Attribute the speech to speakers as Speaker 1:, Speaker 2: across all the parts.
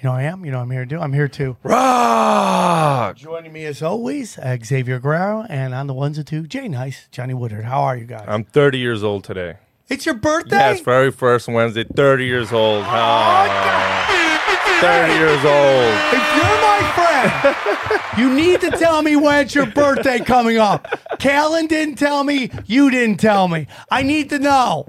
Speaker 1: You know I am. You know I'm here to do. I'm here to
Speaker 2: Rock!
Speaker 1: joining me as always, uh, Xavier Guerrero, and on the ones and two, Jay Nice, Johnny Woodard. How are you guys?
Speaker 2: I'm 30 years old today.
Speaker 1: it's your birthday.
Speaker 2: Yes, very first Wednesday, 30 years old. Oh, 30 years old.
Speaker 1: If you're my friend, you need to tell me when it's your birthday coming up. Callan didn't tell me. You didn't tell me. I need to know.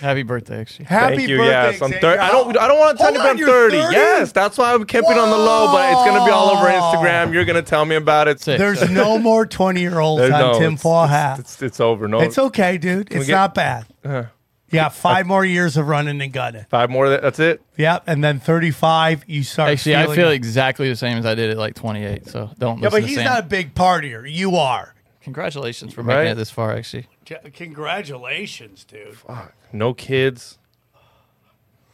Speaker 3: Happy birthday, actually.
Speaker 1: Happy
Speaker 2: Thank you.
Speaker 1: birthday,
Speaker 2: Yes, I'm
Speaker 1: Xavier.
Speaker 2: 30. I don't. I don't want to tell
Speaker 1: Hold
Speaker 2: you
Speaker 1: on,
Speaker 2: I'm 30.
Speaker 1: 30?
Speaker 2: Yes, that's why I'm keeping on the low. But it's gonna be all over Instagram. You're gonna tell me about it.
Speaker 3: Sick.
Speaker 1: There's no more 20 year olds on
Speaker 2: no,
Speaker 1: tinfoil
Speaker 2: it's,
Speaker 1: hat.
Speaker 2: It's, it's, it's over. No,
Speaker 1: It's okay, dude. It's
Speaker 2: get-
Speaker 1: not bad.
Speaker 2: Uh,
Speaker 1: You got five more years of running and gunning.
Speaker 2: five more. That's it.
Speaker 1: Yep, and then 35, you start.
Speaker 3: Actually, I
Speaker 1: feeling-
Speaker 3: feel exactly the same as I did at like 28. So don't
Speaker 1: Yeah,
Speaker 3: listen
Speaker 1: but he's not a big partier. You are.
Speaker 3: Congratulations for making
Speaker 2: Right?
Speaker 3: it this far, actually.
Speaker 1: Congratulations, dude.
Speaker 2: No kids.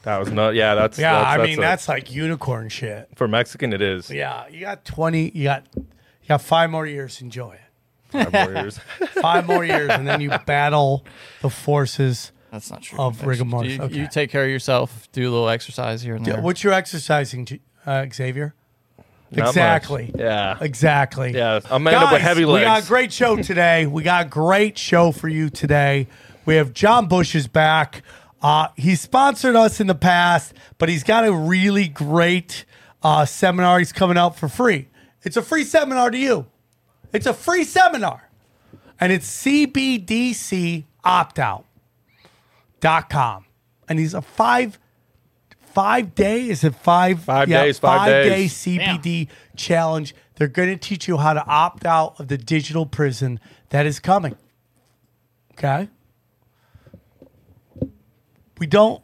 Speaker 2: That was not. Yeah, that's.
Speaker 1: Yeah,
Speaker 2: that's,
Speaker 1: I
Speaker 2: that's
Speaker 1: mean
Speaker 2: a-
Speaker 1: that's like unicorn shit.
Speaker 2: for Mexican. It is.
Speaker 1: Yeah, you got 20. You got you got five more years. Enjoy it.
Speaker 2: Five more years.
Speaker 1: Five more years, and then you battle the forces.
Speaker 3: That's not true.
Speaker 1: Of rigor mortis,
Speaker 3: You,
Speaker 1: okay.
Speaker 3: you take care of yourself. Do a little exercise here and there.
Speaker 1: What's your exercising, uh, Xavier?
Speaker 2: Not much.
Speaker 1: exactly.
Speaker 2: Yeah.
Speaker 1: Exactly.
Speaker 2: Yeah. I'm gonna end up with
Speaker 1: Guys,
Speaker 2: heavy
Speaker 1: We got a great show today. We got a great show for you today. We have John Bush is back. Uh, he sponsored us in the past, but he's got a really great uh, seminar. He's coming out for free. It's a free seminar to you. It's a free seminar, and it's cbdcoptout.com. And he's a five five day is it five
Speaker 2: Five days, five days.
Speaker 1: day CBD challenge. They're going to teach you how to opt out of the digital prison that is coming. Okay? We don't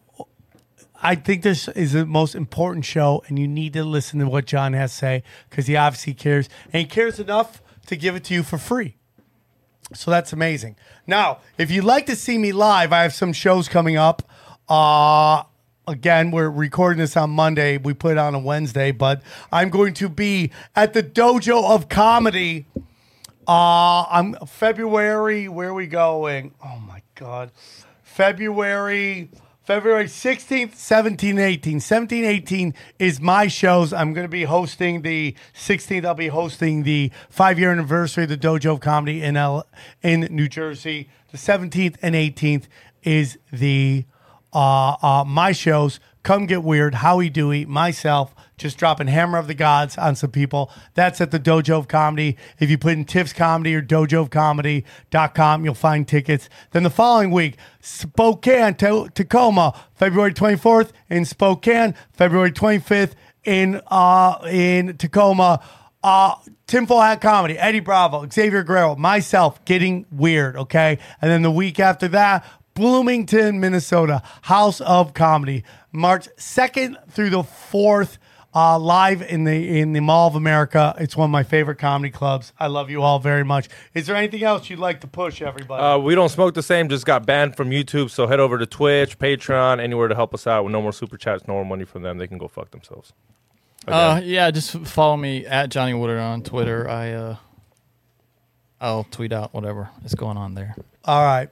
Speaker 1: I think this is the most important show and you need to listen to what John has to say cuz he obviously cares and he cares enough to give it to you for free. So that's amazing. Now, if you'd like to see me live, I have some shows coming up. Uh again, we're recording this on Monday. We put it on a Wednesday, but I'm going to be at the Dojo of Comedy. Uh I'm February, where are we going? Oh my god. February February 16th, 17, 18. 17, 18 is my shows. I'm going to be hosting the 16th. I'll be hosting the five year anniversary of the Dojo of Comedy in L- in New Jersey. The 17th and 18th is the uh, uh, my shows. Come get weird. Howie Dewey, myself, just dropping Hammer of the Gods on some people. That's at the Dojo of Comedy. If you put in Tiff's Comedy or Dojo of dojoofcomedy.com, you'll find tickets. Then the following week, Spokane, Ta- Tacoma, February 24th in Spokane, February 25th in uh, in Tacoma. Uh, Tinfoil Hat Comedy, Eddie Bravo, Xavier Guerrero, myself, getting weird, okay? And then the week after that, Bloomington, Minnesota, House of Comedy, March 2nd through the 4th, uh, live in the in the Mall of America. It's one of my favorite comedy clubs. I love you all very much. Is there anything else you'd like to push, everybody?
Speaker 2: Uh, we don't smoke the same. Just got banned from YouTube. So head over to Twitch, Patreon, anywhere to help us out. With no more super chats, no more money from them. They can go fuck themselves.
Speaker 3: Uh, yeah, just follow me at Johnny Woodard on Twitter. I uh, I'll tweet out whatever is going on there.
Speaker 1: All right.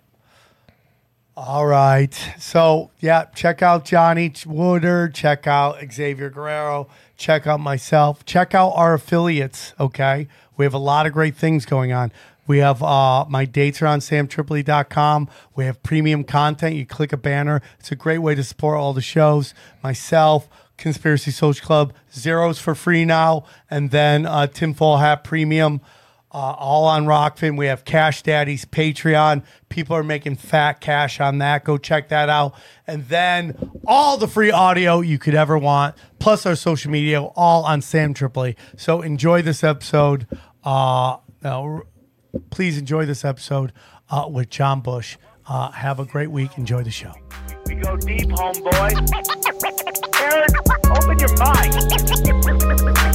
Speaker 1: All right. So, yeah, check out Johnny Woodard. Check out Xavier Guerrero. Check out myself. Check out our affiliates, okay? We have a lot of great things going on. We have uh, my dates are on samtripoli.com. We have premium content. You click a banner. It's a great way to support all the shows. Myself, Conspiracy Social Club, zeros for free now. And then uh, Tinfoil Hat Premium. Uh, all on Rokfin. We have Cash Daddy's Patreon. People are making fat cash on that. Go check that out. And then all the free audio you could ever want, plus our social media, all on Sam Tripoli. So enjoy this episode. Uh, now, please enjoy this episode uh, with John Bush. Uh, have a great week. Enjoy the show.
Speaker 4: We go deep, homeboy. Aaron, open your mic.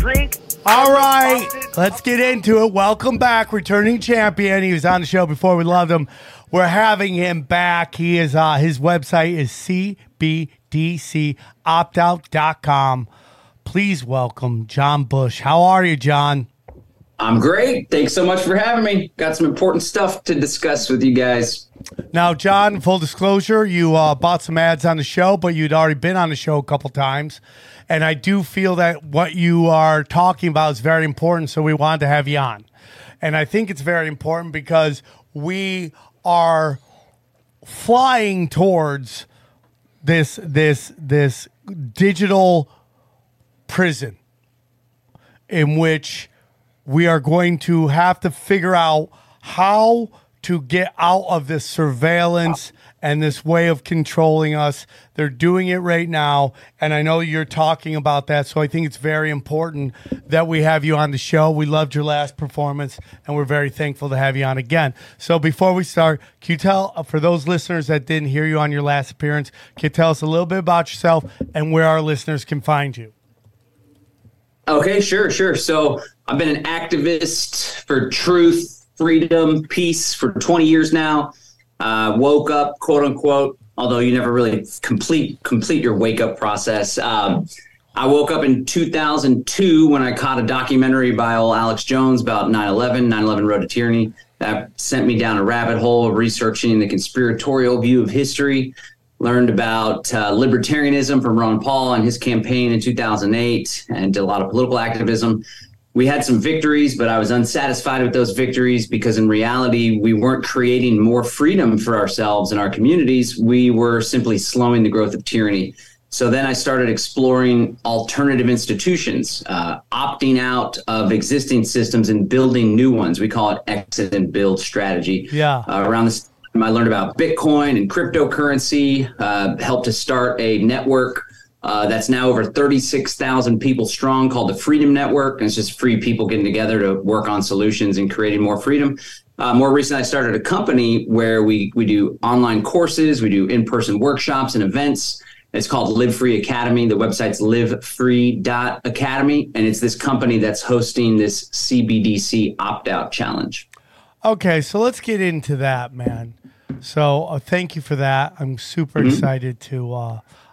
Speaker 4: Drink.
Speaker 1: All right, let's get into it. Welcome back, returning champion. He was on the show before. We loved him. We're having him back. He is uh, his website is cbdcoptout.com. Please welcome John Bush. How are you, John?
Speaker 5: I'm great. Thanks so much for having me. Got some important stuff to discuss with you guys.
Speaker 1: Now, John, full disclosure, you uh, bought some ads on the show, but you'd already been on the show a couple times. And I do feel that what you are talking about is very important. So we wanted to have you on. And I think it's very important because we are flying towards this this this digital prison in which we are going to have to figure out how to get out of this surveillance and this way of controlling us. They're doing it right now. And I know you're talking about that. So I think it's very important that we have you on the show. We loved your last performance and we're very thankful to have you on again. So before we start, can you tell, uh, for those listeners that didn't hear you on your last appearance, can you tell us a little bit about yourself and where our listeners can find you?
Speaker 5: Okay, sure, sure. So I've been an activist for truth, freedom, peace for 20 years now. Uh, woke up, quote unquote, although you never really complete complete your wake up process. Um, I woke up in 2002 when I caught a documentary by old Alex Jones about 9/11, 9/11 Road to Tyranny. That sent me down a rabbit hole of researching the conspiratorial view of history. Learned about uh, libertarianism from Ron Paul and his campaign in 2008, and did a lot of political activism we had some victories, but I was unsatisfied with those victories because in reality, we weren't creating more freedom for ourselves and our communities. We were simply slowing the growth of tyranny. So then I started exploring alternative institutions, uh, opting out of existing systems and building new ones. We call it exit and build strategy.
Speaker 1: Yeah.
Speaker 5: Uh, around this time, I learned about Bitcoin and cryptocurrency, uh, helped to start a network uh, that's now over 36,000 people strong called the Freedom Network. And it's just free people getting together to work on solutions and creating more freedom. Uh, more recently, I started a company where we, we do online courses, we do in person workshops and events. It's called Live Free Academy. The website's livefree.academy. And it's this company that's hosting this CBDC opt out challenge.
Speaker 1: Okay, so let's get into that, man. So uh, thank you for that. I'm super excited to.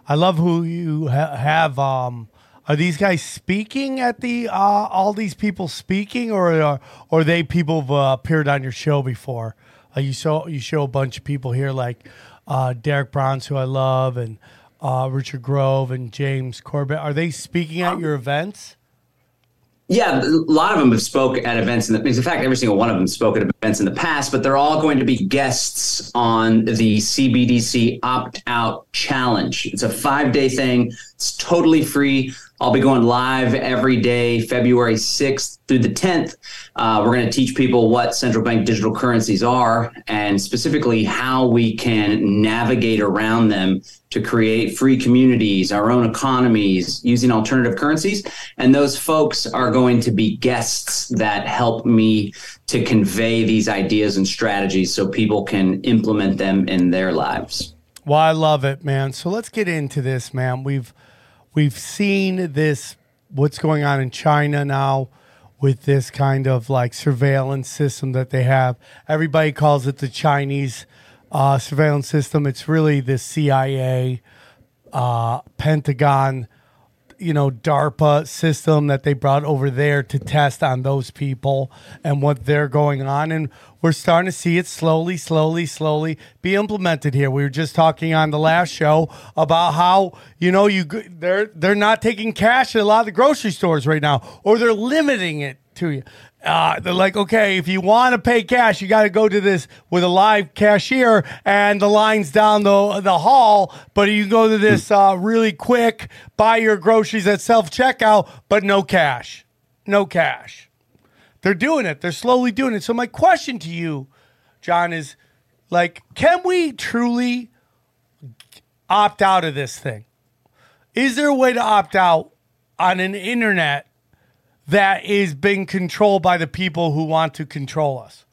Speaker 1: Uh, I love who you ha- have. Um, are these guys speaking at the? Uh, all these people speaking, or are, or are they people who've uh, appeared on your show before? Uh, you show you show a bunch of people here like uh, Derrick Broze, who I love, and uh, Richard Grove and James Corbett. Are they speaking at your events?
Speaker 5: Yeah, a lot of them have spoke at events. In, the, in fact, every single one of them spoke at events in the past. But they're all going to be guests on the CBDC Opt Out Challenge. It's a five day thing. It's totally free. I'll be going live every day, February 6th through the 10th. Uh, we're going to teach people what central bank digital currencies are and specifically how we can navigate around them to create free communities, our own economies using alternative currencies. And those folks are going to be guests that help me to convey these ideas and strategies so people can implement them in their lives.
Speaker 1: Well, I love it, man. So let's get into this, man. We've we've seen this what's going on in China now with this kind of like surveillance system that they have. Everybody calls it the Chinese uh, surveillance system. It's really the CIA, uh, Pentagon, you know, DARPA system that they brought over there to test on those people and what they're going on. And we're starting to see it slowly, slowly, slowly be implemented here. We were just talking on the last show about how you know you they're they're not taking cash at a lot of the grocery stores right now, or they're limiting it to you. Uh, they're like, okay, if you want to pay cash, you got to go to this with a live cashier, and the line's down the the hall. But you can go to this uh, really quick, buy your groceries at self checkout, but no cash. no cash. They're doing it. They're slowly doing it. So my question to you, John, is like, can we truly opt out of this thing? Is there a way to opt out on an internet that is being controlled by the people who want to control us?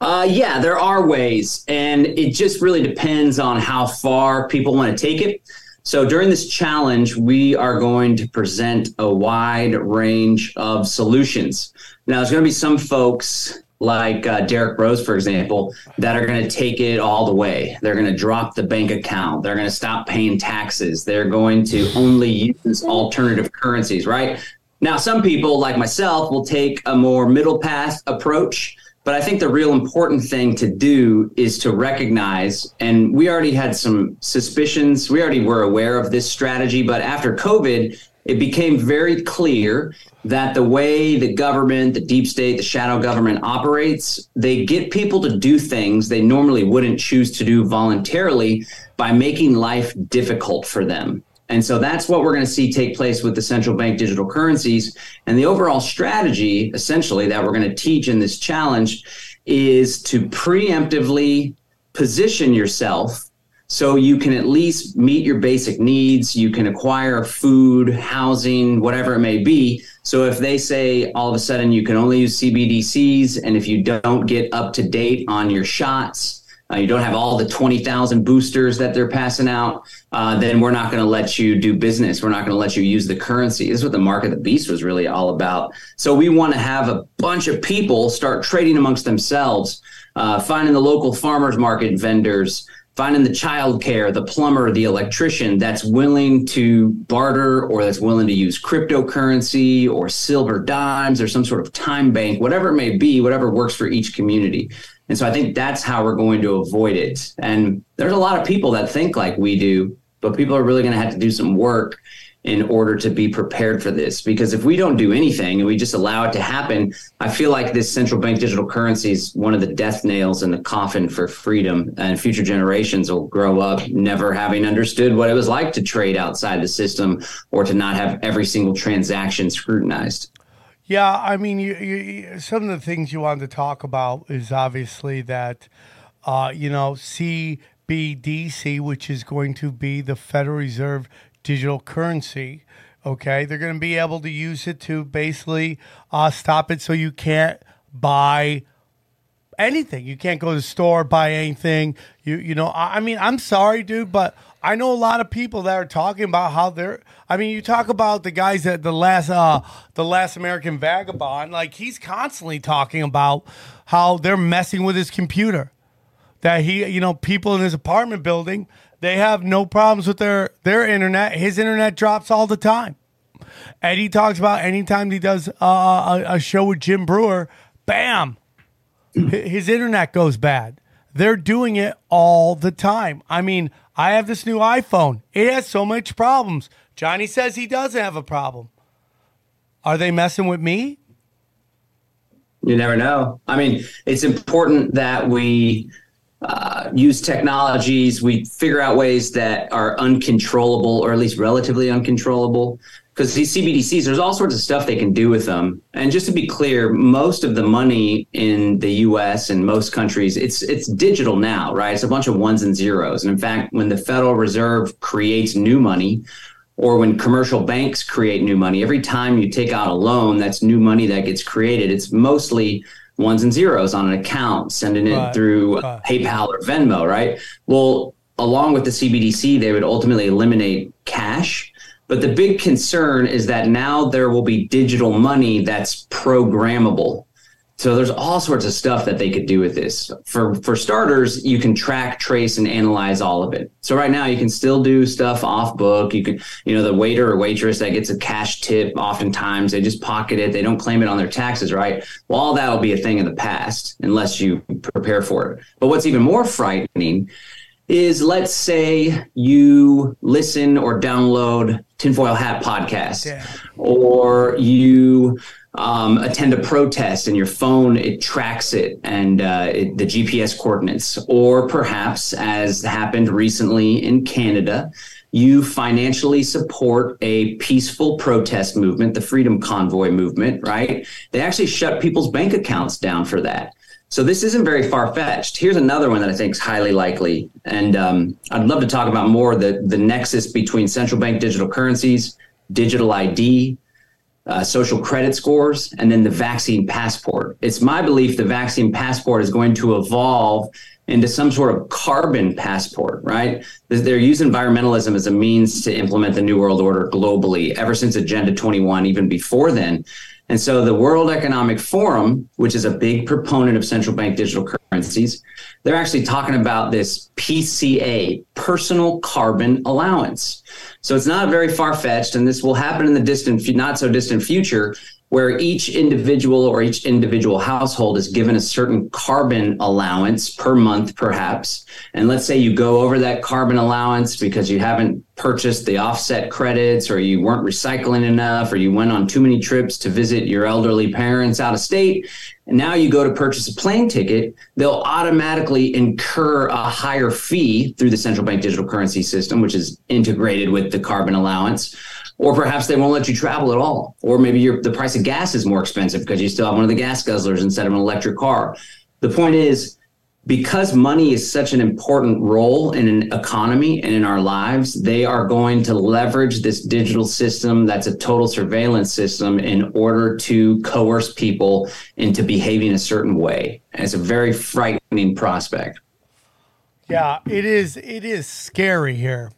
Speaker 5: Uh, yeah, there are ways, and it just really depends on how far people want to take it. So during this challenge, we are going to present a wide range of solutions. Now, there's going to be some folks like uh, Derrick Broze, for example, that are going to take it all the way. They're going to drop the bank account. They're going to stop paying taxes. They're going to only use alternative currencies, right? Now, some people, like myself, will take a more middle path approach. But I think the real important thing to do is to recognize, and we already had some suspicions. We already were aware of this strategy, but after COVID, it became very clear that the way the government, the deep state, the shadow government operates, they get people to do things they normally wouldn't choose to do voluntarily by making life difficult for them. And so that's what we're going to see take place with the central bank digital currencies. And the overall strategy, essentially, that we're going to teach in this challenge is to preemptively position yourself so you can at least meet your basic needs. You can acquire food, housing, whatever it may be. So if they say all of a sudden you can only use CBDCs, and if you don't get up to date on your shots, uh, you don't have all the 20,000 boosters that they're passing out, uh, then we're not going to let you do business. We're not going to let you use the currency. This is what the mark of the beast was really all about. So we want to have a bunch of people start trading amongst themselves, uh, finding the local farmers market vendors, finding the childcare, the plumber, the electrician that's willing to barter or that's willing to use cryptocurrency or silver dimes or some sort of time bank, whatever it may be, whatever works for each community. And so I think that's how we're going to avoid it. And there's a lot of people that think like we do, but people are really going to have to do some work in order to be prepared for this. Because if we don't do anything and we just allow it to happen, I feel like this central bank digital currency is one of the death nails in the coffin for freedom. And future generations will grow up never having understood what it was like to trade outside the system or to not have every single transaction scrutinized.
Speaker 1: Yeah, I mean, you, you, some of the things you wanted to talk about is obviously that, uh, you know, CBDC, which is going to be the Federal Reserve digital currency. Okay, they're going to be able to use it to basically uh, stop it so you can't buy anything. You can't go to the store buy anything. You you know, I, I mean, I'm sorry, dude, but I know a lot of people that are talking about how they're. I mean, you talk about the guys that the last uh the last American vagabond, like he's constantly talking about how they're messing with his computer. That he, you know, people in his apartment building, they have no problems with their their internet. His internet drops all the time. Eddie talks about anytime he does uh, a, a show with Jim Breuer, bam, his internet goes bad. They're doing it all the time. I mean, I have this new iPhone. It has so much problems. Johnny says he doesn't have a problem. Are they messing with me?
Speaker 5: You never know. I mean, it's important that we uh, use technologies, we figure out ways that are uncontrollable or at least relatively uncontrollable. Because these CBDCs, there's all sorts of stuff they can do with them. And just to be clear, most of the money in the U.S. and most countries, it's it's digital now, right? It's a bunch of ones and zeros. And in fact, when the Federal Reserve creates new money, or when commercial banks create new money, every time you take out a loan, that's new money that gets created. It's mostly ones and zeros on an account, sending it
Speaker 1: Right,
Speaker 5: through
Speaker 1: right.
Speaker 5: PayPal or Venmo, right? Well, along with the CBDC, they would ultimately eliminate cash. But the big concern is that now there will be digital money that's programmable. So there's all sorts of stuff that they could do with this. For for starters, you can track, trace, and analyze all of it. So right now you can still do stuff off book. You can, you know, the waiter or waitress that gets a cash tip, oftentimes they just pocket it. They don't claim it on their taxes, right? Well, all that will be a thing in the past unless you prepare for it. But what's even more frightening is let's say you listen or download Tinfoil Hat podcast,
Speaker 1: Yeah.
Speaker 5: or you um, attend a protest and your phone it tracks it and uh, it, the GPS coordinates, or perhaps as happened recently in Canada. you financially support a peaceful protest movement, the Freedom Convoy movement, right? They actually shut people's bank accounts down for that. So this isn't very far fetched. Here's another one that I think is highly likely, and um, I'd love to talk about more the the nexus between central bank digital currencies, digital ID, uh, social credit scores, and then the vaccine passport. It's my belief the vaccine passport is going to evolve into some sort of carbon passport, right? They're using environmentalism as a means to implement the New World Order globally ever since Agenda 21, even before then. And so the World Economic Forum, which is a big proponent of central bank digital currencies, they're actually talking about this PCA, personal carbon allowance. So it's not very far fetched, and this will happen in the distant, not so distant future where each individual or each individual household is given a certain carbon allowance per month, perhaps. And let's say you go over that carbon allowance because you haven't purchased the offset credits or you weren't recycling enough or you went on too many trips to visit your elderly parents out of state. And now you go to purchase a plane ticket, they'll automatically incur a higher fee through the central bank digital currency system, which is integrated with the carbon allowance or perhaps they won't let you travel at all. Or maybe the price of gas is more expensive because you still have one of the gas guzzlers instead of an electric car. The point is, because money is such an important role in an economy and in our lives, they are going to leverage this digital system that's a total surveillance system in order to coerce people into behaving a certain way. And it's a very frightening prospect.
Speaker 1: Yeah, it is. It is scary here.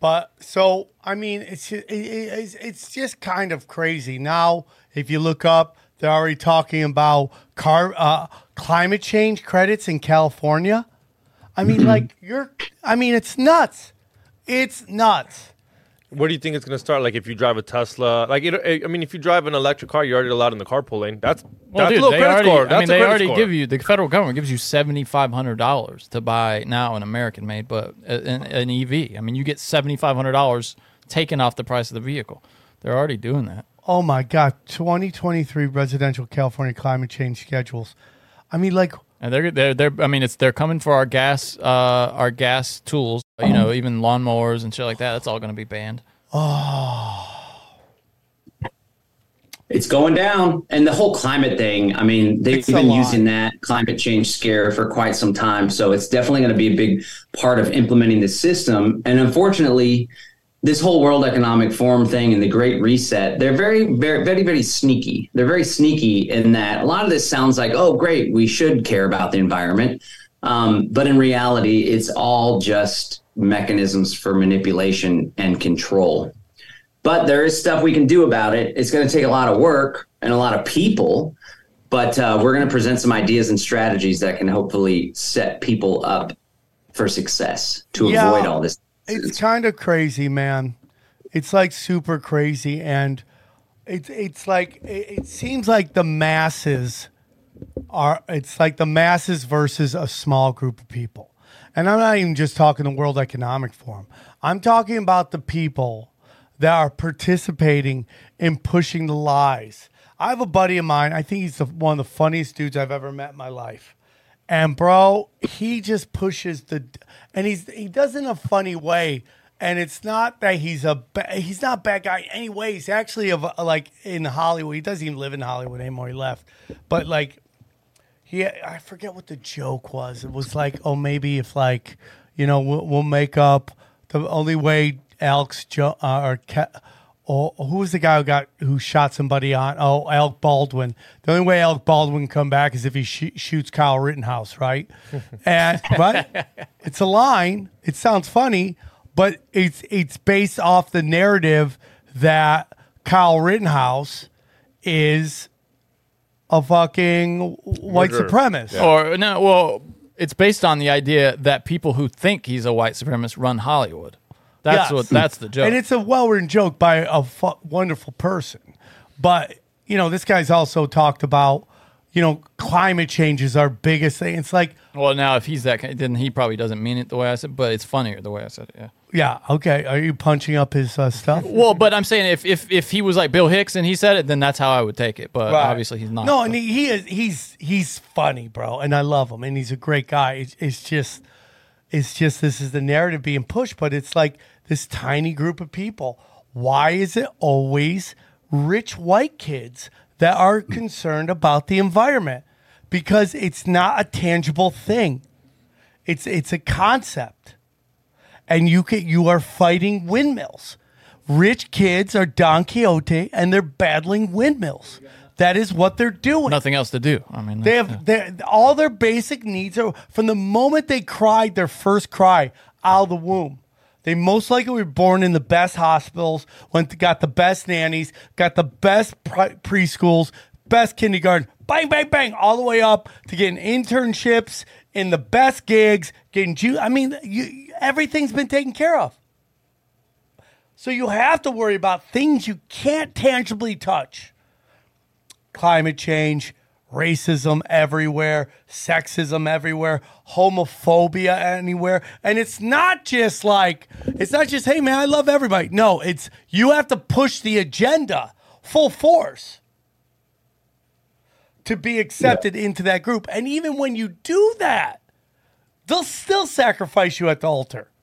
Speaker 1: But so I mean, it's it, it's it's just kind of crazy now. If you look up, they're already talking about car uh, climate change credits in California. I mean, like you're. I mean, it's nuts. It's nuts.
Speaker 2: Where do you think it's going to start? Like if you drive a Tesla, like it, I mean, if you drive an electric car, you're already allowed in the carpool lane. That's
Speaker 3: Well,
Speaker 2: that's
Speaker 3: dude,
Speaker 2: a low
Speaker 3: they
Speaker 2: credit
Speaker 3: already,
Speaker 2: score.
Speaker 3: I
Speaker 2: That's
Speaker 3: mean, they already
Speaker 2: score.
Speaker 3: give you the federal government gives you seventy five hundred dollars to buy now an American made, but an, an EV. I mean, you get seventy five hundred dollars taken off the price of the vehicle. They're already doing that.
Speaker 1: Oh my God, 2023 residential California climate change schedules. I mean, like,
Speaker 3: And they're they're they're. I mean, it's they're coming for our gas uh our gas tools. You know, even lawnmowers and shit like that. That's all going to be banned. Oh.
Speaker 5: It's going down. And the whole climate thing, I mean, they've
Speaker 1: It's a
Speaker 5: been using that climate change scare for quite some time. So it's definitely going to be a big part of implementing the system. And unfortunately, this whole World Economic Forum thing and the Great Reset, they're very, very, very, very sneaky. They're very sneaky in that a lot of this sounds like, oh, great, we should care about the environment. Um, but in reality, it's all just mechanisms for manipulation and control but there is stuff we can do about it. It's going to take a lot of work and a lot of people, but uh, we're going to present some ideas and strategies that can hopefully set people up for success to
Speaker 1: Yeah.
Speaker 5: avoid all this.
Speaker 1: It's kind of crazy, man. It's like super crazy, and it's it's like it, it seems like the masses are. It's like the masses versus a small group of people, and I'm not even just talking the World Economic Forum. I'm talking about the people that are participating in pushing the lies. I have a buddy of mine. I think he's the, one of the funniest dudes I've ever met in my life. And bro, he just pushes the, and he's he does it in a funny way. And it's not that he's a ba- he's not a bad guy anyway. He's actually of like in Hollywood. He doesn't even live in Hollywood anymore. He left, but like he I forget what the joke was. It was like, oh, maybe if like you know we'll, we'll make up the only way Alex jo- uh, or Ke- or who was the guy who got who shot somebody on? Oh, Alec Baldwin. The only way Alec Baldwin can come back is if he sh- shoots Kyle Rittenhouse, right? and right, it's a line. It sounds funny, but it's it's based off the narrative that Kyle Rittenhouse is a fucking white
Speaker 2: Murderer.
Speaker 1: supremacist.
Speaker 3: Or no, well, it's based on the idea that people who think he's a white supremacist run Hollywood. That's
Speaker 1: Yes.
Speaker 3: what. That's the joke.
Speaker 1: And it's a well written joke by a fu- wonderful person. But, you know, this guy's also talked about, you know, climate change is our biggest thing. It's like,
Speaker 3: well, now if he's that, then he probably doesn't mean it the way I said. But it's funnier the way I said it. Yeah.
Speaker 1: yeah, okay. Are you punching up his uh, stuff?
Speaker 3: Well, but I'm saying if if if he was like Bill Hicks and he said it, then that's how I would take it. But
Speaker 1: Right.
Speaker 3: obviously he's not.
Speaker 1: No, and he, he is he's he's funny, bro, and I love him, and he's a great guy. It's, it's just it's just this is the narrative being pushed, but it's like this tiny group of people. Why is it always rich white kids that are concerned about the environment? Because it's not a tangible thing. It's it's a concept. And you can, you are fighting windmills. Rich kids are Don Quixote and they're battling windmills. That is what they're doing.
Speaker 3: Nothing else to do. I mean,
Speaker 1: They have their all their basic needs are from the moment they cried their first cry out of the womb. They most likely were born in the best hospitals, went got the best nannies, got the best pre- preschools, best kindergarten, bang bang bang, all the way up to getting internships in the best gigs, getting I mean, you, everything's been taken care of. So you have to worry about things you can't tangibly touch climate change, racism everywhere, sexism everywhere, homophobia anywhere. And it's not just like, it's not just, hey man, I love everybody. No, it's you have to push the agenda full force to be accepted into that group. And even when you do that, they'll still sacrifice you at the altar.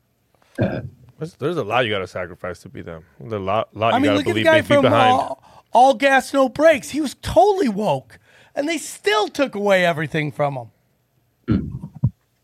Speaker 2: There's, there's a lot you got to sacrifice to be them. There's a lot, lot
Speaker 1: I
Speaker 2: you
Speaker 1: mean,
Speaker 2: got to
Speaker 1: look at the
Speaker 2: believe
Speaker 1: guy
Speaker 2: be
Speaker 1: from
Speaker 2: behind.
Speaker 1: all, all Gas No Brakes. He was totally woke, and they still took away everything from them. Hmm.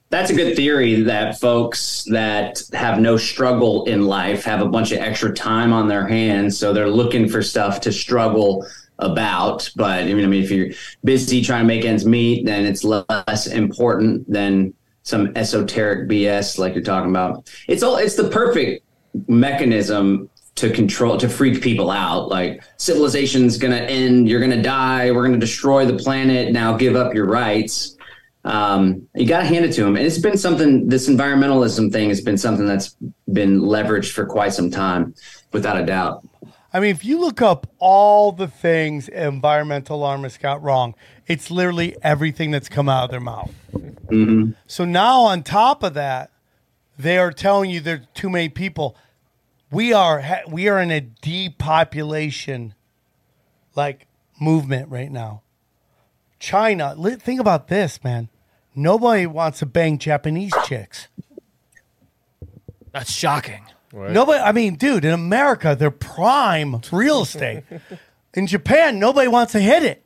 Speaker 5: That's a good theory that folks that have no struggle in life have a bunch of extra time on their hands. So they're looking for stuff to struggle about. But I mean, I mean, if you're busy trying to make ends meet, then it's less important than some esoteric BS like you're talking about. It's all it's the perfect mechanism to control to freak people out. Like civilization's gonna end, you're gonna die, we're gonna destroy the planet. Now give up your rights um, you got to hand it to them And it's been something, this environmentalism thing has been something that's been leveraged for quite some time, without a doubt.
Speaker 1: I mean, if you look up all the things environmental alarmists got wrong, it's literally everything that's come out of their mouth. So now, on top of that, they are telling you there's too many people. We are we are in a depopulation like movement right now. China, think about this, man. Nobody wants to bang Japanese chicks.
Speaker 3: That's shocking.
Speaker 1: Nobody, I mean, dude, in America, they're prime real estate. in Japan, nobody wants to hit it.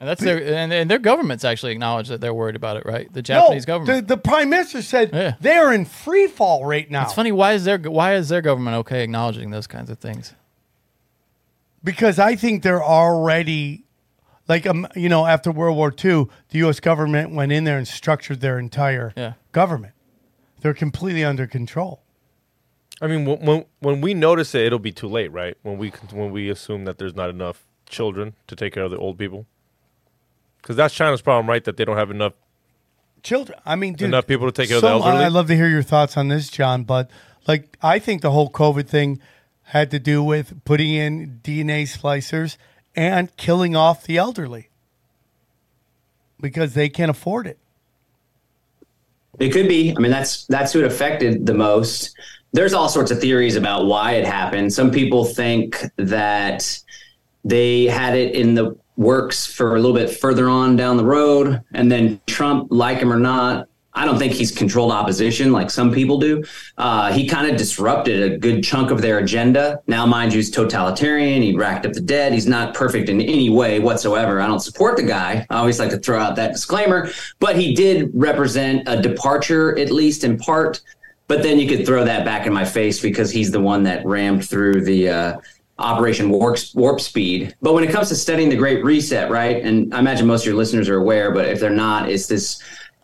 Speaker 3: And that's their and, and their government's actually acknowledge that they're worried about it, right? The Japanese
Speaker 1: no,
Speaker 3: government.
Speaker 1: The, the prime minister said
Speaker 3: Yeah.
Speaker 1: they are in free fall right now.
Speaker 3: it's funny. Why is their why is their government okay acknowledging those kinds of things?
Speaker 1: because I think they're already like um, you know after World War II, the U.S. government went in there and structured their entire
Speaker 3: Yeah.
Speaker 1: government. They're completely under control.
Speaker 2: I mean, when, when when we notice it, it'll be too late, right? When we when we assume that there's not enough children to take care of the old people, because that's China's problem, right? That they don't have enough
Speaker 1: Children, I mean, dude,
Speaker 2: enough people to take care of the
Speaker 1: some-
Speaker 2: elderly.
Speaker 1: I'd love to hear your thoughts on this, John. But like, I think the whole COVID thing had to do with putting in DNA splicers and killing off the elderly because they can't afford it.
Speaker 5: It could be. I mean, that's that's who it affected the most. There's all sorts of theories about why it happened. Some people think that they had it in the works for a little bit further on down the road, and then Trump, like him or not, I don't think he's controlled opposition like some people do. Uh, he kind of disrupted a good chunk of their agenda. Now, mind you, he's totalitarian. He racked up the dead. He's not perfect in any way whatsoever. I don't support the guy. I always like to throw out that disclaimer, but he did represent a departure, at least in part. But then you could throw that back in my face because he's the one that rammed through the uh, Operation Warp, Warp Speed. But when it comes to studying the Great Reset, right? And I imagine most of your listeners are aware, but if they're not, it's this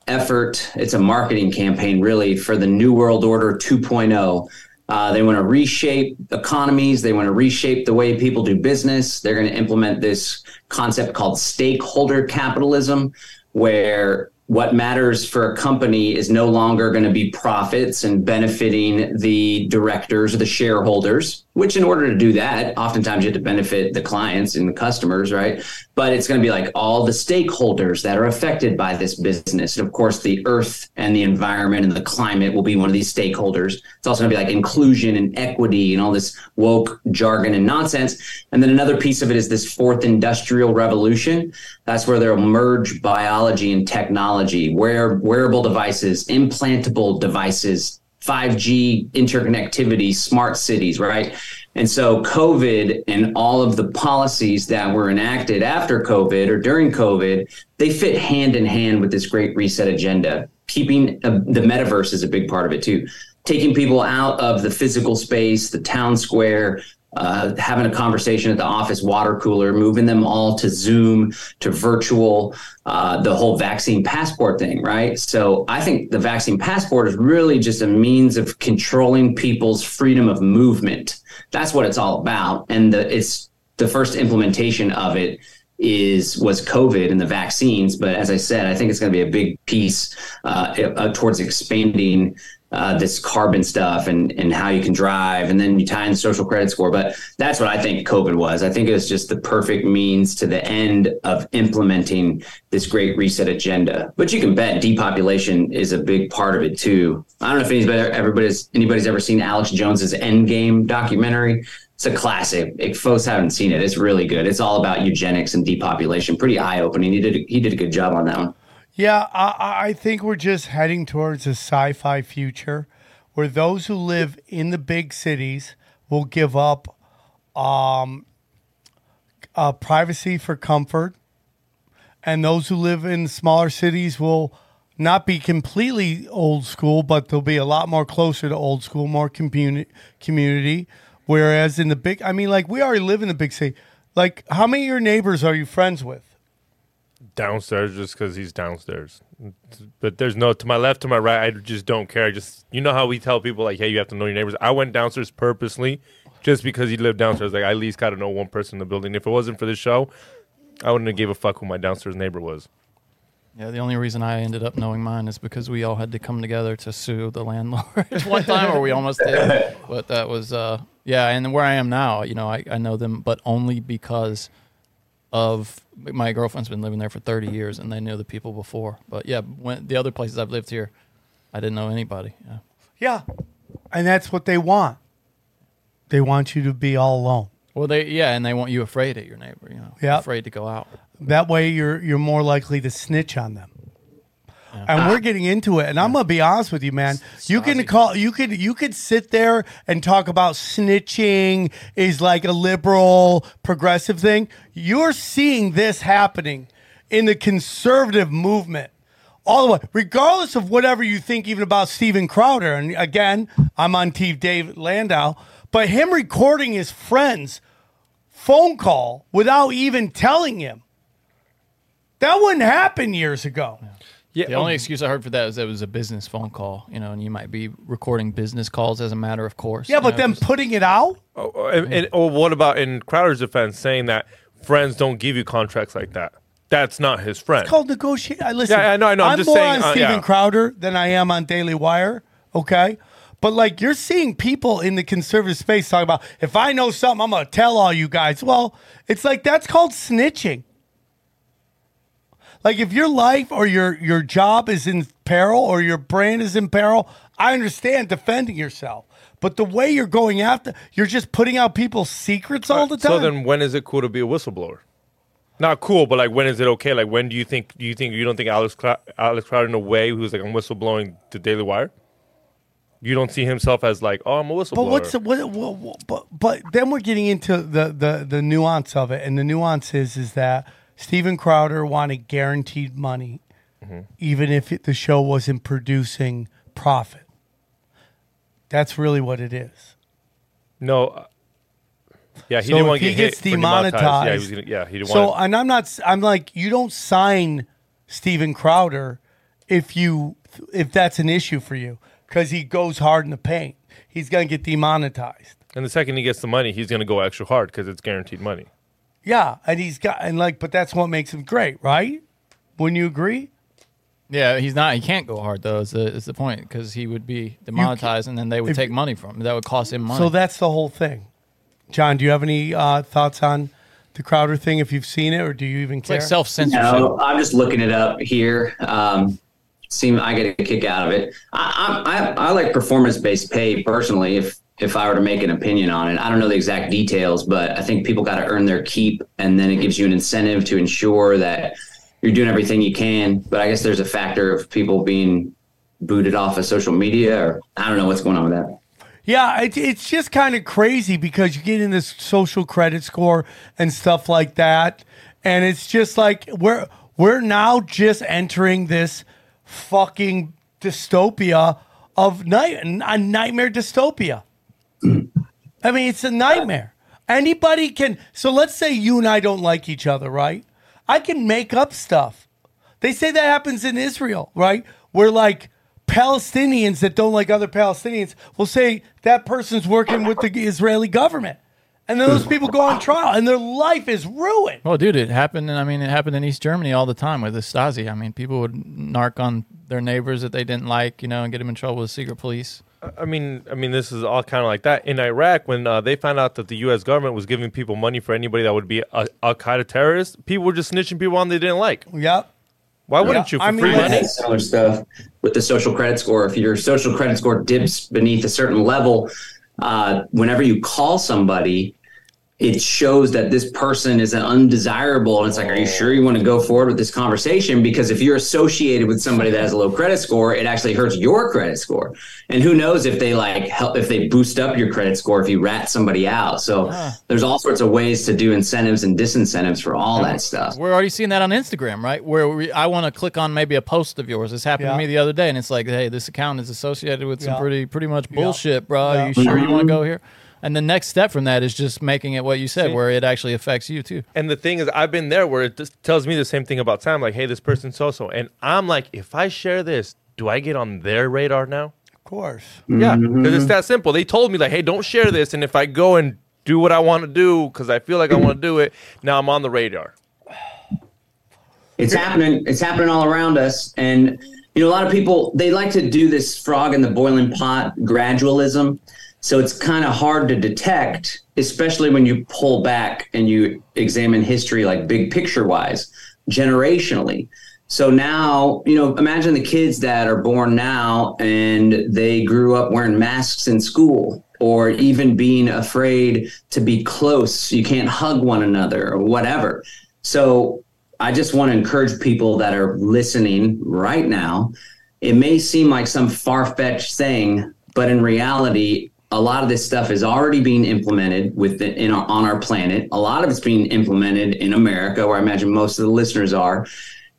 Speaker 5: effort. It's a marketing campaign, really, for the New World Order 2.0. Uh, they want to reshape economies. They want to reshape the way people do business. They're going to implement this concept called stakeholder capitalism, where what matters for a company is no longer going to be profits and benefiting the directors or the shareholders, which in order to do that, oftentimes you have to benefit the clients and the customers, right? But it's going to be like all the stakeholders that are affected by this business. And of course, the earth and the environment and the climate will be one of these stakeholders. It's also going to be like inclusion and equity and all this woke jargon and nonsense. And then another piece of it is this fourth industrial revolution. That's where they'll merge biology and technology, wear, wearable devices, implantable devices, 5G interconnectivity, smart cities, right? And so COVID and all of the policies that were enacted after COVID or during COVID, they fit hand in hand with this great reset agenda. Keeping uh, the metaverse is a big part of it too. Taking people out of the physical space, the town square, uh, having a conversation at the office water cooler, moving them all to Zoom, to virtual, uh, the whole vaccine passport thing, right? So I think the vaccine passport is really just a means of controlling people's freedom of movement. That's what it's all about, and the, it's the first implementation of it is was COVID and the vaccines. But as I said, I think it's going to be a big piece uh, uh, towards expanding uh, this carbon stuff and and how you can drive, and then you tie in social credit score. But that's what I think COVID was. I think it was just the perfect means to the end of implementing this great reset agenda. But you can bet depopulation is a big part of it too. I don't know if anybody everybody's anybody's ever seen Alex Jones's Endgame documentary. It's a classic. If folks haven't seen it, it's really good. It's all about eugenics and depopulation. Pretty eye opening. He did he did a good job on that one.
Speaker 1: Yeah, I, I think we're just heading towards a sci fi future where those who live in the big cities will give up um, uh, privacy for comfort, and those who live in smaller cities will not be completely old school, but they'll be a lot more closer to old school, more community. community. Whereas in the big, I mean, like we already live in the big city. Like, how many of your neighbors are you friends with?
Speaker 2: Downstairs just because he's downstairs. But there's no to my left, to my right. I just don't care. I just you know how we tell people like, hey, you have to know your neighbors. I went downstairs purposely just because he lived downstairs. Like I at least got to know one person in the building. If it wasn't for this show, I wouldn't have gave a fuck who my downstairs neighbor was.
Speaker 3: Yeah, the only reason I ended up knowing mine is because we all had to come together to sue the landlord one time, or we almost did. But that was, uh, yeah, and where I am now, you know, I, I know them, but only because of my girlfriend's been living there for 30 years and they knew the people before. But yeah, when the other places I've lived here, I didn't know anybody. Yeah.
Speaker 1: Yeah. And that's what they want. They want you to be all alone.
Speaker 3: Well, they yeah, and they want you afraid of your neighbor. You know,
Speaker 1: Yeah.
Speaker 3: afraid to go out.
Speaker 1: That way you're you're more likely to snitch on them. And we're ah. getting into it, and I'm gonna be honest with you, man. You can call, you could, you could sit there and talk about snitching is like a liberal, progressive thing. You're seeing this happening in the conservative movement, all the way, regardless of whatever you think, even about Steven Crowder. And again, I'm on Team David Landau, but him recording his friend's phone call without even telling him. That wouldn't happen years ago.
Speaker 2: Yeah,
Speaker 3: The only excuse I heard for that is that it was a business phone call, you know, and you might be recording business calls as a matter of course.
Speaker 1: Yeah, but
Speaker 3: know,
Speaker 1: then
Speaker 3: 'cause-
Speaker 1: putting it out.
Speaker 2: Oh, oh, and, and oh, what about in Crowder's defense saying that friends don't give you contracts like that? That's not his friend.
Speaker 1: It's called negotiate. I listen.
Speaker 2: Yeah, I know, I know. I'm just
Speaker 1: more
Speaker 2: saying,
Speaker 1: on
Speaker 2: uh,
Speaker 1: Steven
Speaker 2: yeah.
Speaker 1: Crowder than I am on Daily Wire. Okay. But like you're seeing people in the conservative space talk about if I know something, I'm gonna tell all you guys. Well, it's like that's called snitching. Like if your life or your your job is in peril or your brand is in peril, I understand defending yourself. But the way you're going after, you're just putting out people's secrets all the time.
Speaker 2: So then, when is it cool to be a whistleblower? Not cool, but like when is it okay? Like when do you think? Do you think you don't think Alex Cla- Alex Crowder in a way who's like I'm whistleblowing to Daily Wire? You don't see himself as like oh I'm a whistleblower.
Speaker 1: But what's the, what, what, what- but but then we're getting into the, the the nuance of it, and the nuance is is that Steven Crowder wanted guaranteed money,
Speaker 2: Mm-hmm.
Speaker 1: even if it, the show wasn't producing profit. That's really what it is.
Speaker 2: no? uh, yeah, he
Speaker 1: so
Speaker 2: didn't want to get
Speaker 1: gets
Speaker 2: for
Speaker 1: demonetized,
Speaker 2: Yeah, he was gonna, yeah, he didn't
Speaker 1: so
Speaker 2: want.
Speaker 1: and I'm not. I'm like you don't sign Steven Crowder if you if that's an issue for you because he goes hard in the paint. He's gonna get demonetized.
Speaker 2: and the second he gets the money, he's gonna go extra hard because it's guaranteed money.
Speaker 1: Yeah, and he's got and like, but that's what makes him great, right? Wouldn't you agree?
Speaker 3: yeah, he's not. He can't go hard though. Is the is the point because he would be demonetized, and then they would
Speaker 1: if-
Speaker 3: take money from him. That would cost him money.
Speaker 1: So that's the whole thing. John, do you have any uh, thoughts on the Crowder thing? If you've seen it, or do you even
Speaker 3: it's
Speaker 1: care?
Speaker 3: like self censorship.
Speaker 5: No, I'm just looking it up here. Um, seem I get a kick out of it. I, I, I, I like performance based pay personally. If if I were to make an opinion on it, I don't know the exact details, but I think people got to earn their keep, and then it gives you an incentive to ensure that you're doing everything you can. But I guess there's a factor of people being booted off of social media, or I don't know what's going on with that.
Speaker 1: Yeah, it, it's just kind of crazy because you get in this social credit score and stuff like that, and it's just like we're we're now just entering this fucking dystopia of night a nightmare dystopia. I mean, it's a nightmare. Anybody can. So let's say you and I don't like each other, right? I can make up stuff. They say that happens in Israel, right? Where like Palestinians that don't like other Palestinians will say that person's working with the Israeli government. And then those people go on trial and their life is ruined.
Speaker 3: Well, dude, it happened. And I mean, it happened in East Germany all the time with the Stasi. I mean, people would narc on their neighbors that they didn't like, you know, and get them in trouble with the secret police.
Speaker 2: I mean, I mean, this is all kind of like that in Iraq when uh, they found out that the U.S. government was giving people money for anybody that would be a Al Qaeda terrorist. People were just snitching people on they didn't like.
Speaker 1: Yep.
Speaker 2: Why wouldn't you for
Speaker 1: I mean,
Speaker 2: free
Speaker 1: that's-
Speaker 2: money?
Speaker 5: Similar stuff with the social credit score. If your social credit score dips beneath a certain level, uh, whenever you call somebody, it shows that this person is an undesirable. And it's like, are you sure you want to go forward with this conversation? Because if you're associated with somebody that has a low credit score, it actually hurts your credit score. And who knows if they like help, if they boost up your credit score, if you rat somebody out. So there's all sorts of ways to do incentives and disincentives for all that stuff.
Speaker 3: We're already seeing that on Instagram, right? Where we, I want to click on maybe a post of yours. This happened
Speaker 1: Yeah.
Speaker 3: to me the other day, and it's like, hey, this account is associated with some
Speaker 1: Yeah.
Speaker 3: pretty pretty much bullshit, bro.
Speaker 1: Yeah.
Speaker 3: Are you sure you want to mm-hmm. go here? And the next step from that is just making it what you said,
Speaker 2: See?
Speaker 3: where it actually affects you too.
Speaker 2: And the thing is, I've been there where it just tells me the same thing about Sam. Like, hey, this person's so so, and I'm like, if I share this, do I get on their radar now?
Speaker 1: Of course.
Speaker 2: Yeah, because mm-hmm. it's that simple. They told me like, hey, don't share this, and if I go and do what I want to do because I feel like I want to do it, now I'm on the radar.
Speaker 5: It's happening. It's happening all around us. And, you know, a lot of people, they like to do this frog in the boiling pot gradualism. So it's kind of hard to detect, especially when you pull back and you examine history like big picture wise, generationally. So now, you know, imagine the kids that are born now and they grew up wearing masks in school or even being afraid to be close. You can't hug one another or whatever. So I just want to encourage people that are listening right now. It may seem like some far fetched thing, but in reality, a lot of this stuff is already being implemented with the, in our, on our planet. A lot of it's being implemented in America, where I imagine most of the listeners are.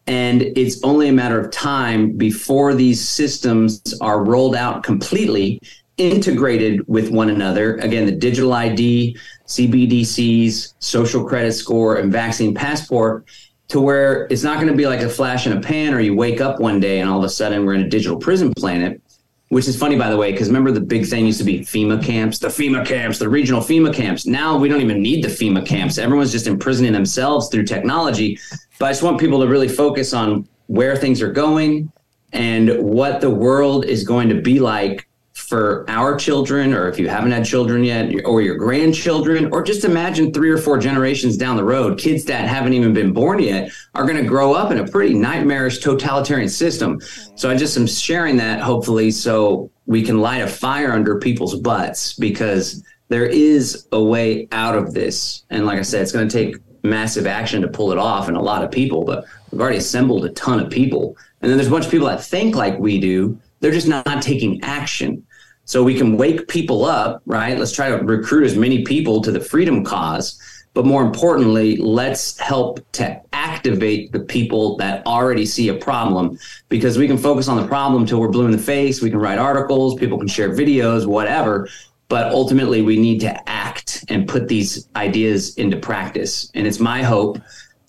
Speaker 5: And it's only a matter of time before these systems are rolled out completely, integrated with one another. Again, the digital ID, CBDCs, social credit score, and vaccine passport to where it's not going to be like a flash in a pan or you wake up one day and all of a sudden we're in a digital prison planet which is funny by the way because remember the big thing used to be fema camps? The fema camps the regional fema camps. Now we don't even need the fema camps. Everyone's just imprisoning themselves through technology. But i just want people to really focus on where things are going and what the world is going to be like for our children, or if you haven't had children yet, or your grandchildren, or just imagine three or four generations down the road, kids that haven't even been born yet are going to grow up in a pretty nightmarish totalitarian system. So I just am sharing that hopefully so we can light a fire under people's butts because there is a way out of this. And like I said, it's going to take massive action to pull it off and a lot of people, but we've already assembled a ton of people. And then there's a bunch of people that think like we do. They're just not, not taking action. So we can wake people up, right? Let's try to recruit as many people to the freedom cause. But more importantly, let's help to activate the people that already see a problem because we can focus on the problem till we're blue in the face. We can write articles, people can share videos, whatever. But ultimately, we need to act and put these ideas into practice. And it's my hope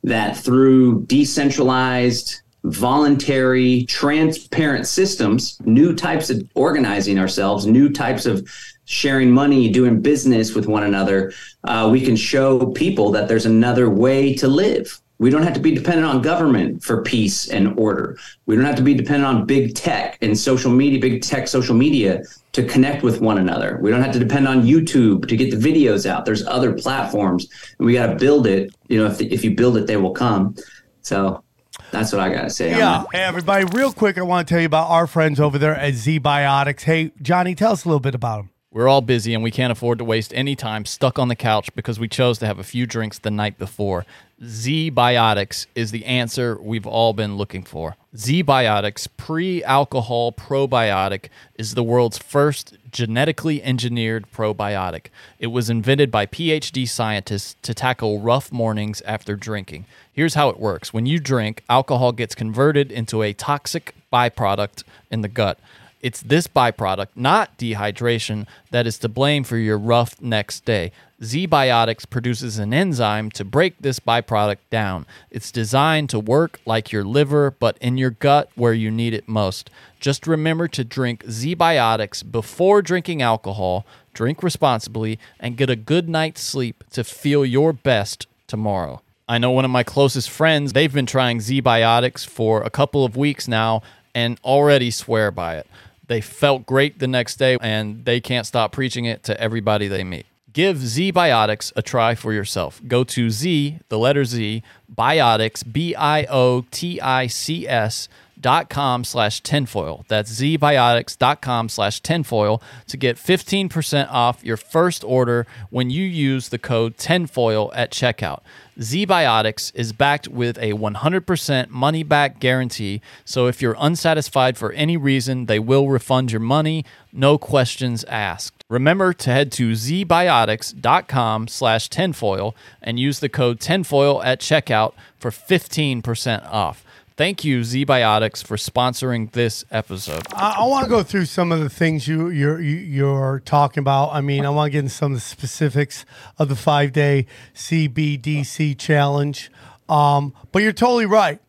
Speaker 5: that through decentralized, voluntary, transparent systems, new types of organizing ourselves, new types of sharing money, doing business with one another, uh, we can show people that there's another way to live. We don't have to be dependent on government for peace and order. We don't have to be dependent on big tech and social media, big tech social media to connect with one another. We don't have to depend on YouTube to get the videos out. There's other platforms, and we got to build it. You know, if, if you build it, they will come. So that's what I got to say.
Speaker 1: Yeah. Hey, everybody, real quick, I want to tell you about our friends over there at Z Biotics. Hey, Johnny, tell us a little bit about them.
Speaker 3: We're all busy and we can't afford to waste any time stuck on the couch because we chose to have a few drinks the night before. Z Biotics is the answer we've all been looking for. Z Biotics pre alcohol probiotic is the world's first genetically engineered probiotic. It was invented by PhD scientists to tackle rough mornings after drinking. Here's how it works when you drink, alcohol gets converted into a toxic byproduct in the gut. It's this byproduct, not dehydration, that is to blame for your rough next day. Z Biotics produces an enzyme to break this byproduct down. It's designed to work like your liver, but in your gut where you need it most. Just remember to drink Z Biotics before drinking alcohol, drink responsibly, and get a good night's sleep to feel your best tomorrow. I know one of my closest friends, they've been trying Z Biotics for a couple of weeks now and already swear by it. They felt great the next day and they can't stop preaching it to everybody they meet. Give Z Biotics a try for yourself. Go to Z, the letter Z, Biotics, B I O T I C S dot com slash tinfoil. That's zbiotics.com slash tinfoil to get 15% off your first order when you use the code tinfoil at checkout. ZBiotics is backed with a 100% money back guarantee, so if you're unsatisfied for any reason, they will refund your money, no questions asked. Remember to head to zbiotics.com slash tinfoil and use the code tinfoil at checkout for 15% off. Thank you, ZBiotics, for sponsoring this episode.
Speaker 1: I, I want to go through some of the things you you're you, you're talking about. I mean, I want to get into some of the specifics of the five day CBDC challenge. Um, but you're totally right.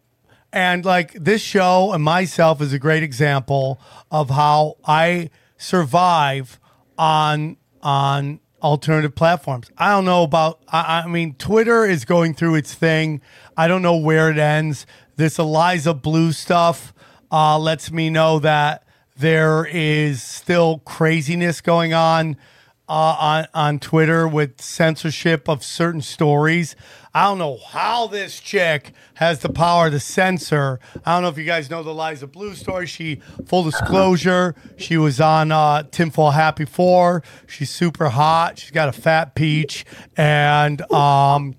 Speaker 1: And like this show and myself is a great example of how I survive on on alternative platforms. I don't know about I, I mean Twitter is going through its thing. I don't know where it ends. This Eliza Bleu stuff uh, lets me know that there is still craziness going on uh, on on Twitter with censorship of certain stories. I don't know how this chick has the power to censor. I don't know if you guys know the Liza Bleu story. She full disclosure, she was on uh, Tinfoil Happy Four. She's super hot. She's got a fat peach, and um,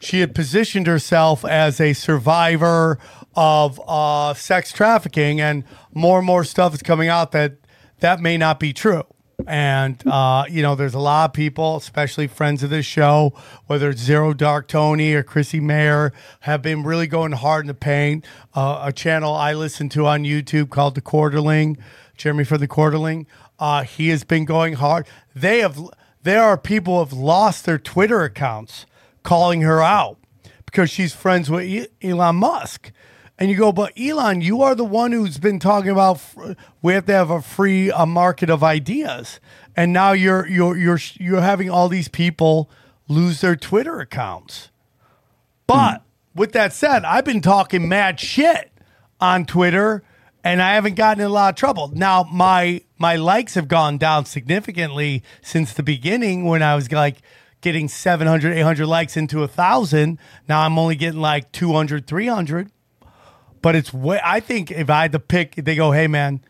Speaker 1: she had positioned herself as a survivor of uh, sex trafficking, and more and more stuff is coming out that that may not be true. And uh, you know, there's a lot of people, especially friends of this show, whether it's Zero Dark Tony or Chrissie Mayr, have been really going hard in the paint. Uh, a channel I listen to on YouTube called The Quartering, Jeremy for The Quartering. Uh, he has been going hard. They have. There are people who have lost their Twitter accounts calling her out because she's friends with Elon Musk. And you go, but Elon, you are the one who's been talking about we have to have a free a market of ideas, and now you're you're you're you're having all these people lose their Twitter accounts. But with that said, I've been talking mad shit on Twitter, and I haven't gotten in a lot of trouble. Now my my likes have gone down significantly since the beginning when I was like getting 700 800 likes into a thousand now i'm only getting like 200 300 but it's way i think if i had to pick they go hey man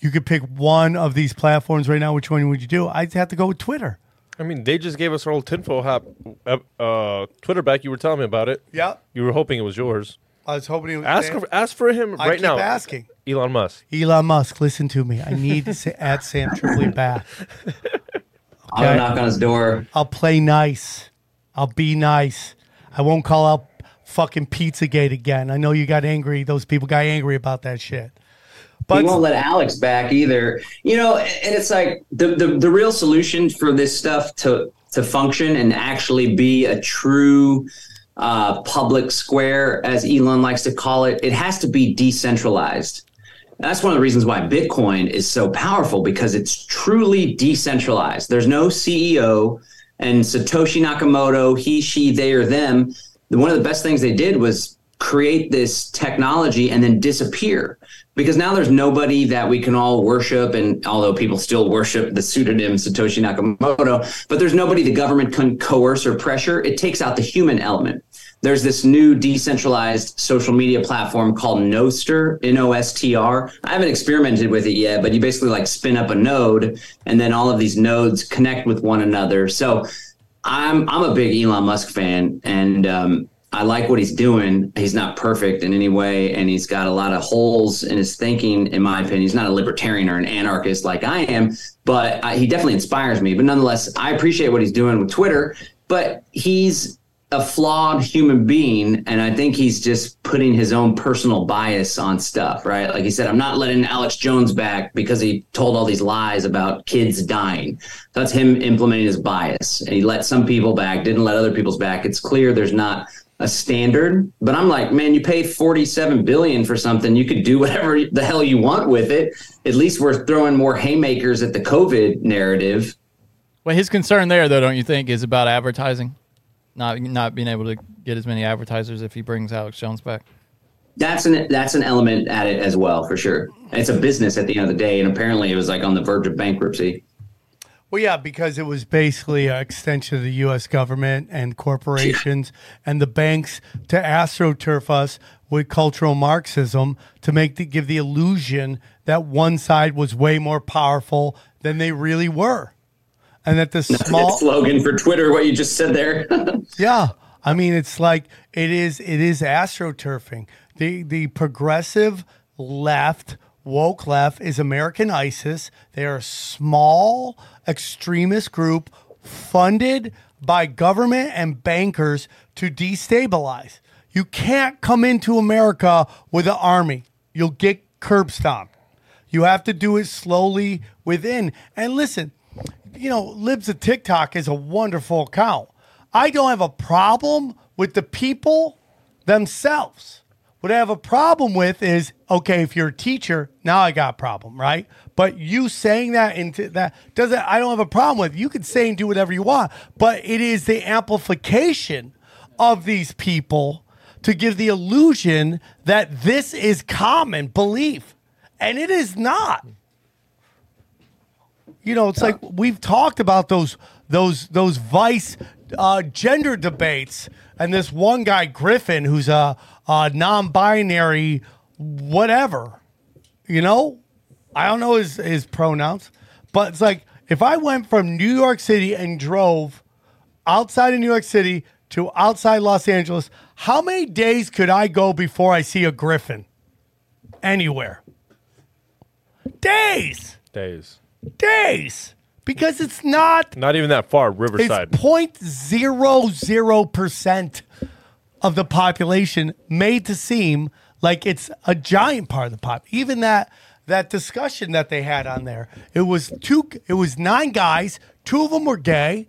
Speaker 1: you could pick one of these platforms right now which one would you do i'd have to go with twitter
Speaker 2: I mean, they just gave us our old tinfoil hop uh, uh, Twitter back. You were telling me about it.
Speaker 1: yeah
Speaker 2: You were hoping it was yours.
Speaker 1: i was hoping it was
Speaker 2: Ask for, ask for him
Speaker 1: I
Speaker 2: right now.
Speaker 1: asking
Speaker 2: Elon Musk.
Speaker 1: elon musk listen to me i need to say at sam tripoli back
Speaker 5: I'll
Speaker 1: Okay.
Speaker 5: knock on his door.
Speaker 1: I'll play nice. I'll be nice. I won't call out fucking Pizzagate again. I know you got angry. Those people got angry about that shit.
Speaker 5: he
Speaker 1: But
Speaker 5: won't let Alex back either. You know, and it's like the, the the real solution for this stuff to to function and actually be a true uh, public square, as Elon likes to call it, it has to be decentralized. That's one of the reasons why Bitcoin is so powerful because it's truly decentralized. There's no CEO and Satoshi Nakamoto, he, she, they, or them. One of the best things they did was create this technology and then disappear because now there's nobody that we can all worship. And although people still worship the pseudonym Satoshi Nakamoto, but there's nobody the government can coerce or pressure. It takes out the human element. There's this new decentralized social media platform called Nostr, N O S T R. I haven't experimented with it yet, but you basically like spin up a node and then all of these nodes connect with one another. So I'm I'm a big Elon Musk fan and um, I like what he's doing. He's not perfect in any way, and he's got a lot of holes in his thinking. In my opinion, he's not a libertarian or an anarchist like I am, but I, he definitely inspires me. But nonetheless, I appreciate what he's doing with Twitter. But he's a flawed human being and i think he's just putting his own personal bias on stuff right? Like he said i'm not letting alex jones back because he told all these lies about kids dying. That's him implementing his bias. And he let some people back didn't let other people's back. It's clear there's not a standard but i'm like man you pay 47 billion for something. You could do whatever the hell you want with it. At least we're throwing more haymakers at the covid narrative.
Speaker 3: Well, his concern there, though, don't you think, is about advertising, not not being able to get as many advertisers if he brings Alex Jones back.
Speaker 5: that's an that's an element at it as well for sure it's a business at the end of the day and apparently it was like on the verge of bankruptcy
Speaker 1: Well, yeah, because it was basically an extension of the U.S. government and corporations and the banks to astroturf us with cultural Marxism to make the, give the illusion that one side was way more powerful than they really were, and that the small
Speaker 5: slogan for twitter what you just said there
Speaker 1: Yeah. I mean, it's like it is. It is astroturfing. The the progressive left, woke left, is American ISIS. They are a small extremist group funded by government and bankers to destabilize. You can't come into America with an army. You'll get curb stomped. You have to do it slowly within. And listen, you know, Libs of TikTok is a wonderful account. I don't have a problem with the people themselves. What I have a problem with is okay, if you're a teacher, now I got a problem, right? But you saying that into that doesn't I don't have a problem with. You can say and do whatever you want, but it is the amplification of these people to give the illusion that this is common belief. And it is not. You know, it's like we've talked about those those those vice uh, gender debates, and this one guy Griffin, who's a, a non-binary, whatever. You know, I don't know his his pronouns, but it's like if I went from New York City and drove outside of New York City to outside Los Angeles, how many days could I go before I see a Griffin anywhere? Days
Speaker 2: Days.
Speaker 1: Days because it's not
Speaker 2: Not even that far. Riverside.
Speaker 1: it's
Speaker 2: Riverside.
Speaker 1: 0.00 percent of the population made to seem like it's a giant part of the pop. Even that that discussion that they had on there, it was two. It was nine guys. Two of them were gay.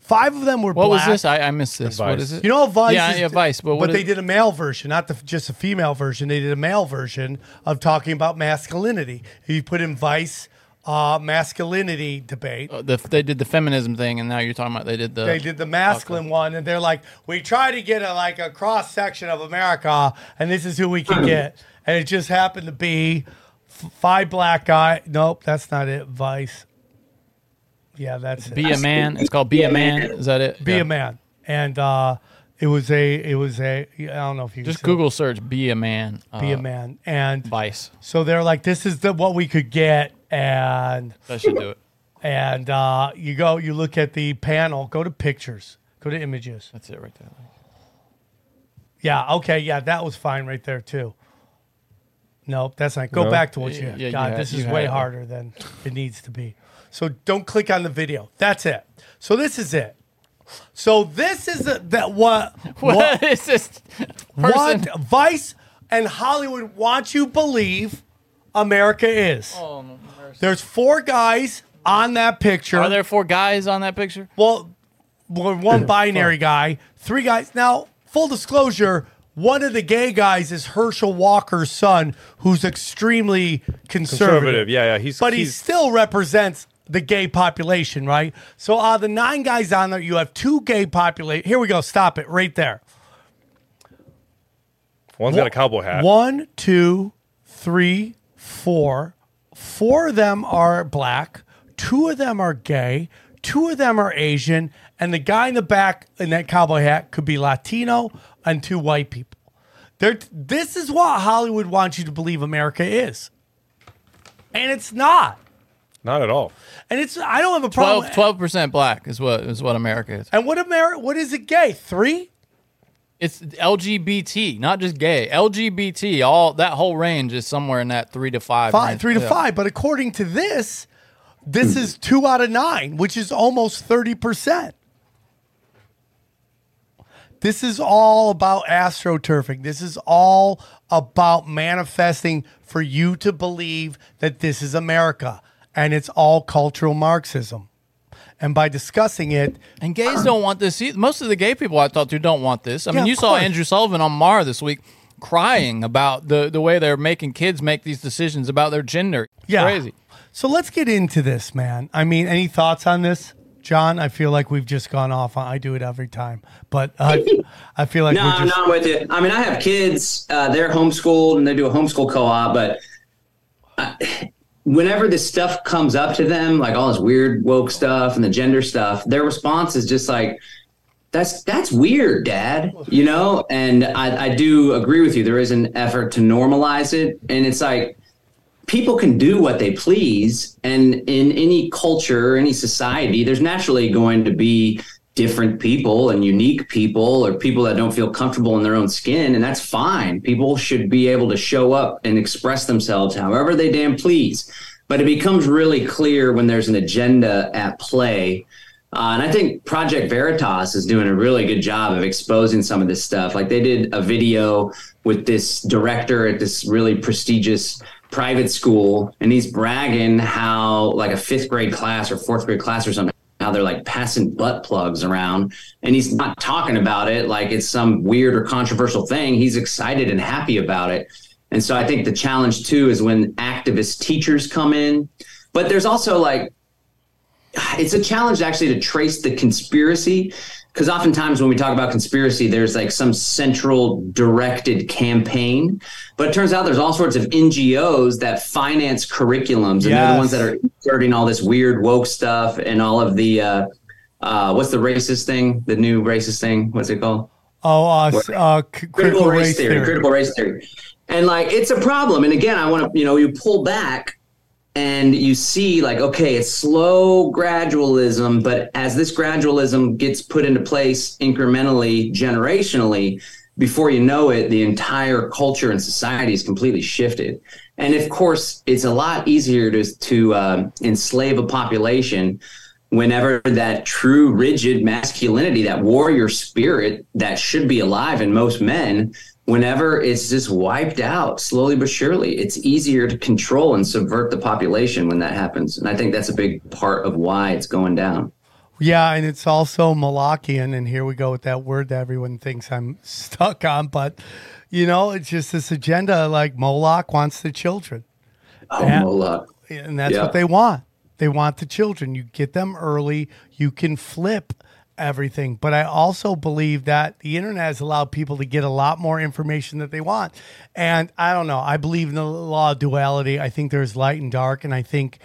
Speaker 1: Five of them were
Speaker 3: What
Speaker 1: black.
Speaker 3: was this? I, I missed this. What
Speaker 2: Vice.
Speaker 3: is it?
Speaker 1: You know, Vice.
Speaker 3: Yeah,
Speaker 1: is-
Speaker 3: yeah, Vice. But, what
Speaker 1: they
Speaker 3: is-
Speaker 1: did a male version, not the, just a female version. They did a male version of talking about masculinity. You put in Vice uh, masculinity debate.
Speaker 3: Uh, the, they did the feminism thing, and now you're talking about they did the.
Speaker 1: they did the masculine one, and they're like, we try to get a like a cross section of America, and this is who we can get, and it just happened to be f- five black guy. Nope, that's not it. Vice. Yeah, that's it.
Speaker 3: Be a man. It's called Be a Man. Is that it?
Speaker 1: Be
Speaker 3: Yeah.
Speaker 1: a man, and uh, it was a it was a I don't know if you
Speaker 3: Just
Speaker 1: say-
Speaker 3: Google search Be a Man.
Speaker 1: be
Speaker 3: uh,
Speaker 1: a man, and
Speaker 3: Vice.
Speaker 1: so they're like, this is the what we could get, and
Speaker 3: That should do it.
Speaker 1: and uh, you go, you look at the panel, go to pictures, go to images.
Speaker 3: That's it right there.
Speaker 1: Yeah. Okay. Yeah, that was fine right there too. Nope, that's not. Go
Speaker 2: No?
Speaker 1: back to what you.
Speaker 3: Yeah, yeah, you
Speaker 1: God,
Speaker 3: had-
Speaker 1: this is
Speaker 3: had
Speaker 1: way
Speaker 3: it.
Speaker 1: harder than it needs to be. So don't click on the video. That's it. So this is it. So this is a, that what
Speaker 3: What is this person?
Speaker 1: what Vice and Hollywood want you believe America is.
Speaker 3: Oh, mercy.
Speaker 1: There's four guys on that picture.
Speaker 3: Are there four guys on that picture?
Speaker 1: Well, one one binary guy, three guys. Now, full disclosure, one of the gay guys is Herschel Walker's son, who's extremely conservative.
Speaker 2: Conservative. Yeah, yeah. He's
Speaker 1: But he
Speaker 2: he's,
Speaker 1: still represents the gay population, right? So, out of the nine guys on there, you have two gay population. Here we go. Stop it right there.
Speaker 2: one's got a cowboy hat.
Speaker 1: One, two, three, four. Four of them are black. Two of them are gay. two of them are Asian, and the guy in the back in that cowboy hat could be Latino and two white people. They're, this is what Hollywood wants you to believe America is. And it's not.
Speaker 2: Not at all.
Speaker 1: And it's I don't have a problem.
Speaker 3: 12 percent black is what is what America is.
Speaker 1: And what America? What is it? Gay three?
Speaker 3: It's LGBT, not just gay. LGBT, all that whole range is somewhere in that three to five.
Speaker 1: Five,
Speaker 3: range.
Speaker 1: three to
Speaker 3: Yeah.
Speaker 1: five. But according to this, this is two out of nine, which is almost thirty percent. This is all about astroturfing. This is all about manifesting for you to believe that this is America, and it's all cultural Marxism. And by discussing it,
Speaker 3: And gays don't want this. Either. Most of the gay people I talked to don't want this. I
Speaker 1: Yeah,
Speaker 3: mean, you saw
Speaker 1: course.
Speaker 3: Andrew Sullivan on Maher this week crying about the, the way they're making kids make these decisions about their gender. It's
Speaker 1: Yeah.
Speaker 3: Crazy.
Speaker 1: So let's get into this, man. I mean, any thoughts on this, John? I feel like we've just gone off. I do it every time, but uh, I feel like
Speaker 5: No,
Speaker 1: we're
Speaker 5: I'm not with you. I mean, I have kids. Uh, they're homeschooled and they do a homeschool co-op. But uh, whenever this stuff comes up to them, like all this weird woke stuff and the gender stuff, their response is just like, "That's that's weird, Dad." You know. And I, I do agree with you. There is an effort to normalize it, and it's like people can do what they please and in any culture any society there's naturally going to be different people and unique people or people that don't feel comfortable in their own skin and that's fine. People should be able to show up and express themselves however they damn please. But it becomes really clear when there's an agenda at play. Uh, and I think Project Veritas is doing a really good job of exposing some of this stuff. Like they did a video with this director at this really prestigious private school, and he's bragging how, like, a fifth grade class or fourth grade class or something, how they're like passing butt plugs around. And he's not talking about it like it's some weird or controversial thing. He's excited and happy about it. And so I think the challenge too is when activist teachers come in. But there's also like, it's a challenge actually to trace the conspiracy because oftentimes when we talk about conspiracy there's like some central directed campaign but it turns out there's all sorts of ngos that finance curriculums and they're the ones that are inserting all this weird woke stuff and all of the uh, uh, what's the racist thing? The new racist thing? What's it called?
Speaker 1: Oh, uh, uh, c-
Speaker 5: critical, race, theory, critical race theory. And like it's a problem and again i want to you know you pull back and you see like okay it's slow gradualism but as this gradualism gets put into place incrementally generationally before you know it the entire culture and society is completely shifted. And of course it's a lot easier to, to um, enslave a population whenever that true rigid masculinity that warrior spirit that should be alive in most men whenever it's just wiped out slowly but surely it's easier to control and subvert the population when that happens and i think that's a big part of why it's going down
Speaker 1: Yeah, and it's also Molochian, and here we go with that word that everyone thinks I'm stuck on. But you know, it's just this agenda. Like Moloch wants the children,
Speaker 5: oh
Speaker 1: Yeah.
Speaker 5: Moloch.
Speaker 1: and that's
Speaker 5: Yeah.
Speaker 1: what they want. They want the children. You get them early. You can flip everything. But I also believe that the internet has allowed people to get a lot more information that they want. And I don't know. I believe in the law of duality. I think there's light and dark, and I think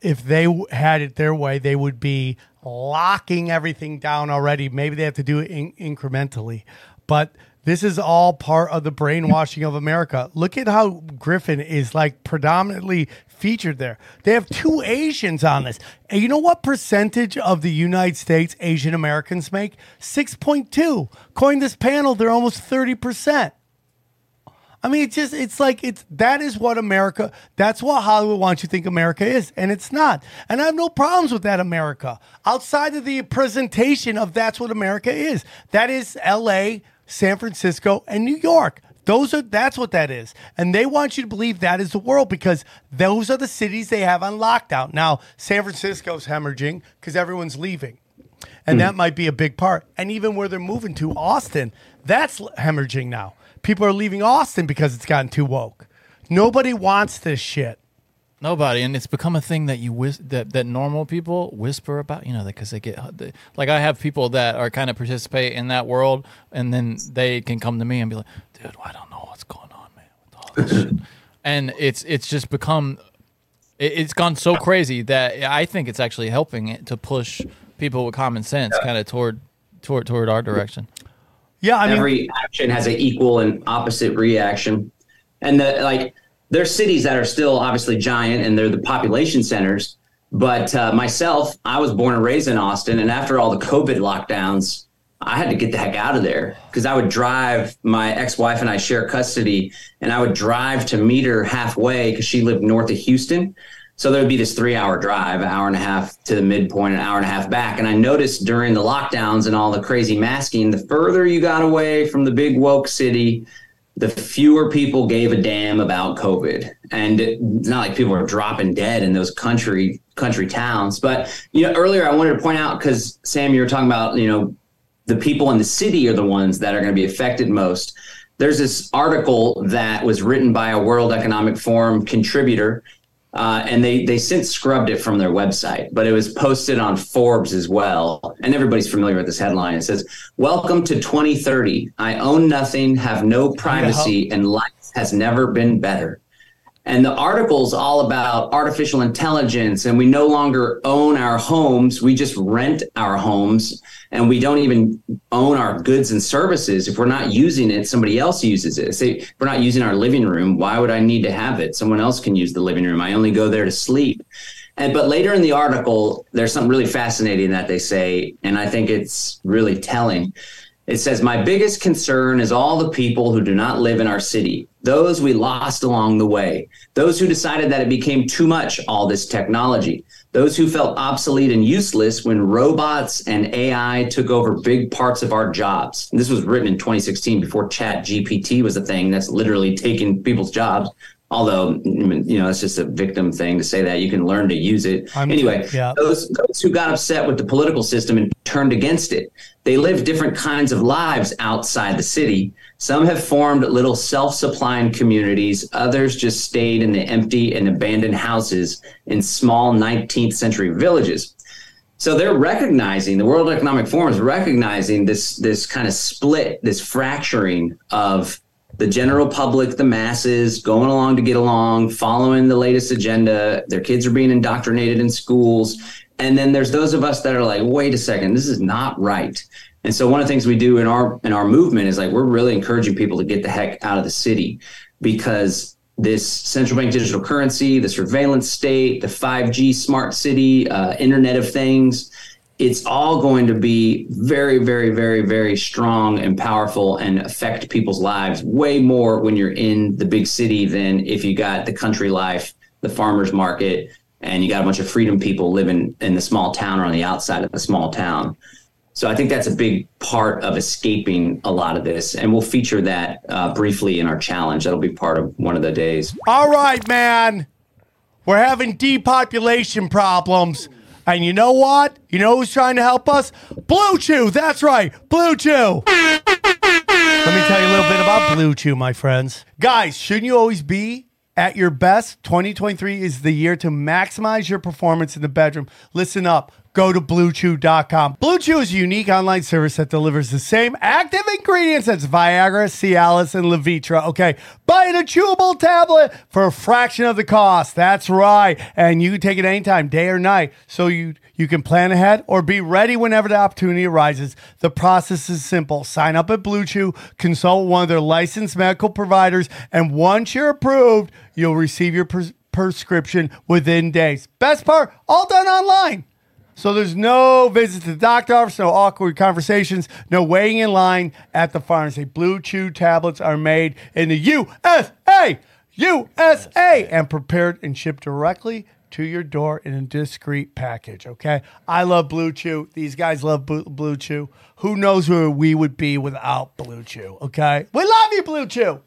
Speaker 1: if they had it their way, they would be locking everything down already. Maybe they have to do it in- incrementally, but this is all part of the brainwashing of America. Look at how Griffin is like predominantly featured there. They have two Asians on this. And you know what percentage of the United States Asian Americans make? 6.2. According this panel, they're almost 30%. I mean, it's just, it's like, it's, that is what America, that's what Hollywood wants you to think America is. And it's not. And I have no problems with that America outside of the presentation of that's what America is. That is LA, San Francisco, and New York. Those are, that's what that is. And they want you to believe that is the world because those are the cities they have on lockdown. Now, San Francisco's hemorrhaging because everyone's leaving and hmm. that might be a big part. And even where they're moving to, Austin, that's hemorrhaging now. People are leaving Austin because it's gotten too woke. Nobody wants this shit.
Speaker 3: Nobody, and it's become a thing that you whis- that that normal people whisper about. You know, because they get uh, they, like I have people that are kind of participate in that world, and then they can come to me and be like, "Dude, I don't know what's going on, man, with all this shit." And it's it's just become It, it's gone so crazy that I think it's actually helping it to push people with common sense kind of toward toward toward our direction.
Speaker 1: Yeah, I mean,
Speaker 5: every action has an equal and opposite reaction and the like there's cities that are still obviously giant and they're the population centers but uh, myself i was born and raised in austin and after all the covid lockdowns i had to get the heck out of there because i would drive my ex-wife and i share custody and i would drive to meet her halfway because she lived north of houston so there would be this three hour drive, an hour and a half to the midpoint, an hour and a half back. And I noticed during the lockdowns and all the crazy masking, the further you got away from the big woke city, the fewer people gave a damn about COVID. And it's not like people are dropping dead in those country country towns. But you know, earlier I wanted to point out because Sam, you were talking about, you know, the people in the city are the ones that are going to be affected most. There's this article that was written by a World Economic Forum contributor uh, and they they since scrubbed it from their website, but it was posted on Forbes as well. And everybody's familiar with this headline. It says, "Welcome to 2030. I own nothing, have no privacy, and life has never been better." And the article's all about artificial intelligence, and we no longer own our homes. We just rent our homes, and we don't even own our goods and services. If we're not using it, somebody else uses it. Say, if we're not using our living room, why would I need to have it? Someone else can use the living room. I only go there to sleep. And but later in the article, there's something really fascinating that they say, and I think it's really telling. It says, My biggest concern is all the people who do not live in our city, those we lost along the way, those who decided that it became too much, all this technology, those who felt obsolete and useless when robots and AI took over big parts of our jobs. And this was written in 2016 before Chat GPT was a thing that's literally taking people's jobs. Although, you know, it's just a victim thing to say that you can learn to use it.
Speaker 1: I'm-
Speaker 5: anyway,
Speaker 1: yeah.
Speaker 5: those, those who got upset with the political system and turned against it. They live different kinds of lives outside the city. Some have formed little self supplying communities, others just stayed in the empty and abandoned houses in small 19th century villages. So they're recognizing the World Economic Forum is recognizing this this kind of split, this fracturing of the general public, the masses going along to get along, following the latest agenda. Their kids are being indoctrinated in schools. And then there's those of us that are like, wait a second, this is not right. And so one of the things we do in our in our movement is like we're really encouraging people to get the heck out of the city because this central bank digital currency, the surveillance state, the 5G smart city, uh, Internet of Things, it's all going to be very, very, very, very strong and powerful and affect people's lives way more when you're in the big city than if you got the country life, the farmer's market, and you got a bunch of freedom people living in the small town or on the outside of the small town. So I think that's a big part of escaping a lot of this, and we'll feature that uh, briefly in our challenge. That'll be part of one of the days.
Speaker 1: All right, man. We're having depopulation problems. And you know what? You know who's trying to help us? Blue Chew. That's right. Blue Chew. Let me tell you a little bit about Blue Chew, my friends. Guys, shouldn't you always be at your best? 2023 is the year to maximize your performance in the bedroom. Listen up. Go to bluechew.com. Blue Chew is a unique online service that delivers the same active ingredients as Viagra, Cialis, and Levitra. Okay, buy a chewable tablet for a fraction of the cost. That's right. And you can take it anytime, day or night. So you you can plan ahead or be ready whenever the opportunity arises. The process is simple. Sign up at Blue Chew, consult one of their licensed medical providers, and once you're approved, you'll receive your pres- prescription within days. Best part, all done online. So there's no visit to the doctor office, no awkward conversations, no waiting in line at the pharmacy. Blue Chew tablets are made in the USA, USA, and prepared and shipped directly to your door in a discreet package. Okay, I love Blue Chew. These guys love Blue, Blue Chew. Who knows where we would be without Blue Chew? Okay, we love you, Blue Chew.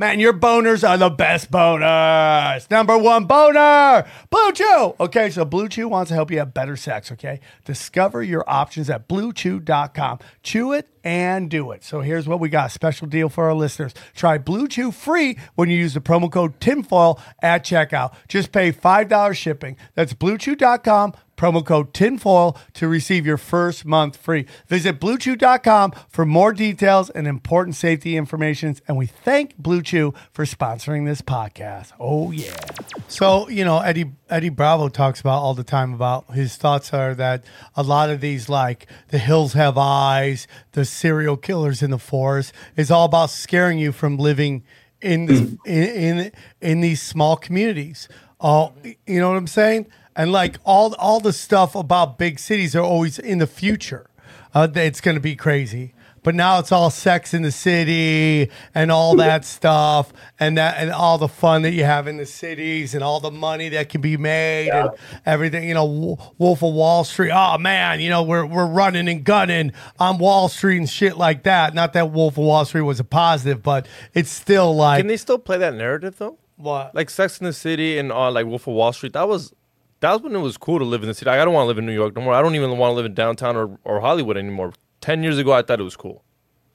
Speaker 1: Man, your boners are the best boners. Number one boner, Blue Chew. Okay, so Blue Chew wants to help you have better sex, okay? Discover your options at bluechew.com. Chew it and do it. So here's what we got. Special deal for our listeners. Try Blue Chew free when you use the promo code TINFOIL at checkout. Just pay $5 shipping. That's bluechew.com promo code TINFOIL to receive your first month free. Visit BlueChew.com for more details and important safety information. And we thank Blue Chew for sponsoring this podcast. Oh, yeah. So, you know, Eddie Eddie Bravo talks about all the time about his thoughts are that a lot of these, like the hills have eyes, the serial killers in the forest, is all about scaring you from living in the, in, in in these small communities. Uh, you know what I'm saying? And like all all the stuff about big cities are always in the future. Uh, it's going to be crazy. But now it's all sex in the city and all that stuff and that and all the fun that you have in the cities and all the money that can be made and everything. You know, Wolf of Wall Street. Oh man, you know we're we're running and gunning on Wall Street and shit like that. Not that Wolf of Wall Street was a positive, but it's still like
Speaker 2: Can they still play that narrative though?
Speaker 1: what?
Speaker 2: Like Sex in the City and uh, like Wolf of Wall Street. That was that was when it was cool to live in the city. Like, I don't want to live in New York no more. I don't even want to live in downtown or, or Hollywood anymore. Ten years ago, I thought it was cool.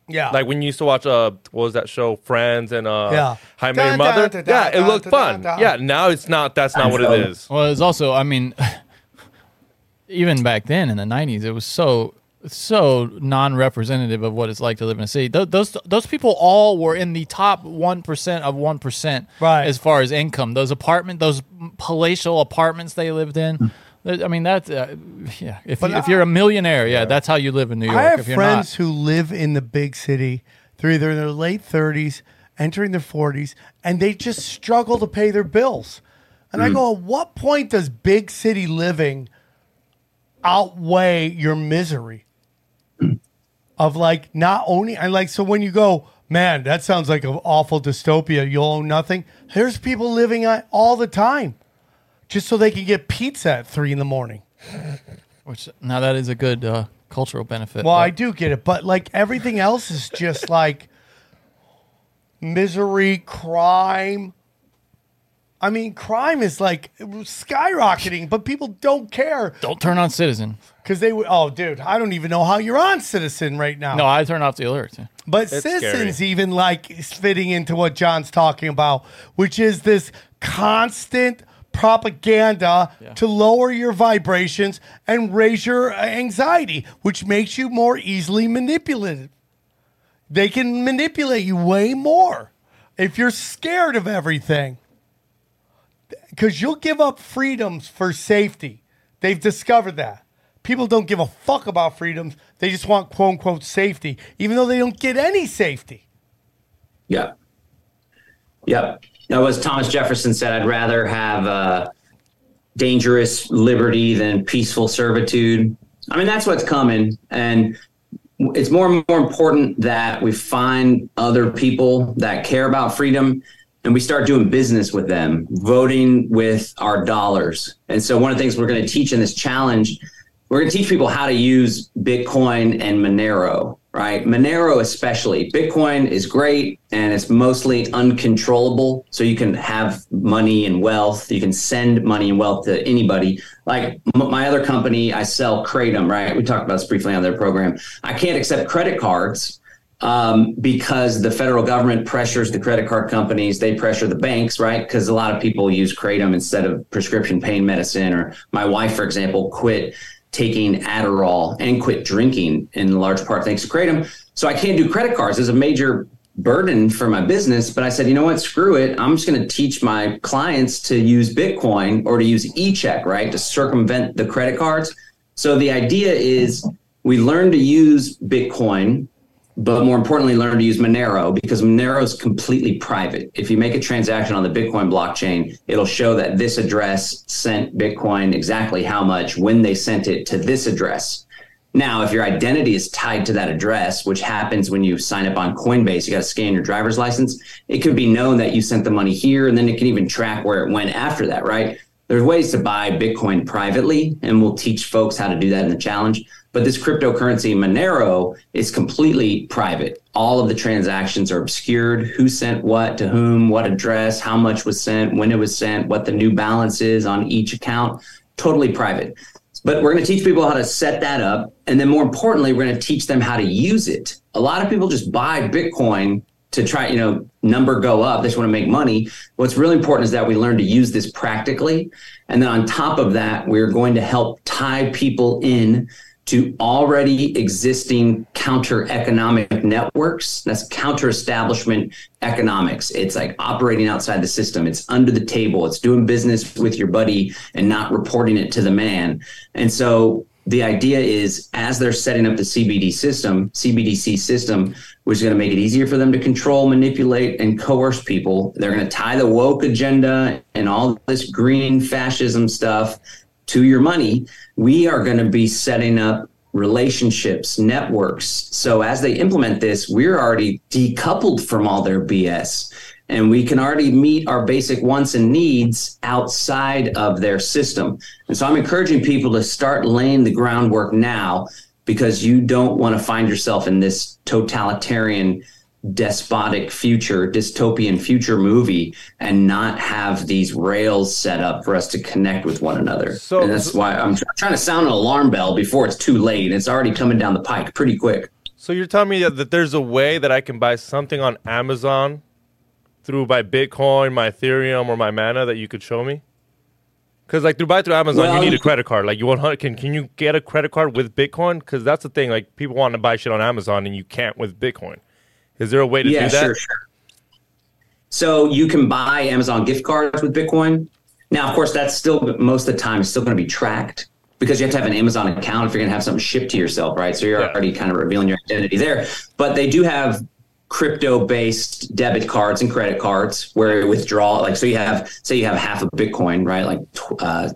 Speaker 1: yeah,
Speaker 2: Like when you used to watch uh, what was that show, Friends and uh,
Speaker 1: Yeah.
Speaker 2: How I Met Your
Speaker 1: Dun, dun,
Speaker 2: Mother.
Speaker 1: dun,
Speaker 2: yeah,
Speaker 1: dun,
Speaker 2: it looked
Speaker 1: dun,
Speaker 2: fun.
Speaker 1: dun, dun.
Speaker 2: Yeah, now it's not. That's not what it is.
Speaker 3: Well, it's also, I mean, even back then in the '90s, it was so so non-representative of what it's like to live in a city. Those those, those people all were in the top one percent of one percent,
Speaker 1: Right.
Speaker 3: As far as income, those apartment, those palatial apartments they lived in. I mean, that's uh, yeah. If you, if you're a millionaire, yeah, that's how you live in New York.
Speaker 1: I have
Speaker 3: if you're
Speaker 1: friends
Speaker 3: not,
Speaker 1: who live in the big city. They're either in their late 30s, entering their 40s, and they just struggle to pay their bills. And I go, at what point does big city living outweigh your misery? Of like not owning, I like, so when you go, man, that sounds like an awful dystopia, you'll own nothing. There's people living on all the time just so they can get pizza at three in the morning.
Speaker 3: which now that is a good uh, cultural benefit.
Speaker 1: Well,
Speaker 3: but-
Speaker 1: I do get it, but like everything else is just like misery, crime. I mean, crime is like skyrocketing, but people don't care
Speaker 3: don't turn on Citizen.
Speaker 1: Because they. would- Oh, dude, I don't even know how you're on Citizen right now.
Speaker 3: No, I turn off the alerts. yeah.
Speaker 1: But
Speaker 2: It's
Speaker 1: Citizens
Speaker 2: scary.
Speaker 1: even like is fitting into what John's talking about, which is this constant propaganda to lower your vibrations and raise your uh, anxiety, which makes you more easily manipulated. They can manipulate you way more if you're scared of everything. Because you'll give up freedoms for safety. They've discovered that. People don't give a fuck about freedoms. They just want quote unquote safety, even though they don't get any safety.
Speaker 5: Yep. Yep. That was Thomas Jefferson said, I'd rather have uh, dangerous liberty than peaceful servitude. I mean, that's what's coming. And it's more and more important that we find other people that care about freedom and we start doing business with them, voting with our dollars. And so, one of the things we're going to teach in this challenge, we're going to teach people how to use Bitcoin and Monero, right? Monero, especially. Bitcoin is great and it's mostly uncontrollable. So, you can have money and wealth, you can send money and wealth to anybody. Like m- my other company, I sell Kratom, right? We talked about this briefly on their program. I can't accept credit cards um, because the federal government pressures the credit card companies, they pressure the banks, right? Because a lot of people use kratom instead of prescription pain medicine. Or my wife, for example, quit taking Adderall and quit drinking in large part thanks to kratom. So I can't do credit cards. It's a major burden for my business. But I said, you know what? Screw it. I'm just going to teach my clients to use Bitcoin or to use e-check, right? To circumvent the credit cards. So the idea is we learn to use Bitcoin but more importantly, learn to use Monero because Monero is completely private. If you make a transaction on the Bitcoin blockchain, it'll show that this address sent Bitcoin exactly how much when they sent it to this address. Now, if your identity is tied to that address, which happens when you sign up on Coinbase, you got to scan your driver's license. It could be known that you sent the money here, and then it can even track where it went after that, right? There's ways to buy Bitcoin privately, and we'll teach folks how to do that in the challenge. But this cryptocurrency Monero is completely private. All of the transactions are obscured. Who sent what to whom, what address, how much was sent, when it was sent, what the new balance is on each account. Totally private. But we're going to teach people how to set that up. And then more importantly, we're going to teach them how to use it. A lot of people just buy Bitcoin to try, you know, number go up. They just want to make money. What's really important is that we learn to use this practically. And then on top of that, we're going to help tie people in to already existing counter economic networks. That's counter establishment economics. It's like operating outside the system. It's under the table. It's doing business with your buddy and not reporting it to the man. And so the idea is as they're setting up the CBD system, CBDC system, which is going to make it easier for them to control, manipulate, and coerce people, they're going to tie the woke agenda and all this green fascism stuff to your money. We are going to be setting up relationships, networks. So as they implement this, we're already decoupled from all their BS and we can already meet our basic wants and needs outside of their system. And so I'm encouraging people to start laying the groundwork now because you don't want to find yourself in this totalitarian despotic future dystopian future movie and not have these rails set up for us to connect with one another
Speaker 2: So-
Speaker 5: and that's why i'm tr- trying to sound an alarm bell before it's too late it's already coming down the pike pretty quick
Speaker 2: So you're telling me that, that there's a way that I can buy something on Amazon through my Bitcoin, my Ethereum, or my Mana that you could show me? Because like through buy through Amazon,
Speaker 5: Well-
Speaker 2: you need a credit card. Like you want can can you get a credit card with Bitcoin? Because that's the thing. Like people want to buy shit on Amazon and you can't with Bitcoin. Is there a way to
Speaker 5: yeah
Speaker 2: do that?
Speaker 5: sure sure. So you can buy amazon gift cards with bitcoin. Now of course that's still most of the time it's still going to be tracked because you have to have an amazon account if you're going to have something shipped to yourself right? So you're
Speaker 2: Yeah.
Speaker 5: already kind of revealing your identity there. But they do have crypto based debit cards and credit cards where you withdraw like so you have say you have half a bitcoin right? Like uh,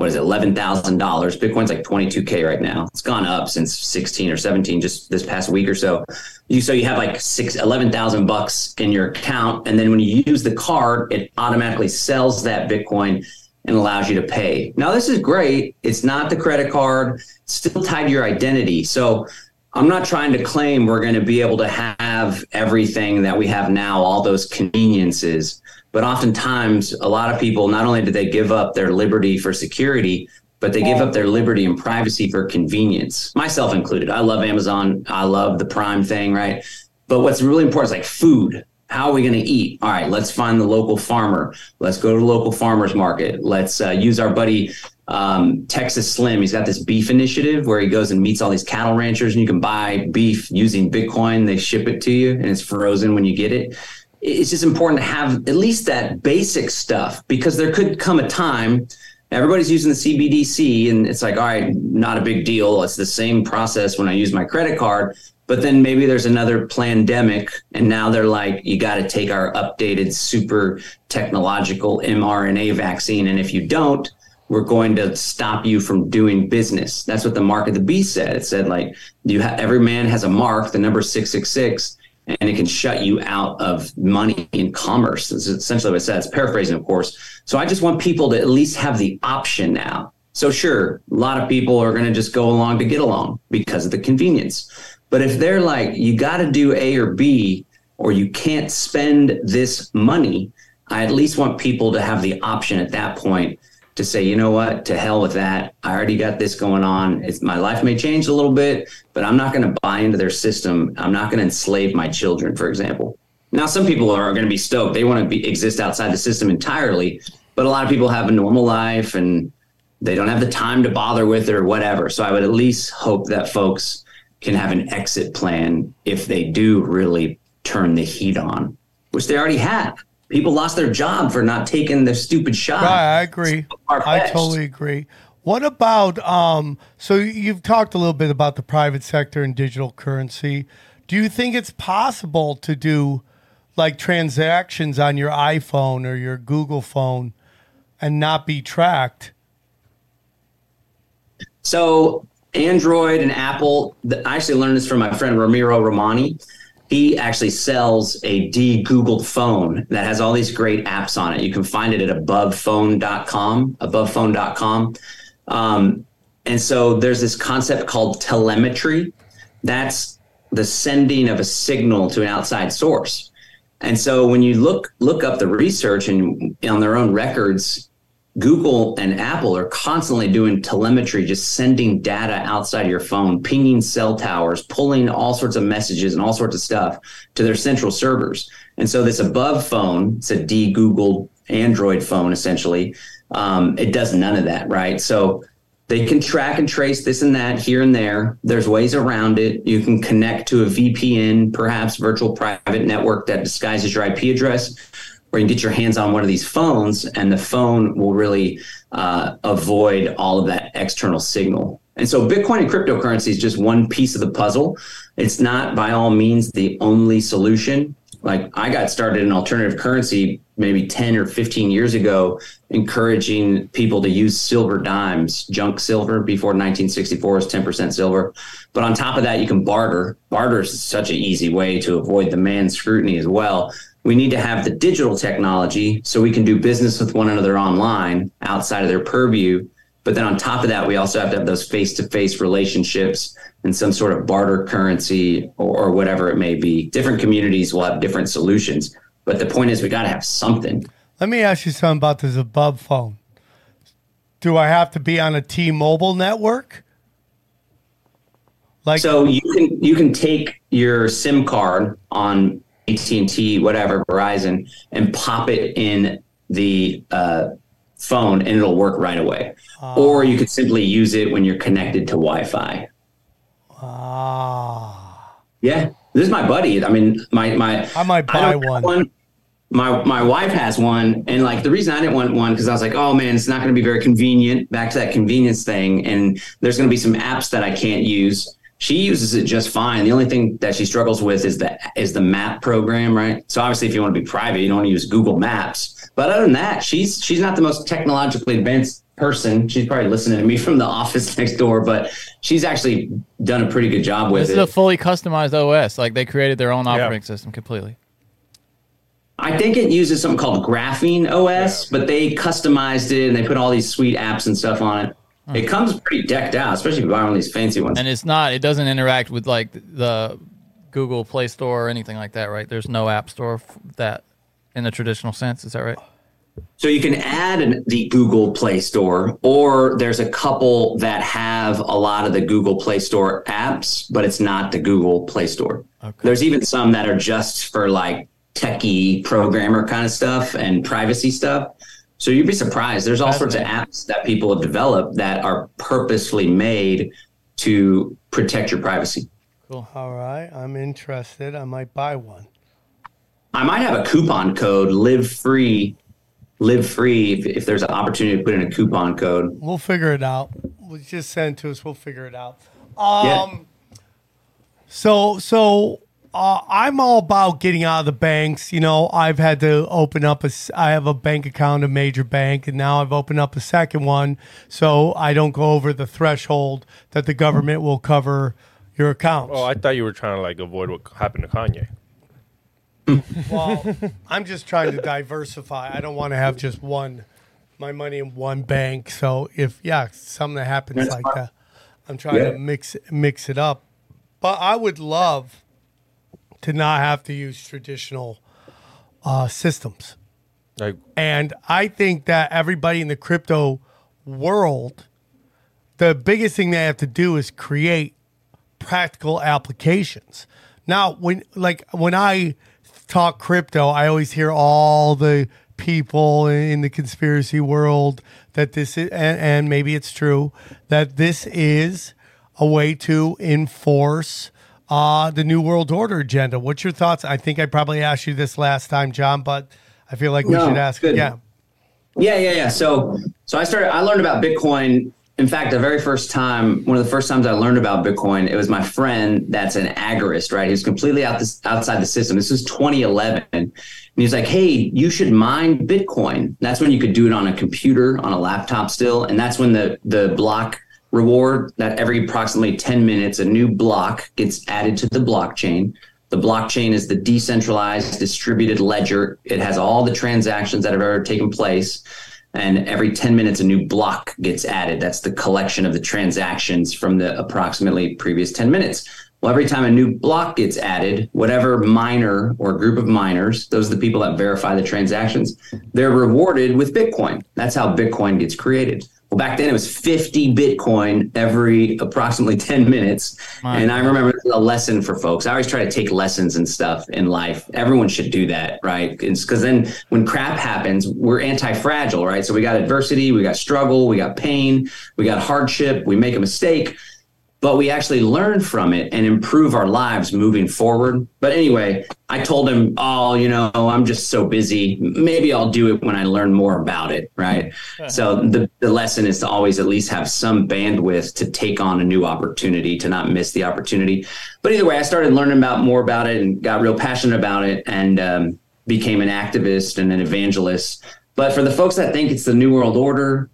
Speaker 5: what is it, eleven thousand dollars. Bitcoin's like twenty two k right now. It's gone up since sixteen or seventeen, just this past week or so. You so you have like six eleven thousand bucks in your account, and then when you use the card, it automatically sells that Bitcoin and allows you to pay. Now this is great. It's not the credit card. It's still tied to your identity. So I'm not trying to claim we're going to be able to have everything that we have now, all those conveniences. But oftentimes, a lot of people, not only do they give up their liberty for security, but they give up their liberty and privacy for convenience, myself included. I love Amazon. I love the Prime thing, right? But what's really important is like food. How are we going to eat? All right, let's find the local farmer. Let's go to the local farmers market. Let's uh, use our buddy um, Texas Slim. He's got this beef initiative where he goes and meets all these cattle ranchers, and you can buy beef using Bitcoin. They ship it to you, and it's frozen when you get it. It's just important to have at least that basic stuff because there could come a time everybody's using the CBDC, and it's like, all right, not a big deal. It's the same process when I use my credit card. But then maybe there's another pandemic, and now they're like, you got to take our updated, super technological mRNA vaccine. And if you don't, we're going to stop you from doing business. That's what the mark of the beast said. It said, like, you every man has a mark, the number 666, and it can shut you out of money and commerce. That's essentially what it says. Paraphrasing, of course. So I just want people to at least have the option now. So sure, a lot of people are going to just go along to get along because of the convenience. But if they're like, you got to do A or B, or you can't spend this money, I at least want people to have the option at that point to say, you know what, to hell with that. I already got this going on. It's, my life may change a little bit, but I'm not going to buy into their system. I'm not going to enslave my children, for example. Now, some people are going to be stoked. They want to exist outside the system entirely, but a lot of people have a normal life and they don't have the time to bother with it or whatever. So I would at least hope that folks can have an exit plan if they do really turn the heat on, which they already have. People lost their job for not taking the stupid shot.
Speaker 1: Right, I agree. I totally agree. What about um so you've talked a little bit about the private sector and digital currency. Do you think it's possible to do like transactions on your iPhone or your Google phone and not be tracked?
Speaker 5: So Android and Apple, I actually learned this from my friend Ramiro Romani. He actually sells a de-Googled phone that has all these great apps on it. You can find it at abovephone.com, abovephone.com. Um, and so there's this concept called telemetry. That's the sending of a signal to an outside source. And so when you look look up the research and on their own records, Google and Apple are constantly doing telemetry, just sending data outside your phone, pinging cell towers, pulling all sorts of messages and all sorts of stuff to their central servers. And so this above phone, it's a de Google Android phone essentially. Um, it does none of that, right? So they can track and trace this and that here and there. There's ways around it. You can connect to a VPN, perhaps virtual private network that disguises your IP address, or you can get your hands on one of these phones, and the phone will really uh, avoid all of that external signal. And so, Bitcoin and cryptocurrency is just one piece of the puzzle. It's not by all means the only solution. Like I got started in alternative currency maybe 10 or 15 years ago, encouraging people to use silver dimes, junk silver before 1964 is 10% silver. But on top of that, you can barter. Barter is such an easy way to avoid the man scrutiny as well. We need to have the digital technology so we can do business with one another online outside of their purview. But then on top of that, we also have to have those face to face relationships and some sort of barter currency or, or whatever it may be. Different communities will have different solutions. But the point is, we got to have something.
Speaker 1: Let me ask you something about this above phone. Do I have to be on a T-Mobile network?
Speaker 5: Like so, you can you can take your SIM card on AT and T, whatever Verizon, and pop it in the uh, phone, and it'll work right away. Uh, or you could simply use it when you're connected to Wi-Fi. Ah. Yeah, this is my buddy. I mean, my my.
Speaker 1: I might buy I one. one.
Speaker 5: My my wife has one, and like the reason I didn't want one because I was like, oh man, it's not going to be very convenient. Back to that convenience thing, and there's going to be some apps that I can't use. She uses it just fine. The only thing that she struggles with is the is the map program, right? So obviously, if you want to be private, you don't want to use Google Maps. But other than that, she's she's not the most technologically advanced person. She's probably listening to me from the office next door, but she's actually done a pretty good job with it.
Speaker 3: This is a fully customized OS. Like they created their own operating yeah. system completely.
Speaker 5: I think it uses something called Graphene OS, yeah. but they customized it and they put all these sweet apps and stuff on it. Hmm. It comes pretty decked out, especially if you buy one of these fancy ones.
Speaker 3: And it's not. It doesn't interact with like the Google Play Store or anything like that, right? There's no app store that in the traditional sense. Is that right?
Speaker 5: So you can add an, the Google Play Store, or there's a couple that have a lot of the Google Play Store apps, but it's not the Google Play Store. Okay. There's even some that are just for like techie programmer kind of stuff and privacy stuff. So you'd be surprised. There's all sorts of apps that people have developed that are purposely made to protect your privacy.
Speaker 1: Cool. All right. I'm interested. I might buy one.
Speaker 5: I might have a coupon code, live free live free if, if there's an opportunity to put in a coupon code.
Speaker 1: We'll figure it out. We'll just send it to us. We'll figure it out. Um, yeah. So so uh, I'm all about getting out of the banks. You know, I've had to open up a. I have a bank account, a major bank, and now I've opened up a second one, so I don't go over the threshold that the government will cover your accounts.
Speaker 2: Oh, I thought you were trying to like avoid what happened to Kanye
Speaker 1: well, I'm just trying to diversify. I don't want to have just one, my money in one bank. So if yeah, something that happens like that, I'm trying yeah. to mix mix it up. But I would love to not have to use traditional uh, systems. Like, and I think that everybody in the crypto world, the biggest thing they have to do is create practical applications. Now, when like when I talk crypto, I always hear all the people in the conspiracy world that this is, and, and maybe it's true, that this is a way to enforce uh, the New World Order agenda. What's your thoughts? I think I probably asked you this last time, John, but I feel like we no, should ask good. again.
Speaker 5: Yeah, yeah, yeah. So, so I started. I learned about Bitcoin in fact, the very first time, one of the first times I learned about Bitcoin, it was my friend that's an agorist, right? He's completely out this, outside the system. This was 2011. And he's like, hey, you should mine Bitcoin. That's when you could do it on a computer, on a laptop still. And that's when the, the block reward that every approximately 10 minutes, a new block gets added to the blockchain. The blockchain is the decentralized distributed ledger. It has all the transactions that have ever taken place and every 10 minutes a new block gets added that's the collection of the transactions from the approximately previous 10 minutes Well, every time a new block gets added, whatever miner or group of miners, those are the people that verify the transactions, they're rewarded with Bitcoin. That's how Bitcoin gets created. Well, back then it was 50 Bitcoin every approximately 10 minutes. And I remember a lesson for folks. I always try to take lessons and stuff in life. Everyone should do that, right? Because then when crap happens, we're anti fragile, right? So we got adversity, we got struggle, we got pain, we got hardship, we make a mistake but we actually learn from it and improve our lives moving forward. But anyway, I told him, Oh, you know, I'm just so busy. Maybe I'll do it when I learn more about it. Right. so the, the lesson is to always at least have some bandwidth to take on a new opportunity, to not miss the opportunity. But either way, I started learning about more about it and got real passionate about it and um, became an activist and an evangelist. But for the folks that think it's the New World Order,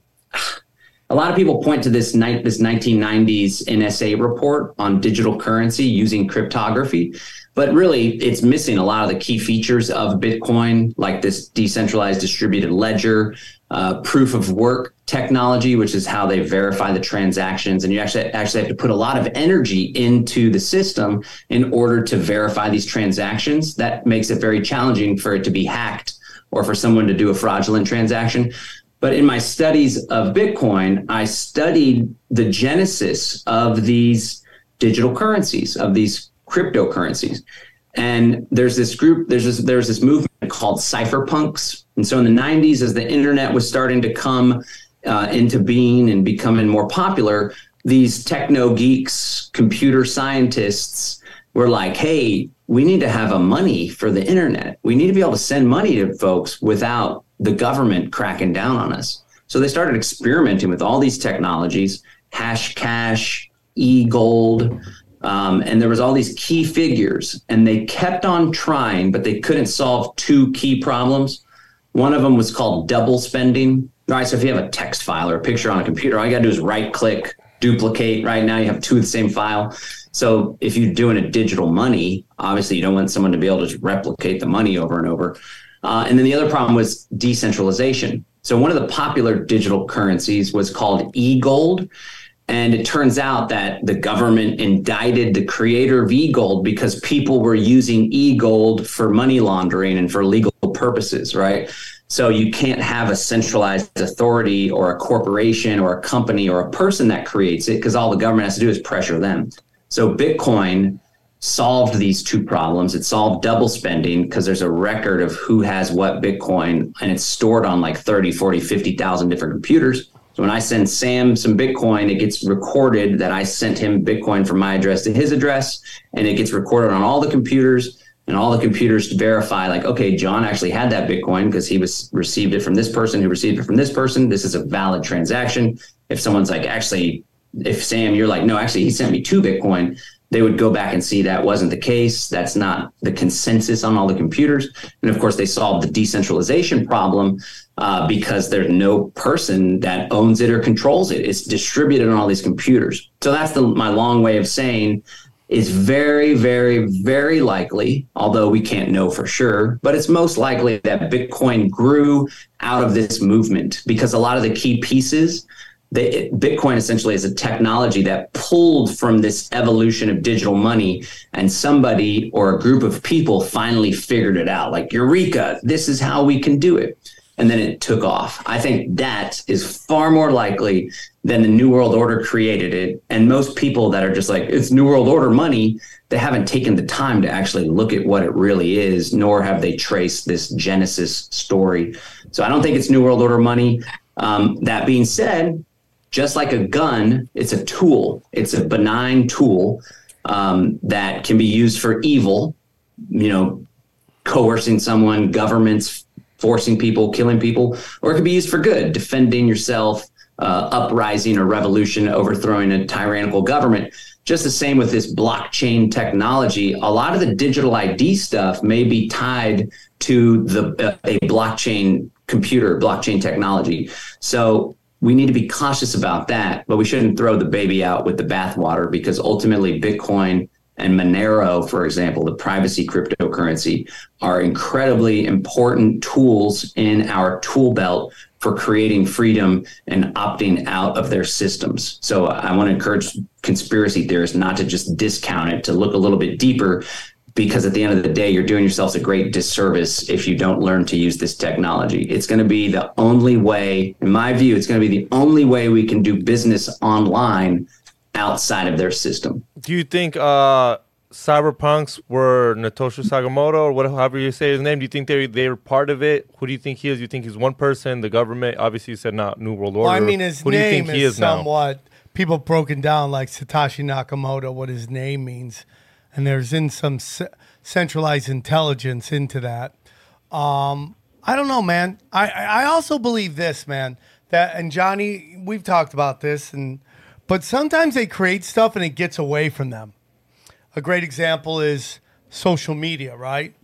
Speaker 5: a lot of people point to this night this 1990s NSA report on digital currency using cryptography, but really it's missing a lot of the key features of Bitcoin, like this decentralized distributed ledger, uh, proof of work technology, which is how they verify the transactions, and you actually actually have to put a lot of energy into the system in order to verify these transactions. That makes it very challenging for it to be hacked or for someone to do a fraudulent transaction. But in my studies of Bitcoin, I studied the genesis of these digital currencies, of these cryptocurrencies. And there's this group, there's this, there's this movement called cypherpunks. And so in the 90s, as the internet was starting to come uh, into being and becoming more popular, these techno geeks, computer scientists were like, hey, we need to have a money for the internet. We need to be able to send money to folks without the government cracking down on us. So they started experimenting with all these technologies, Hashcash, e-gold, um, and there was all these key figures, and they kept on trying, but they couldn't solve two key problems. One of them was called double spending. All right, so if you have a text file or a picture on a computer, all you got to do is right click, duplicate. Right now, you have two of the same file. So if you're doing a digital money, obviously you don't want someone to be able to replicate the money over and over. Uh, and then the other problem was decentralization. So one of the popular digital currencies was called e-gold. And it turns out that the government indicted the creator of e-gold because people were using e-gold for money laundering and for legal purposes, right? So you can't have a centralized authority or a corporation or a company or a person that creates it because all the government has to do is pressure them. So Bitcoin solved these two problems. It solved double spending because there's a record of who has what Bitcoin and it's stored on like 30, 40, 50,000 different computers. So when I send Sam some Bitcoin, it gets recorded that I sent him Bitcoin from my address to his address, and it gets recorded on all the computers. And all the computers to verify, like, okay, John actually had that Bitcoin because he was received it from this person who received it from this person. This is a valid transaction. If someone's like, actually, if Sam, you're like, no, actually, he sent me two Bitcoin, they would go back and see that wasn't the case. That's not the consensus on all the computers. And of course, they solved the decentralization problem uh, because there's no person that owns it or controls it. It's distributed on all these computers. So that's the, my long way of saying is very, very, very likely, although we can't know for sure, but it's most likely that Bitcoin grew out of this movement because a lot of the key pieces the, Bitcoin essentially is a technology that pulled from this evolution of digital money, and somebody or a group of people finally figured it out. Like, Eureka, this is how we can do it. And then it took off. I think that is far more likely than the New World Order created it. And most people that are just like, it's New World Order money, they haven't taken the time to actually look at what it really is, nor have they traced this Genesis story. So I don't think it's New World Order money. Um, that being said, just like a gun, it's a tool. It's a benign tool um, that can be used for evil, you know, coercing someone, governments forcing people, killing people, or it could be used for good, defending yourself, uh, uprising or revolution, overthrowing a tyrannical government. Just the same with this blockchain technology. A lot of the digital ID stuff may be tied to the uh, a blockchain computer, blockchain technology. So we need to be cautious about that, but we shouldn't throw the baby out with the bathwater because ultimately Bitcoin and Monero, for example, the privacy cryptocurrency, are incredibly important tools in our tool belt for creating freedom and opting out of their systems. So I want to encourage conspiracy theorists not to just discount it, to look a little bit deeper, because at the end of the day, you're doing yourselves a great disservice if you don't learn to use this technology. It's going to be the only way, in my view, it's going to be the only way we can do business online outside of their system.
Speaker 2: Do you think uh, cyberpunks were Natosha Sakamoto or whatever you say his name? Do you think they they were part of it? Who do you think he is? Do you think he's one person? The government? Obviously, you said not New World Order.
Speaker 1: Well, I mean, his
Speaker 2: Who do you
Speaker 1: name
Speaker 2: think he
Speaker 1: is,
Speaker 2: is now?
Speaker 1: somewhat people broken down like Satoshi Nakamoto, what his name means, and there's in some c- centralized intelligence into that. Um, I don't know, man. I I I also believe this, man. That and Johnny, we've talked about this, and but sometimes they create stuff and it gets away from them. A great example is social media, right?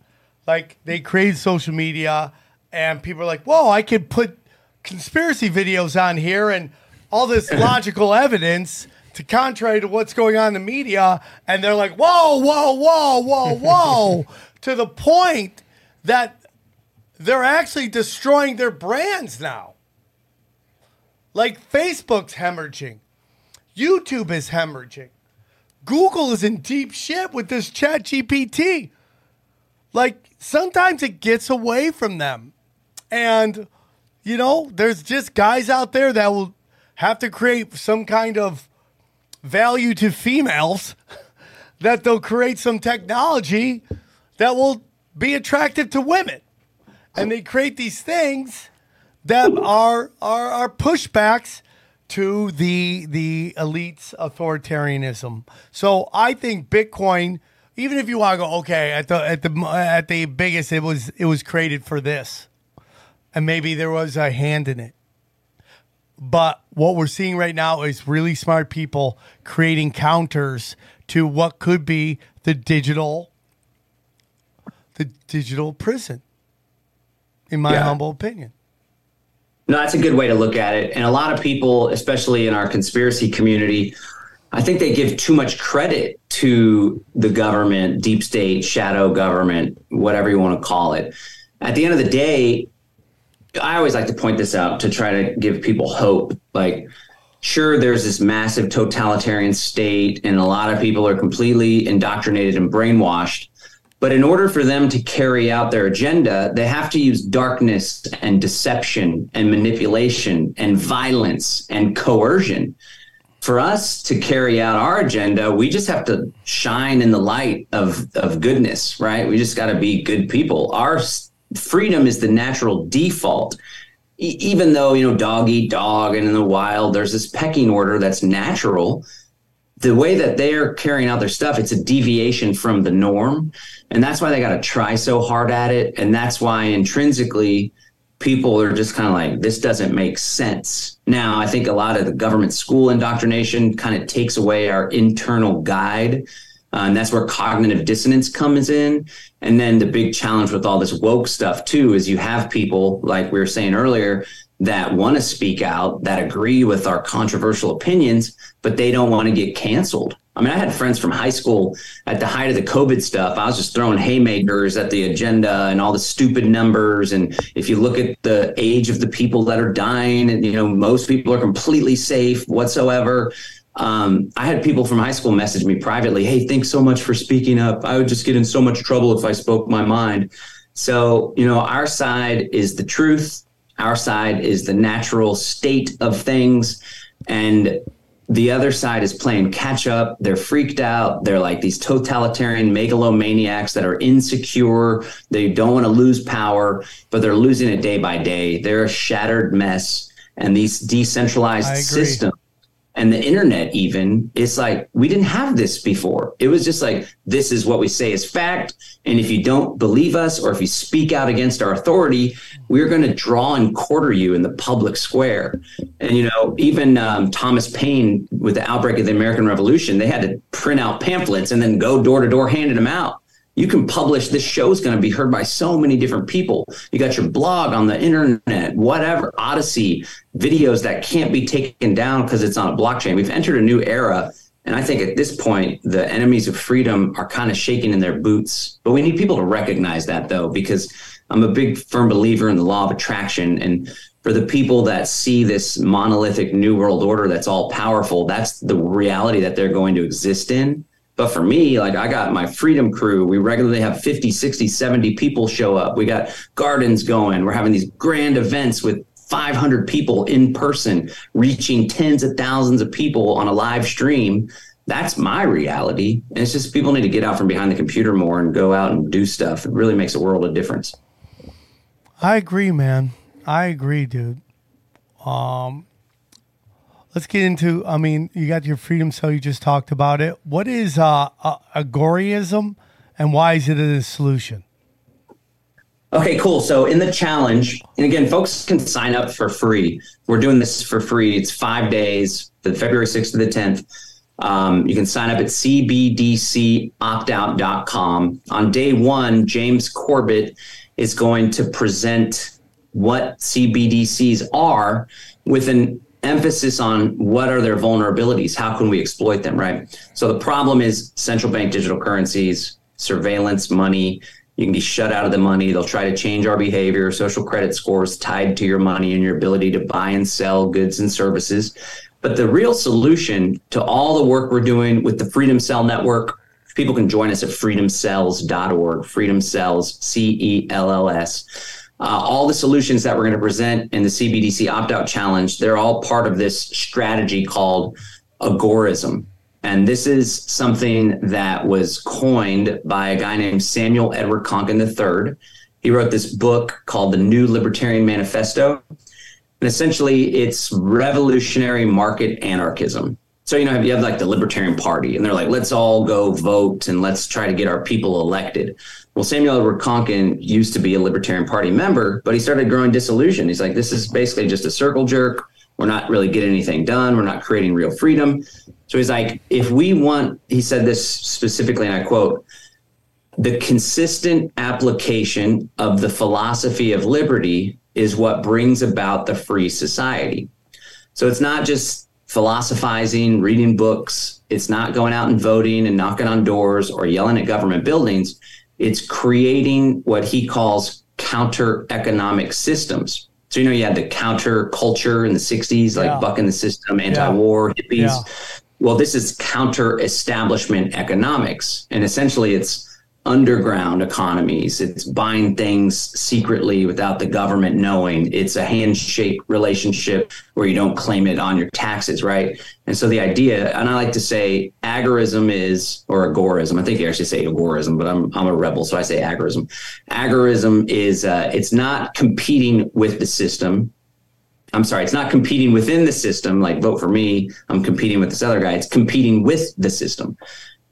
Speaker 1: Like they create social media and people are like, whoa, I could put conspiracy videos on here and all this logical evidence to contrary to what's going on in the media. And they're like, whoa, whoa, whoa, whoa, whoa, to the point that they're actually destroying their brands now. Like Facebook's hemorrhaging, YouTube is hemorrhaging. Google is in deep shit with this ChatGPT. Like sometimes it gets away from them. And, you know, there's just guys out there that will have to create some kind of value to females that they'll create some technology that will be attractive to women. And they create these things that are are, are pushbacks to the the elites authoritarianism. So I think Bitcoin, even if you want to go, okay, at the at the at the biggest, it was it was created for this, and maybe there was a hand in it. But what we're seeing right now is really smart people creating counters to what could be the digital the digital prison. In my
Speaker 5: Yeah.
Speaker 1: humble opinion.
Speaker 5: No, that's a good way to look at it. And a lot of people, especially in our conspiracy community, I think they give too much credit to the government, deep state, shadow government, whatever you want to call it. At the end of the day, I always like to point this out to try to give people hope. Like, sure, there's this massive totalitarian state, and a lot of people are completely indoctrinated and brainwashed. But in order for them to carry out their agenda, they have to use darkness and deception and manipulation and violence and coercion. For us to carry out our agenda, we just have to shine in the light of, of goodness, right? We just got to be good people. Our freedom is the natural default. Even though, you know, dog eat dog and in the wild, there's this pecking order that's natural the way that they're carrying out their stuff, it's a deviation from the norm. And that's why they got to try so hard at it. And that's why intrinsically people are just kind of like, this doesn't make sense. Now, I think a lot of the government school indoctrination kind of takes away our internal guide. Uh, and that's where cognitive dissonance comes in. And then the big challenge with all this woke stuff, too, is you have people, like we were saying earlier, that want to speak out, that agree with our controversial opinions, but they don't want to get canceled. I mean, I had friends from high school at the height of the COVID stuff. I was just throwing haymakers at the agenda and all the stupid numbers. And if you look at the age of the people that are dying, and you know, most people are completely safe whatsoever. Um, I had people from high school message me privately, "Hey, thanks so much for speaking up. I would just get in so much trouble if I spoke my mind." So, you know, our side is the truth. Our side is the natural state of things. And the other side is playing catch up. They're freaked out. They're like these totalitarian megalomaniacs that are insecure. They don't want to lose power, but they're losing it day by day. They're a shattered mess. And these decentralized systems and the internet even it's like we didn't have this before. It was just like this is what we say is fact and if you don't believe us or if you speak out against our authority we're going to draw and quarter you in the public square. And you know even um, thomas paine with the outbreak of the american revolution they had to print out pamphlets and then go door to door handing them out you can publish this show is going to be heard by so many different people you got your blog on the internet whatever Odysee videos that can't be taken down because it's on a blockchain we've entered a new era And I think at this point, the enemies of freedom are kind of shaking in their boots. But we need people to recognize that, though, because I'm a big firm believer in the law of attraction. And for the people that see this monolithic new world order that's all powerful, that's the reality that they're going to exist in. But for me, like I got my freedom crew, we regularly have 50, 60, 70 people show up. We got gardens going. We're having these grand events with 500 people in person, reaching tens of thousands of people on a live stream. That's my reality. And it's just people need to get out from behind the computer more and go out and do stuff. It really makes a world of difference.
Speaker 1: I agree, man. I agree, dude. Um, let's get into. I mean, you got your freedom cell. You just talked about it. What is uh, agorism, and why is it a solution?
Speaker 5: Okay, cool. So in the challenge, and again, folks can sign up for free. We're doing this for free. It's five days, the February 6th to the 10th. Um, you can sign up at cbdcoptout.com. On day one, James Corbett is going to present what CBDCs are with an emphasis on what are their vulnerabilities? How can we exploit them right? So the problem is central bank digital currencies surveillance money. You can be shut out of the money. They'll try to change our behavior. Social credit scores tied to your money and your ability to buy and sell goods and services. But the real solution to all the work we're doing with the freedom cell network people can join us at freedomcells.org freedom cells c-e-l-l-s uh, all the solutions that we're going to present in the CBDC opt out challenge, they're all part of this strategy called agorism. And this is something that was coined by a guy named Samuel Edward Konkin III. He wrote this book called The New Libertarian Manifesto. And essentially, it's revolutionary market anarchism. So, you know, you have like the Libertarian Party, and they're like, let's all go vote and let's try to get our people elected. Well, Samuel Edward Konkin used to be a Libertarian Party member, but he started growing disillusioned. He's like, this is basically just a circle jerk. We're not really getting anything done. We're not creating real freedom. So he's like, if we want, he said this specifically, and I quote, the consistent application of the philosophy of liberty is what brings about the free society. So it's not just philosophizing, reading books. It's not going out and voting and knocking on doors or yelling at government buildings. It's creating what he calls counter economic systems. So, you know, you had the counter culture in the 60s, like
Speaker 1: Yeah.
Speaker 5: bucking the system, anti war, hippies.
Speaker 1: Yeah.
Speaker 5: Well, this is counter establishment economics. And essentially, it's underground economies. It's buying things secretly without the government knowing. It's a handshake relationship where you don't claim it on your taxes, right? And so the idea, and I like to say agorism is, or agorism, I think you actually say agorism, but I'm, I'm a rebel, so I say agorism. Agorism is, uh, it's not competing with the system. I'm sorry, it's not competing within the system, like vote for me. I'm competing with this other guy. It's competing with the system.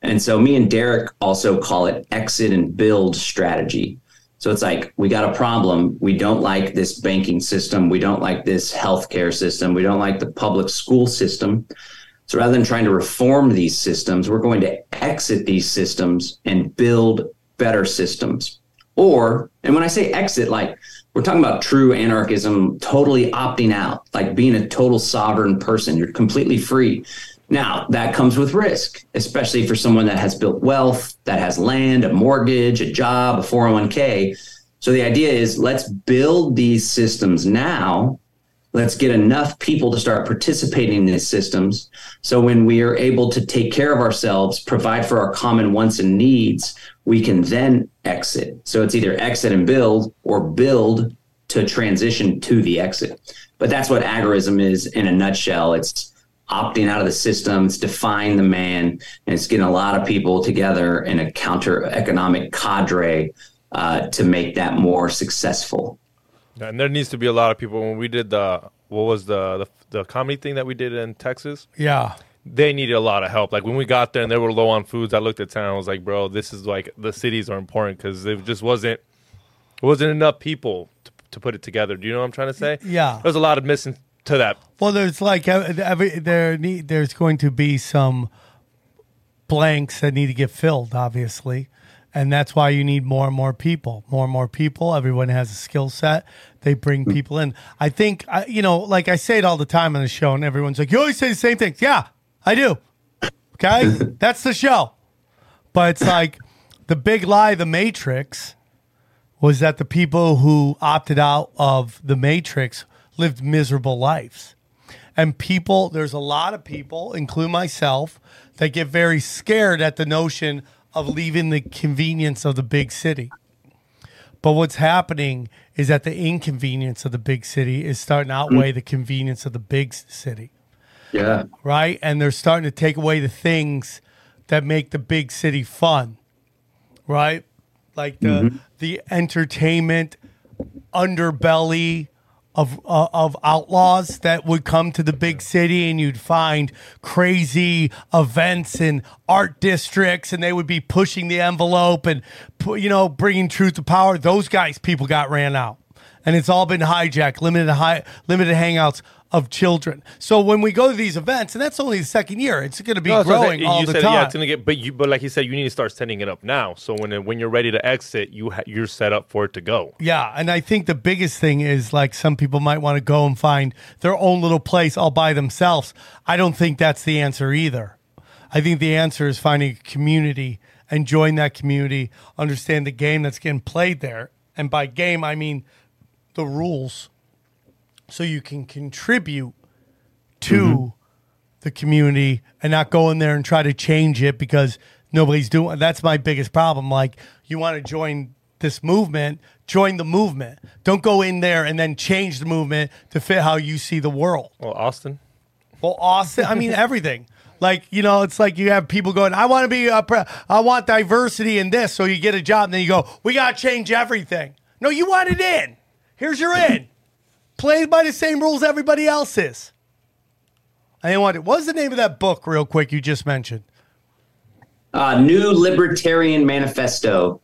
Speaker 5: And so me and Derrick also call it exit and build strategy. So it's like we got a problem. We don't like this banking system. We don't like this healthcare system. We don't like the public school system. So rather than trying to reform these systems, we're going to exit these systems and build better systems. Or, and when I say exit, like we're talking about true anarchism, totally opting out, like being a total sovereign person. You're completely free. Now, that comes with risk, especially for someone that has built wealth, that has land, a mortgage, a job, a 401k. So the idea is let's build these systems now. Let's get enough people to start participating in these systems. So when we are able to take care of ourselves, provide for our common wants and needs, we can then exit. So it's either exit and build or build to transition to the exit. But that's what agorism is in a nutshell. It's opting out of the system, it's defying the man, and it's getting a lot of people together in a counter economic cadre uh, to make that more successful.
Speaker 2: And there needs to be a lot of people. When we did the what was the the, the comedy thing that we did in Texas,
Speaker 1: Yeah.
Speaker 2: they needed a lot of help. Like when we got there and they were low on foods, I looked at town. And I was like, bro, this is like the cities are important because it just wasn't it wasn't enough people to, to put it together. Do you know what I'm trying to say?
Speaker 1: Yeah.
Speaker 2: There's a lot of missing to that.
Speaker 1: Well, there's like uh, every there need there's going to be some blanks that need to get filled, obviously, and that's why you need more and more people. More and more people. Everyone has a skill set. They bring mm. people in. I think I, you know, like I say it all the time on the show, and everyone's like, "You always say the same things." Yeah, I do. Okay, that's the show. But it's like the big lie, the Matrix, was that the people who opted out of the Matrix lived miserable lives. And people, there's a lot of people, including myself, that get very scared at the notion of leaving the convenience of the big city. But what's happening is that the inconvenience of the big city is starting to hmm. outweigh the convenience of the big city
Speaker 5: Yeah.
Speaker 1: right? And they're starting to take away the things that make the big city fun, right? Like the mm-hmm. the entertainment underbelly of uh, of outlaws that would come to the big city and you'd find crazy events and art districts and they would be pushing the envelope and you know bringing truth to power. Those guys people got ran out. And it's all been hijacked limited high limited hangouts of children so when we go to these events and that's only the second year it's going to be
Speaker 2: No,
Speaker 1: growing all
Speaker 2: you
Speaker 1: the
Speaker 2: said,
Speaker 1: time
Speaker 2: Yeah, it's gonna get, but you, but like you said, you need to start setting it up now. So when when you're ready to exit, you ha- you're set up for it to go.
Speaker 1: Yeah, and I think the biggest thing is like some people might want to go and find their own little place all by themselves. I don't think that's the answer either. I think the answer is finding a community and join that community, understand the game that's getting played there. And by game, I mean the rules so you can contribute to mm-hmm. the community and not go in there and try to change it because nobody's doing that's my biggest problem. Like you want to join this movement join the movement. Don't go in there and then change the movement to fit how you see the world.
Speaker 2: Well, Austin,
Speaker 1: well austin i mean everything. Like you know it's like you have people going i want to be a pre- i want diversity in this so you get a job and then you go we got to change everything. No you want it in. Here's your in play by the same rules everybody else is I didn't want it. What's the name of that book, real quick? You just mentioned.
Speaker 5: Uh, New Libertarian Manifesto.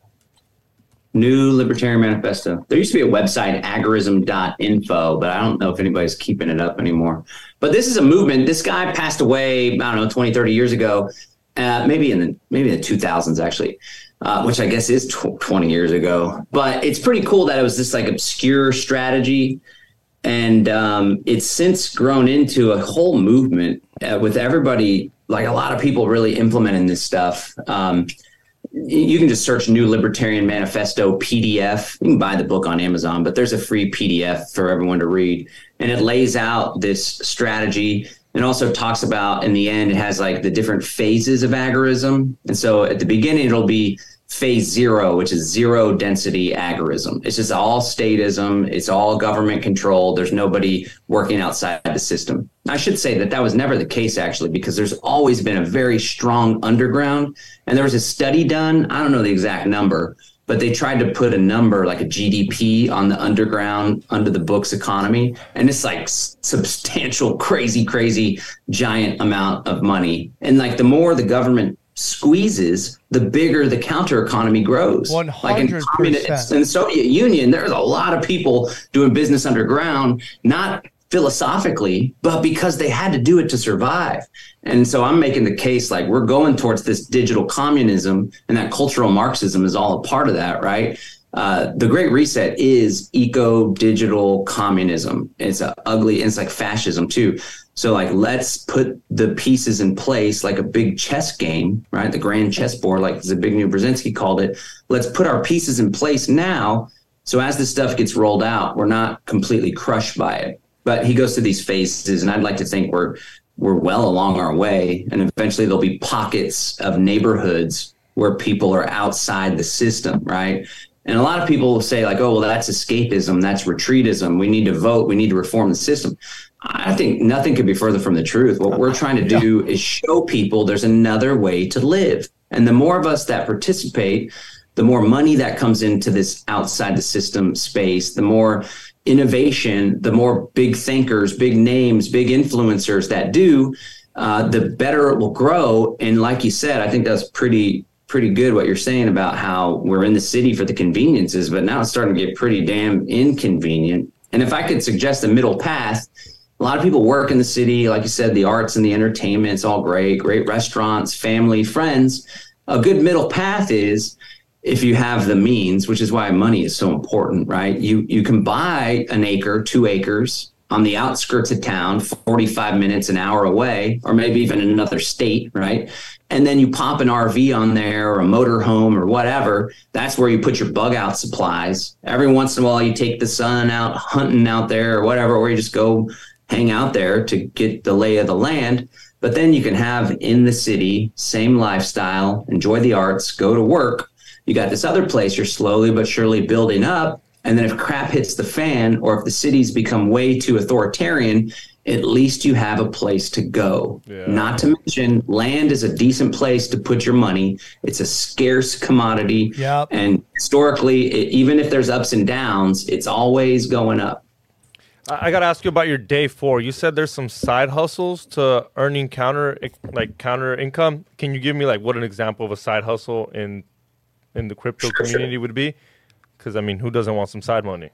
Speaker 5: New Libertarian Manifesto. There used to be a website, agorism.info, but I don't know if anybody's keeping it up anymore. But this is a movement. This guy passed away, I don't know, 20, 30 years ago, uh, maybe in the maybe in the 2000s, actually, uh, which I guess is tw- 20 years ago. But it's pretty cool that it was this like obscure strategy. And um, it's since grown into a whole movement uh, with everybody, like a lot of people really implementing this stuff. Um, you can just search New Libertarian Manifesto PDF. You can buy the book on Amazon, but there's a free PDF for everyone to read. And it lays out this strategy and also talks about, in the end, it has like the different phases of agorism. And so at the beginning, it'll be phase zero, which is zero density agorism. It's just all statism. It's all government control. There's nobody working outside the system. I should say that that was never the case actually, because there's always been a very strong underground. And there was a study done. I don't know the exact number, but they tried to put a number like a GDP on the underground under the books economy. And it's like substantial, crazy, crazy, giant amount of money. And like the more the government squeezes, the bigger the counter economy grows. Like in,
Speaker 1: 100%.
Speaker 5: communist, in the Soviet Union, there's a lot of people doing business underground, not philosophically, but because they had to do it to survive. And so I'm making the case like we're going towards this digital communism, and that cultural Marxism is all a part of that, right? Uh, the Great Reset is eco digital communism. It's a ugly, it's like fascism too. So like let's put the pieces in place like a big chess game, right? The grand chessboard, like Zbigniew Brzezinski called it. Let's put our pieces in place now. So as this stuff gets rolled out, we're not completely crushed by it. But he goes through these phases, and I'd like to think we're we're well along our way, and eventually there'll be pockets of neighborhoods where people are outside the system, right? And a lot of people will say, like, oh, well, that's escapism, that's retreatism. We need to vote, we need to reform the system. I think nothing could be further from the truth. What we're trying to do is show people there's another way to live. And the more of us that participate, the more money that comes into this outside the system space, the more innovation, the more big thinkers, big names, big influencers that do, uh, the better it will grow. And like you said, I think that's pretty pretty good what you're saying about how we're in the city for the conveniences, but now it's starting to get pretty damn inconvenient. And if I could suggest a middle path, a lot of people work in the city, like you said, the arts and the entertainment, it's all great, great restaurants, family, friends. A good middle path is if you have the means, which is why money is so important, right? You you can buy an acre, two acres, on the outskirts of town, 45 minutes, an hour away, or maybe even in another state, right? And then you pop an RV on there or a motor home or whatever. That's where you put your bug out supplies. Every once in a while, you take the son out hunting out there or whatever, or you just go hang out there to get the lay of the land. But then you can have in the city, same lifestyle, enjoy the arts, go to work. You got this other place you're slowly but surely building up. And then if crap hits the fan or if the cities become way too authoritarian, at least you have a place to go.
Speaker 2: Yeah.
Speaker 5: Not to mention, land is a decent place to put your money. It's a scarce commodity.
Speaker 1: Yep.
Speaker 5: And historically, it, even if there's ups and downs, it's always going up.
Speaker 2: I, I got to ask you about your day four. You said there's some side hustles to earning counter like counter income. Can you give me like what an example of a side hustle in in the crypto
Speaker 5: Sure, sure.
Speaker 2: community would be? Because I mean, who doesn't want some side money?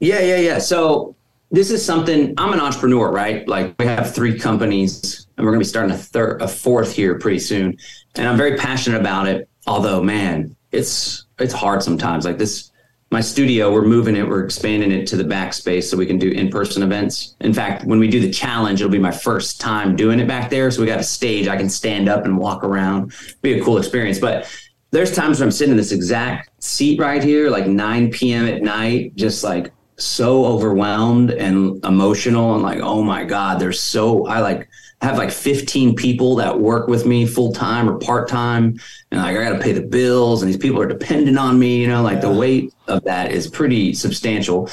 Speaker 5: Yeah, yeah, yeah. So this is something I'm an entrepreneur, right? Like we have three companies and we're going to be starting a third, a fourth here pretty soon. And I'm very passionate about it. Although, man, it's, it's hard sometimes like this, my studio, we're moving it, we're expanding it to the backspace so we can do in-person events. In fact, when we do the challenge, it'll be my first time doing it back there. So we got a stage, I can stand up and walk around. Be a cool experience. But there's times when I'm sitting in this exact seat right here, like 9 p.m. at night, just like so overwhelmed and emotional and like, oh my God, there's so I like have like 15 people that work with me full time or part time. And like I gotta pay the bills and these people are dependent on me, you know, like the weight of that is pretty substantial.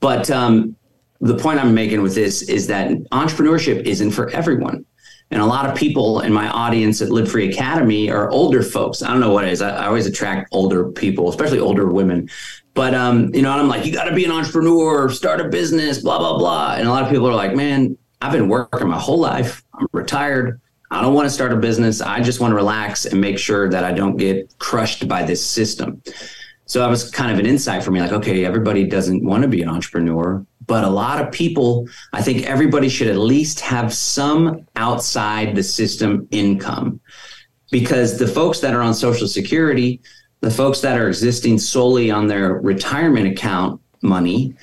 Speaker 5: But um the point I'm making with this is that entrepreneurship isn't for everyone. And a lot of people in my audience at Live Free Academy are older folks. I don't know what it is. I, I always attract older people, especially older women. But um, you know, and I'm like, you got to be an entrepreneur, start a business, blah blah blah. And a lot of people are like, man, I've been working my whole life. I'm retired. I don't want to start a business. I just want to relax and make sure that I don't get crushed by this system. So that was kind of an insight for me like, okay, everybody doesn't want to be an entrepreneur, but a lot of people, I think everybody should at least have some outside the system income because the folks that are on Social Security, the folks that are existing solely on their retirement account money,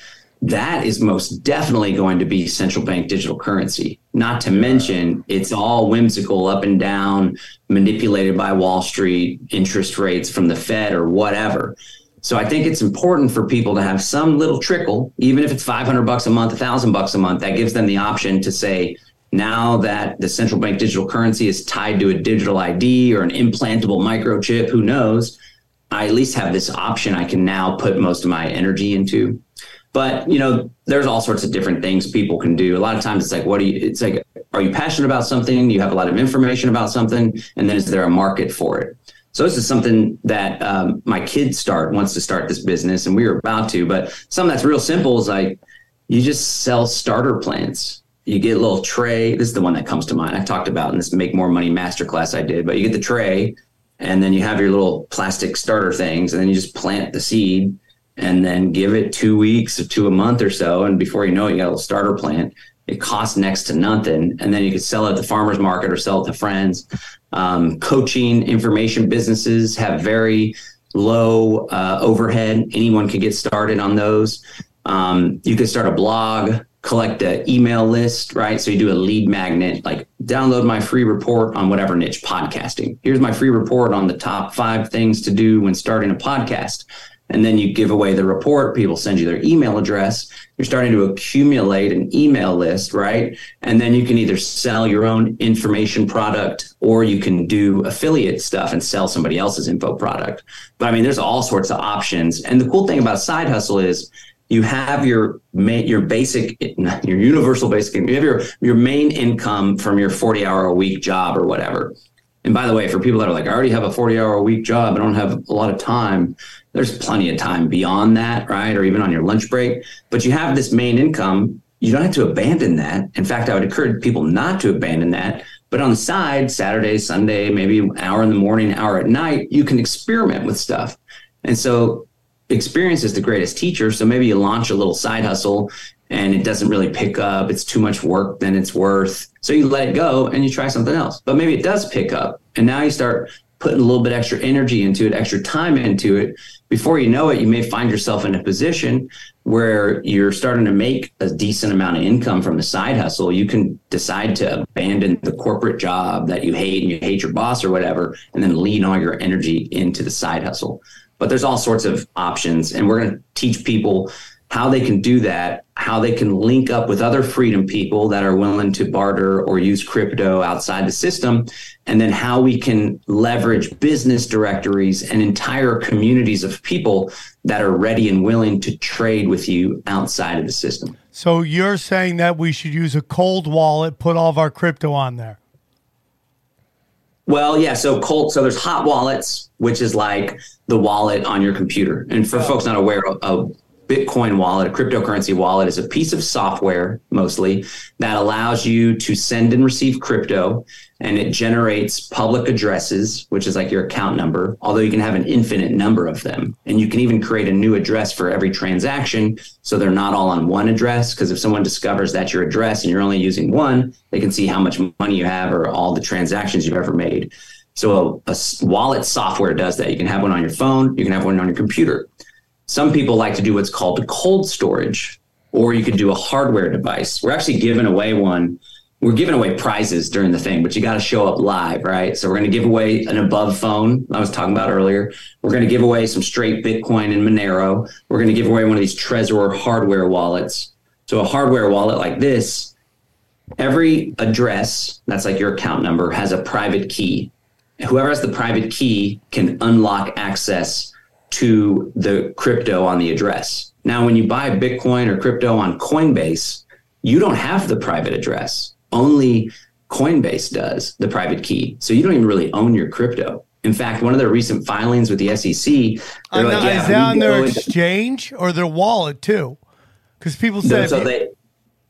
Speaker 5: that is most definitely going to be central bank digital currency. Not to mention, it's all whimsical, up and down, manipulated by Wall Street, interest rates from the Fed or whatever. So I think it's important for people to have some little trickle, even if it's 500 bucks a month, 1000 bucks a month, that gives them the option to say, now that the central bank digital currency is tied to a digital ID or an implantable microchip, who knows? I at least have this option I can now put most of my energy into. But you know, there's all sorts of different things people can do. A lot of times it's like, what do you it's like, are you passionate about something? You have a lot of information about something, and then is there a market for it? So this is something that um, my kid start wants to start this business, and we were about to. But something that's real simple is like you just sell starter plants. You get a little tray. This is the one that comes to mind. I talked about in this Make More Money masterclass I did. But you get the tray, and then you have your little plastic starter things, and then you just plant the seed, and then give it two weeks to a month or so, and before you know it, you got a little starter plant. It costs next to nothing, and then you could sell it at the farmers market or sell it to friends. Um, coaching, information businesses have very low uh, overhead. Anyone could get started on those. Um, you could start a blog, collect an email list, right? So you do a lead magnet, like download my free report on whatever niche podcasting. Here's my free report on the top five things to do when starting a podcast. And then you give away the report. People send you their email address. You're starting to accumulate an email list, right? And then you can either sell your own information product or you can do affiliate stuff and sell somebody else's info product. But I mean, there's all sorts of options. And the cool thing about side hustle is you have your your basic, your universal basic, you have your, your main income from your 40 hour a week job or whatever. And by the way, for people that are like, I already have a 40 hour a week job, I don't have a lot of time. There's plenty of time beyond that, right? Or even on your lunch break. But you have this main income. You don't have to abandon that. In fact, I would encourage people not to abandon that. But on the side, Saturday, Sunday, maybe an hour in the morning, hour at night, you can experiment with stuff. And so experience is the greatest teacher. So maybe you launch a little side hustle and it doesn't really pick up. It's too much work than it's worth. So you let it go and you try something else. But maybe it does pick up. And now you start putting a little bit extra energy into it, extra time into it, before you know it, you may find yourself in a position where you're starting to make a decent amount of income from the side hustle. You can decide to abandon the corporate job that you hate and you hate your boss or whatever, and then lean all your energy into the side hustle. But there's all sorts of options, and we're going to teach people how they can do that, how they can link up with other freedom people that are willing to barter or use crypto outside the system, and then how we can leverage business directories and entire communities of people that are ready and willing to trade with you outside of the system.
Speaker 1: So you're saying that we should use a cold wallet, put all of our crypto on there.
Speaker 5: Well, yeah. So cold. So there's hot wallets, which is like the wallet on your computer. And for folks not aware, a Bitcoin wallet, a cryptocurrency wallet, is a piece of software mostly that allows you to send and receive crypto, and it generates public addresses, which is like your account number. Although you can have an infinite number of them, and you can even create a new address for every transaction, so they're not all on one address. Because if someone discovers that's your address and you're only using one, they can see how much money you have or all the transactions you've ever made. So a wallet software does that. You can have one on your phone, you can have one on your computer. Some people like to do what's called cold storage, or you could do a hardware device. We're actually giving away one. We're giving away prizes during the thing, but you got to show up live, right? So we're going to give away an above phone I was talking about earlier. We're going to give away some straight Bitcoin and Monero. We're going to give away one of these Trezor hardware wallets. So a hardware wallet like this, every address that's like your account number has a private key. Whoever has the private key can unlock access to the crypto on the address. Now, when you buy Bitcoin or crypto on Coinbase, you don't have the private address. Only Coinbase does the private key. So you don't even really own your crypto. In fact, one of their recent filings with the SEC, they're like, yeah,
Speaker 1: is that on their exchange or their wallet too? Because people
Speaker 5: No,
Speaker 1: say
Speaker 5: so they,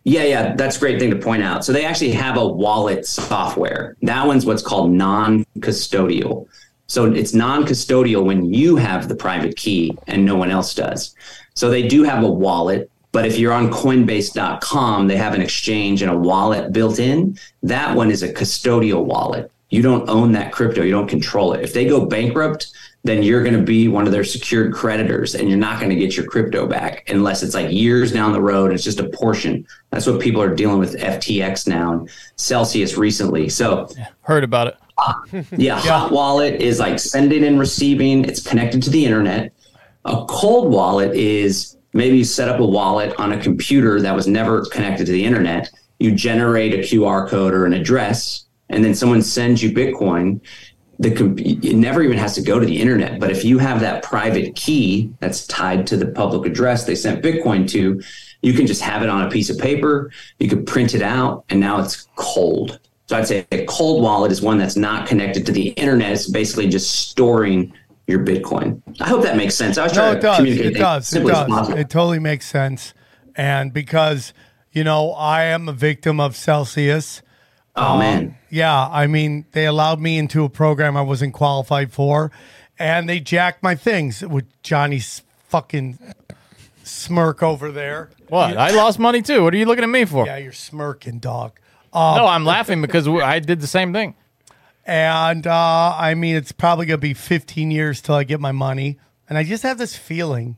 Speaker 5: yeah, yeah, that's a great thing to point out. So they actually have a wallet software. That one's what's called non-custodial. So it's non-custodial when you have the private key and no one else does. So they do have a wallet, but if you're on coinbase.com, they have an exchange and a wallet built in. That one is a custodial wallet. You don't own that crypto, you don't control it. If they go bankrupt, then you're going to be one of their secured creditors and you're not going to get your crypto back unless it's like years down the road. It's just a portion. That's what people are dealing with FTX now and Celsius recently. So,
Speaker 3: Heard about it.
Speaker 5: Yeah, hot wallet is like sending and receiving, it's connected to the internet. A cold wallet is maybe you set up a wallet on a computer that was never connected to the internet. You generate a QR code or an address, and then someone sends you Bitcoin. The com- it never even has to go to the internet. But if you have that private key that's tied to the public address they sent Bitcoin to, you can just have it on a piece of paper. You could print it out, and now it's cold. So I'd say a cold wallet is one that's not connected to the internet. It's basically just storing your Bitcoin. I hope that makes sense. I was
Speaker 1: No,
Speaker 5: trying
Speaker 1: it
Speaker 5: to
Speaker 1: does.
Speaker 5: communicate
Speaker 1: It does. It does. It totally makes sense. And because, you know, I am a victim of Celsius.
Speaker 5: Oh um, man.
Speaker 1: Yeah, I mean, they allowed me into a program I wasn't qualified for, and they jacked my things with Johnny's fucking smirk over there.
Speaker 3: What? I lost money too. What are you looking at me for?
Speaker 1: Yeah, you're smirking, dog.
Speaker 3: No, I'm laughing because I did the same thing.
Speaker 1: And uh, I mean, it's probably going to be 15 years till I get my money. And I just have this feeling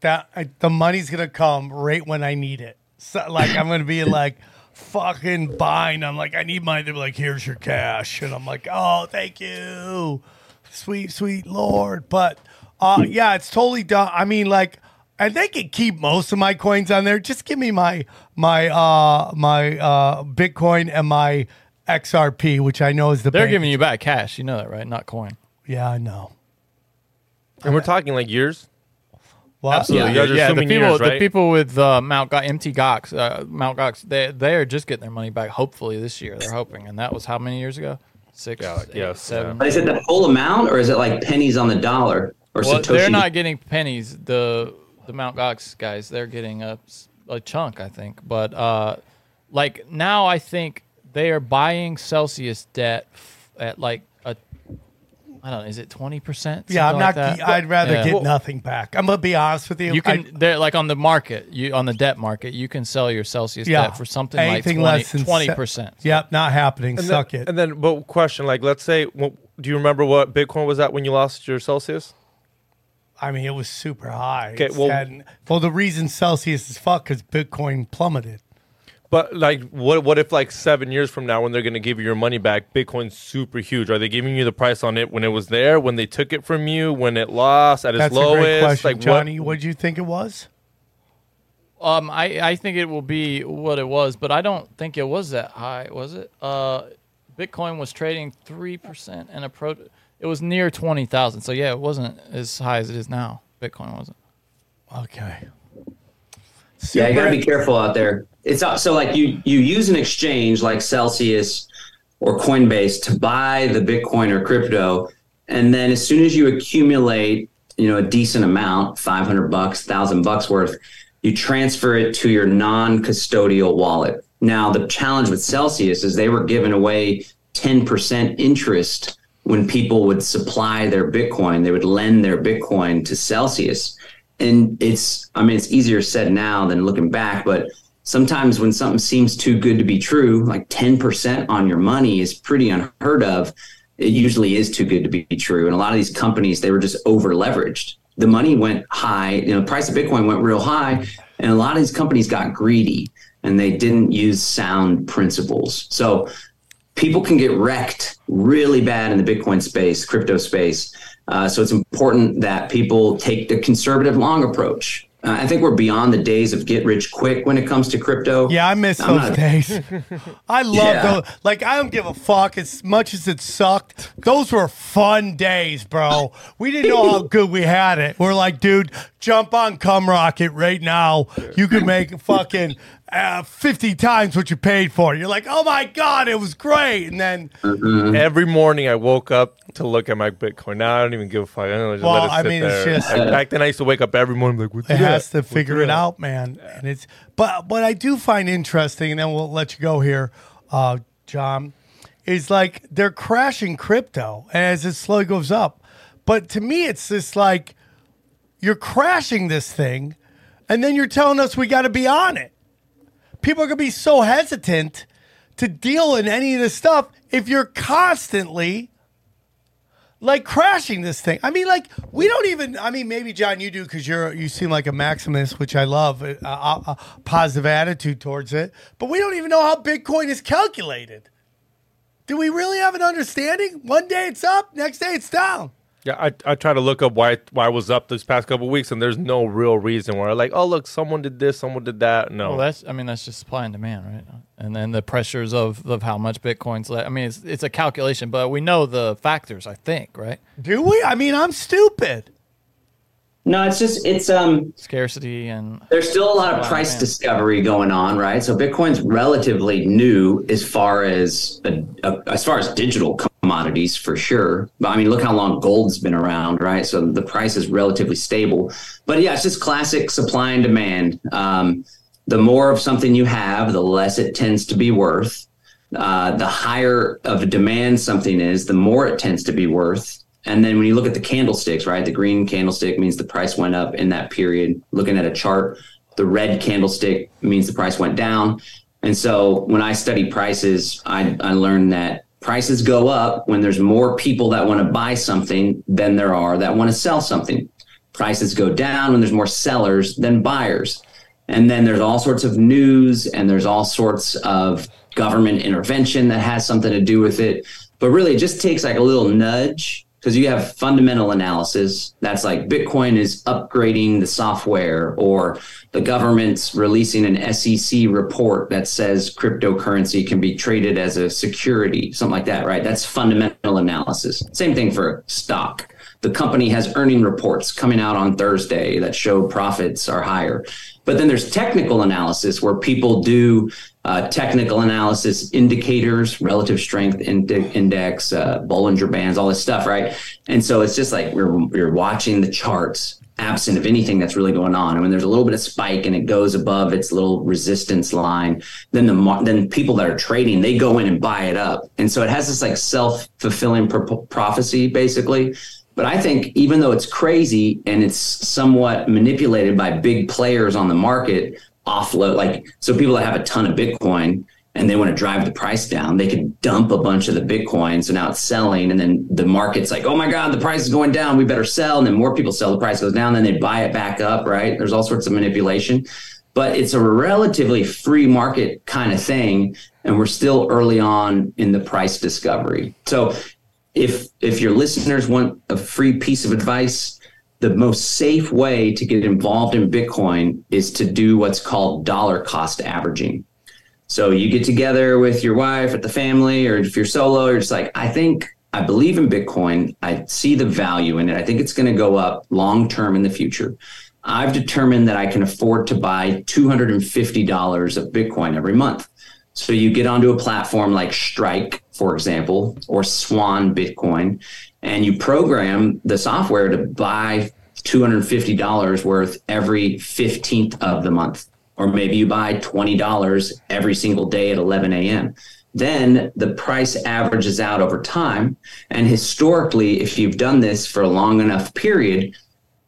Speaker 1: that I, the money's going to come right when I need it. So, like, I'm going to be like fucking buying. I'm like, I need money. They're like, here's your cash. And I'm like, oh, thank you. Sweet, sweet Lord. But uh, yeah, it's totally done. I mean, like, and they can keep most of my coins on there. Just give me my my uh my uh Bitcoin and my XRP, which I know is the
Speaker 3: They're
Speaker 1: bank-
Speaker 3: giving you back cash. You know that, right? Not coin.
Speaker 1: Yeah, I know.
Speaker 2: And we're talking like years.
Speaker 1: What?
Speaker 2: Absolutely. You guys are
Speaker 3: yeah, the people,
Speaker 2: years,
Speaker 3: the people with uh, Mount Go- MT Gox, uh, Mount Gox, they they are just getting their money back. Hopefully this year, they're hoping, and that was how many years ago? Six,
Speaker 2: Yeah,
Speaker 3: eight,
Speaker 2: yes,
Speaker 3: seven.
Speaker 5: But is it the full amount or is it like pennies on the dollar or
Speaker 3: Well,
Speaker 5: Satoshi?
Speaker 3: they're not getting pennies. The the Mount Gox guys, they're getting a, a chunk, I think. But uh, like now, I think they are buying Celsius debt f- at like a I don't know. Is it twenty percent?
Speaker 1: Yeah, I'm not. I'd rather
Speaker 3: Yeah.
Speaker 1: get
Speaker 3: Well,
Speaker 1: nothing back. I'm gonna be honest with you.
Speaker 3: You
Speaker 1: I-
Speaker 3: can they're like on the market, you on the debt market, you can sell your Celsius
Speaker 1: yeah,
Speaker 3: debt for something
Speaker 1: anything
Speaker 3: like
Speaker 1: less than
Speaker 3: 20 percent.
Speaker 1: Yep, not happening.
Speaker 2: And
Speaker 1: Suck
Speaker 2: then,
Speaker 1: it.
Speaker 2: And then, but question, like, let's say, well, do you remember what Bitcoin was at when you lost your Celsius?
Speaker 1: I mean, it was super high.
Speaker 2: Okay, well-
Speaker 1: had- well, the reason Celsius is fucked because Bitcoin plummeted.
Speaker 2: But like, what what if like seven years from now, when they're gonna give you your money back, Bitcoin's super huge? Are they giving you the price on it when it was there, when they took it from you, when it lost at its
Speaker 1: That's
Speaker 2: lowest?
Speaker 1: a great question,
Speaker 2: like
Speaker 1: Johnny. What did you think it was?
Speaker 3: Um, I, I think it will be what it was, but I don't think it was that high, was it? Uh, Bitcoin was trading three percent and approach. It was near twenty thousand. So yeah, it wasn't as high as it is now. Bitcoin wasn't.
Speaker 1: Okay.
Speaker 5: Yeah, you got to be careful out there. It's not- so like you you use an exchange like Celsius or Coinbase to buy the Bitcoin or crypto, and then as soon as you accumulate, you know, a decent amount, five hundred bucks, thousand bucks worth, you transfer it to your non-custodial wallet. Now, the challenge with Celsius is they were giving away ten percent interest when people would supply their Bitcoin. They would lend their Bitcoin to Celsius. And it's i mean it's easier said now than looking back but sometimes when something seems too good to be true like 10% on your money is pretty unheard of. It usually is too good to be true. And a lot of these companies they were just over leveraged the money went high you know the price of bitcoin went real high and a lot of these companies got greedy and they didn't use sound principles. So people can get wrecked really bad in the Bitcoin space, crypto space. Uh, so it's important that people take the conservative long approach. Uh, I think we're beyond the days of get rich quick when it comes to crypto.
Speaker 1: Yeah, I miss
Speaker 5: I'm
Speaker 1: those
Speaker 5: not-
Speaker 1: days. I love
Speaker 5: Yeah.
Speaker 1: those. Like, I don't give a fuck as much as it sucked. Those were fun days, bro. We didn't know how good we had it. We're like, dude, jump on Cum Rocket right now. You can make fucking uh, 50 times what you paid for. You're like, oh my God, it was great. And then,
Speaker 2: Every morning I woke up to look at my Bitcoin. Now I don't even give a fuck. I don't know, just
Speaker 1: Well,
Speaker 2: let it
Speaker 1: I
Speaker 2: sit
Speaker 1: mean, it's
Speaker 2: there.
Speaker 1: just-
Speaker 2: Like, back then I used to wake up every morning like, what's
Speaker 1: it
Speaker 2: that?
Speaker 1: has to
Speaker 2: What's
Speaker 1: figure it
Speaker 2: that?
Speaker 1: out, man. And it's, but what I do find interesting, and then we'll let you go here, uh, John, is like they're crashing crypto as it slowly goes up. But to me, it's just like you're crashing this thing, and then you're telling us we got to be on it. People are going to be so hesitant to deal in any of this stuff if you're constantly like crashing this thing. I mean, like we don't even. I mean, maybe John, you do because you're you seem like a maximalist, which I love, a, a, a positive attitude towards it. But we don't even know how Bitcoin is calculated. Do we really have an understanding? One day it's up, next day it's down.
Speaker 2: Yeah, I, I try to look up why why I was up this past couple of weeks, and there's no real reason where like, oh look, someone did this, someone did that. No,
Speaker 3: Well, that's I mean that's just supply and demand, right? And then the pressures of, of how much Bitcoin's. Le- I mean, it's it's a calculation, but we know the factors. I think, right?
Speaker 1: Do we? I mean, I'm stupid.
Speaker 5: No, it's just it's um
Speaker 3: Scarcity and
Speaker 5: there's still a lot of price
Speaker 3: man.
Speaker 5: discovery going on, right? So Bitcoin's relatively new as far as a, a, as far as digital commodities for sure. But I mean, look how long gold's been around, right? So the price is relatively stable. But yeah, it's just classic supply and demand. Um, the more of something you have, the less it tends to be worth. Uh, the higher of demand something is, the more it tends to be worth. And then when you look at the candlesticks, right, the green candlestick means the price went up in that period. Looking at a chart, the red candlestick means the price went down. And so when I study prices, I, I learned that prices go up when there's more people that want to buy something than there are that want to sell something. Prices go down when there's more sellers than buyers. And then there's all sorts of news and there's all sorts of government intervention that has something to do with it. But really, it just takes like a little nudge because you have fundamental analysis that's like Bitcoin is upgrading the software or the government's releasing an SEC report that says cryptocurrency can be traded as a security, something like that, right? That's fundamental analysis. Same thing for stock. The company has earning reports coming out on Thursday that show profits are higher. But then there's technical analysis where people do uh, technical analysis indicators, relative strength index, uh, Bollinger Bands, all this stuff, right? And so it's just like we're, we're watching the charts absent of anything that's really going on. And when there's a little bit of spike and it goes above its little resistance line, then the then people that are trading they go in and buy it up, and so it has this like self fulfilling pro- prophecy basically. But I think even though it's crazy and it's somewhat manipulated by big players on the market, offload like so people that have a ton of Bitcoin and they want to drive the price down, they could dump a bunch of the Bitcoin. So now it's selling, and then the market's like, oh my God, the price is going down. We better sell. And then more people sell, the price goes down, then they buy it back up, right? There's all sorts of manipulation, but it's a relatively free market kind of thing. And we're still early on in the price discovery. So if if your listeners want a free piece of advice, the most safe way to get involved in Bitcoin is to do what's called dollar cost averaging. So you get together with your wife at the family, or if you're solo, you're just like, I think I believe in Bitcoin. I see the value in it. I think it's going to go up long term in the future. I've determined that I can afford to buy $250 of Bitcoin every month. So you get onto a platform like Strike, for example, or Swan Bitcoin, and you program the software to buy $250 worth every 15th of the month or maybe you buy $20 every single day at 11 a.m. Then the price averages out over time. And historically, if you've done this for a long enough period,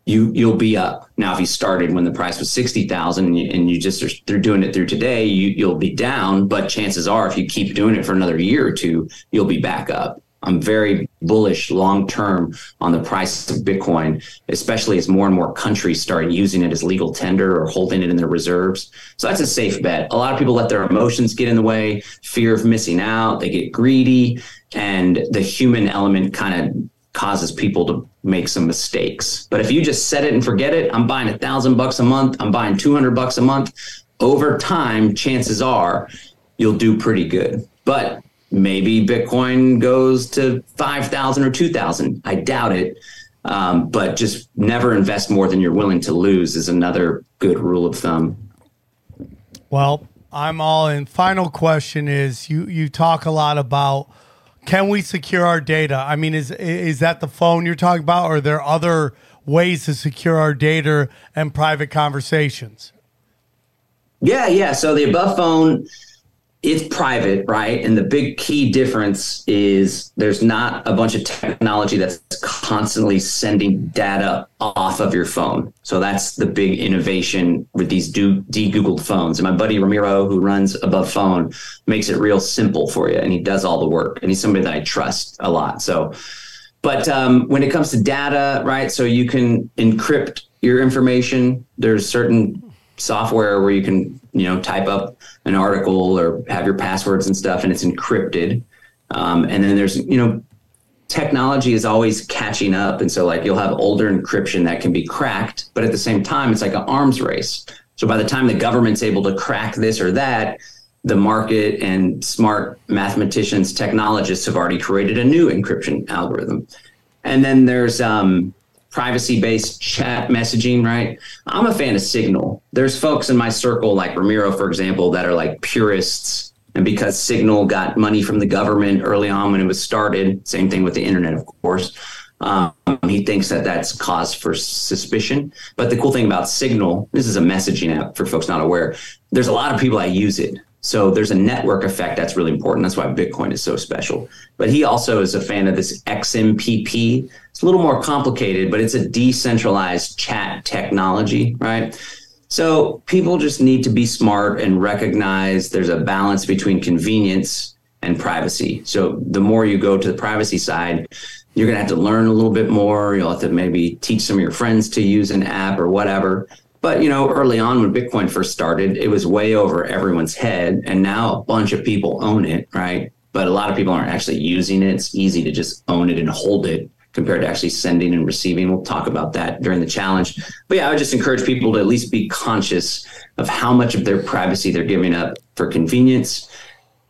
Speaker 5: you you'll be up. Now, if you started when the price was sixty thousand and, you, and you just are through doing it through today, you you'll be down. But chances are, if you keep doing it for another year or two, you'll be back up. I'm very bullish long term on the price of Bitcoin, especially as more and more countries start using it as legal tender or holding it in their reserves. So that's a safe bet. A lot of people let their emotions get in the way, fear of missing out, they get greedy, and the human element kind of causes people to make some mistakes. But if you just set it and forget it, I'm buying a thousand bucks a month, I'm buying 200 bucks a month, over time, chances are you'll do pretty good. But maybe Bitcoin goes to 5,000 or 2,000. I doubt it. Um, but just never invest more than you're willing to lose is another good rule of thumb.
Speaker 1: Well, I'm all in. Final question is you you talk a lot about can we secure our data? I mean, is is that the phone you're talking about, or are there other ways to secure our data and private conversations?
Speaker 5: Yeah, yeah. So the above phone it's private, right? And the big key difference is there's not a bunch of technology that's constantly sending data off of your phone. So that's the big innovation with these de Googled phones. And my buddy Ramiro, who runs Above Phone, makes it real simple for you, and he does all the work. And he's somebody that I trust a lot. So, but um, when it comes to data, right? So you can encrypt your information. There's certain software where you can you know type up an article or have your passwords and stuff and it's encrypted. Um, and then there's you know technology is always catching up and so like you'll have older encryption that can be cracked but at the same time it's like an arms race. So by the time the government's able to crack this or that the market and smart mathematicians technologists have already created a new encryption algorithm. And then there's um, privacy based chat messaging, right? I'm a fan of Signal. There's folks in my circle, like Ramiro, for example, that are like purists. And because Signal got money from the government early on when it was started, same thing with the internet, of course. Um, he thinks that that's cause for suspicion. But the cool thing about Signal, this is a messaging app for folks not aware. There's a lot of people that use it. So there's a network effect that's really important. That's why Bitcoin is so special. But he also is a fan of this XMPP. It's a little more complicated, but it's a decentralized chat technology, right? So people just need to be smart and recognize there's a balance between convenience and privacy. So the more you go to the privacy side, you're going to have to learn a little bit more. You'll have to maybe teach some of your friends to use an app or whatever. But you know, early on when Bitcoin first started, it was way over everyone's head, and now a bunch of people own it, right? But a lot of people aren't actually using it. It's easy to just own it and hold it compared to actually sending and receiving. We'll talk about that during the challenge. But yeah, I would just encourage people to at least be conscious of how much of their privacy they're giving up for convenience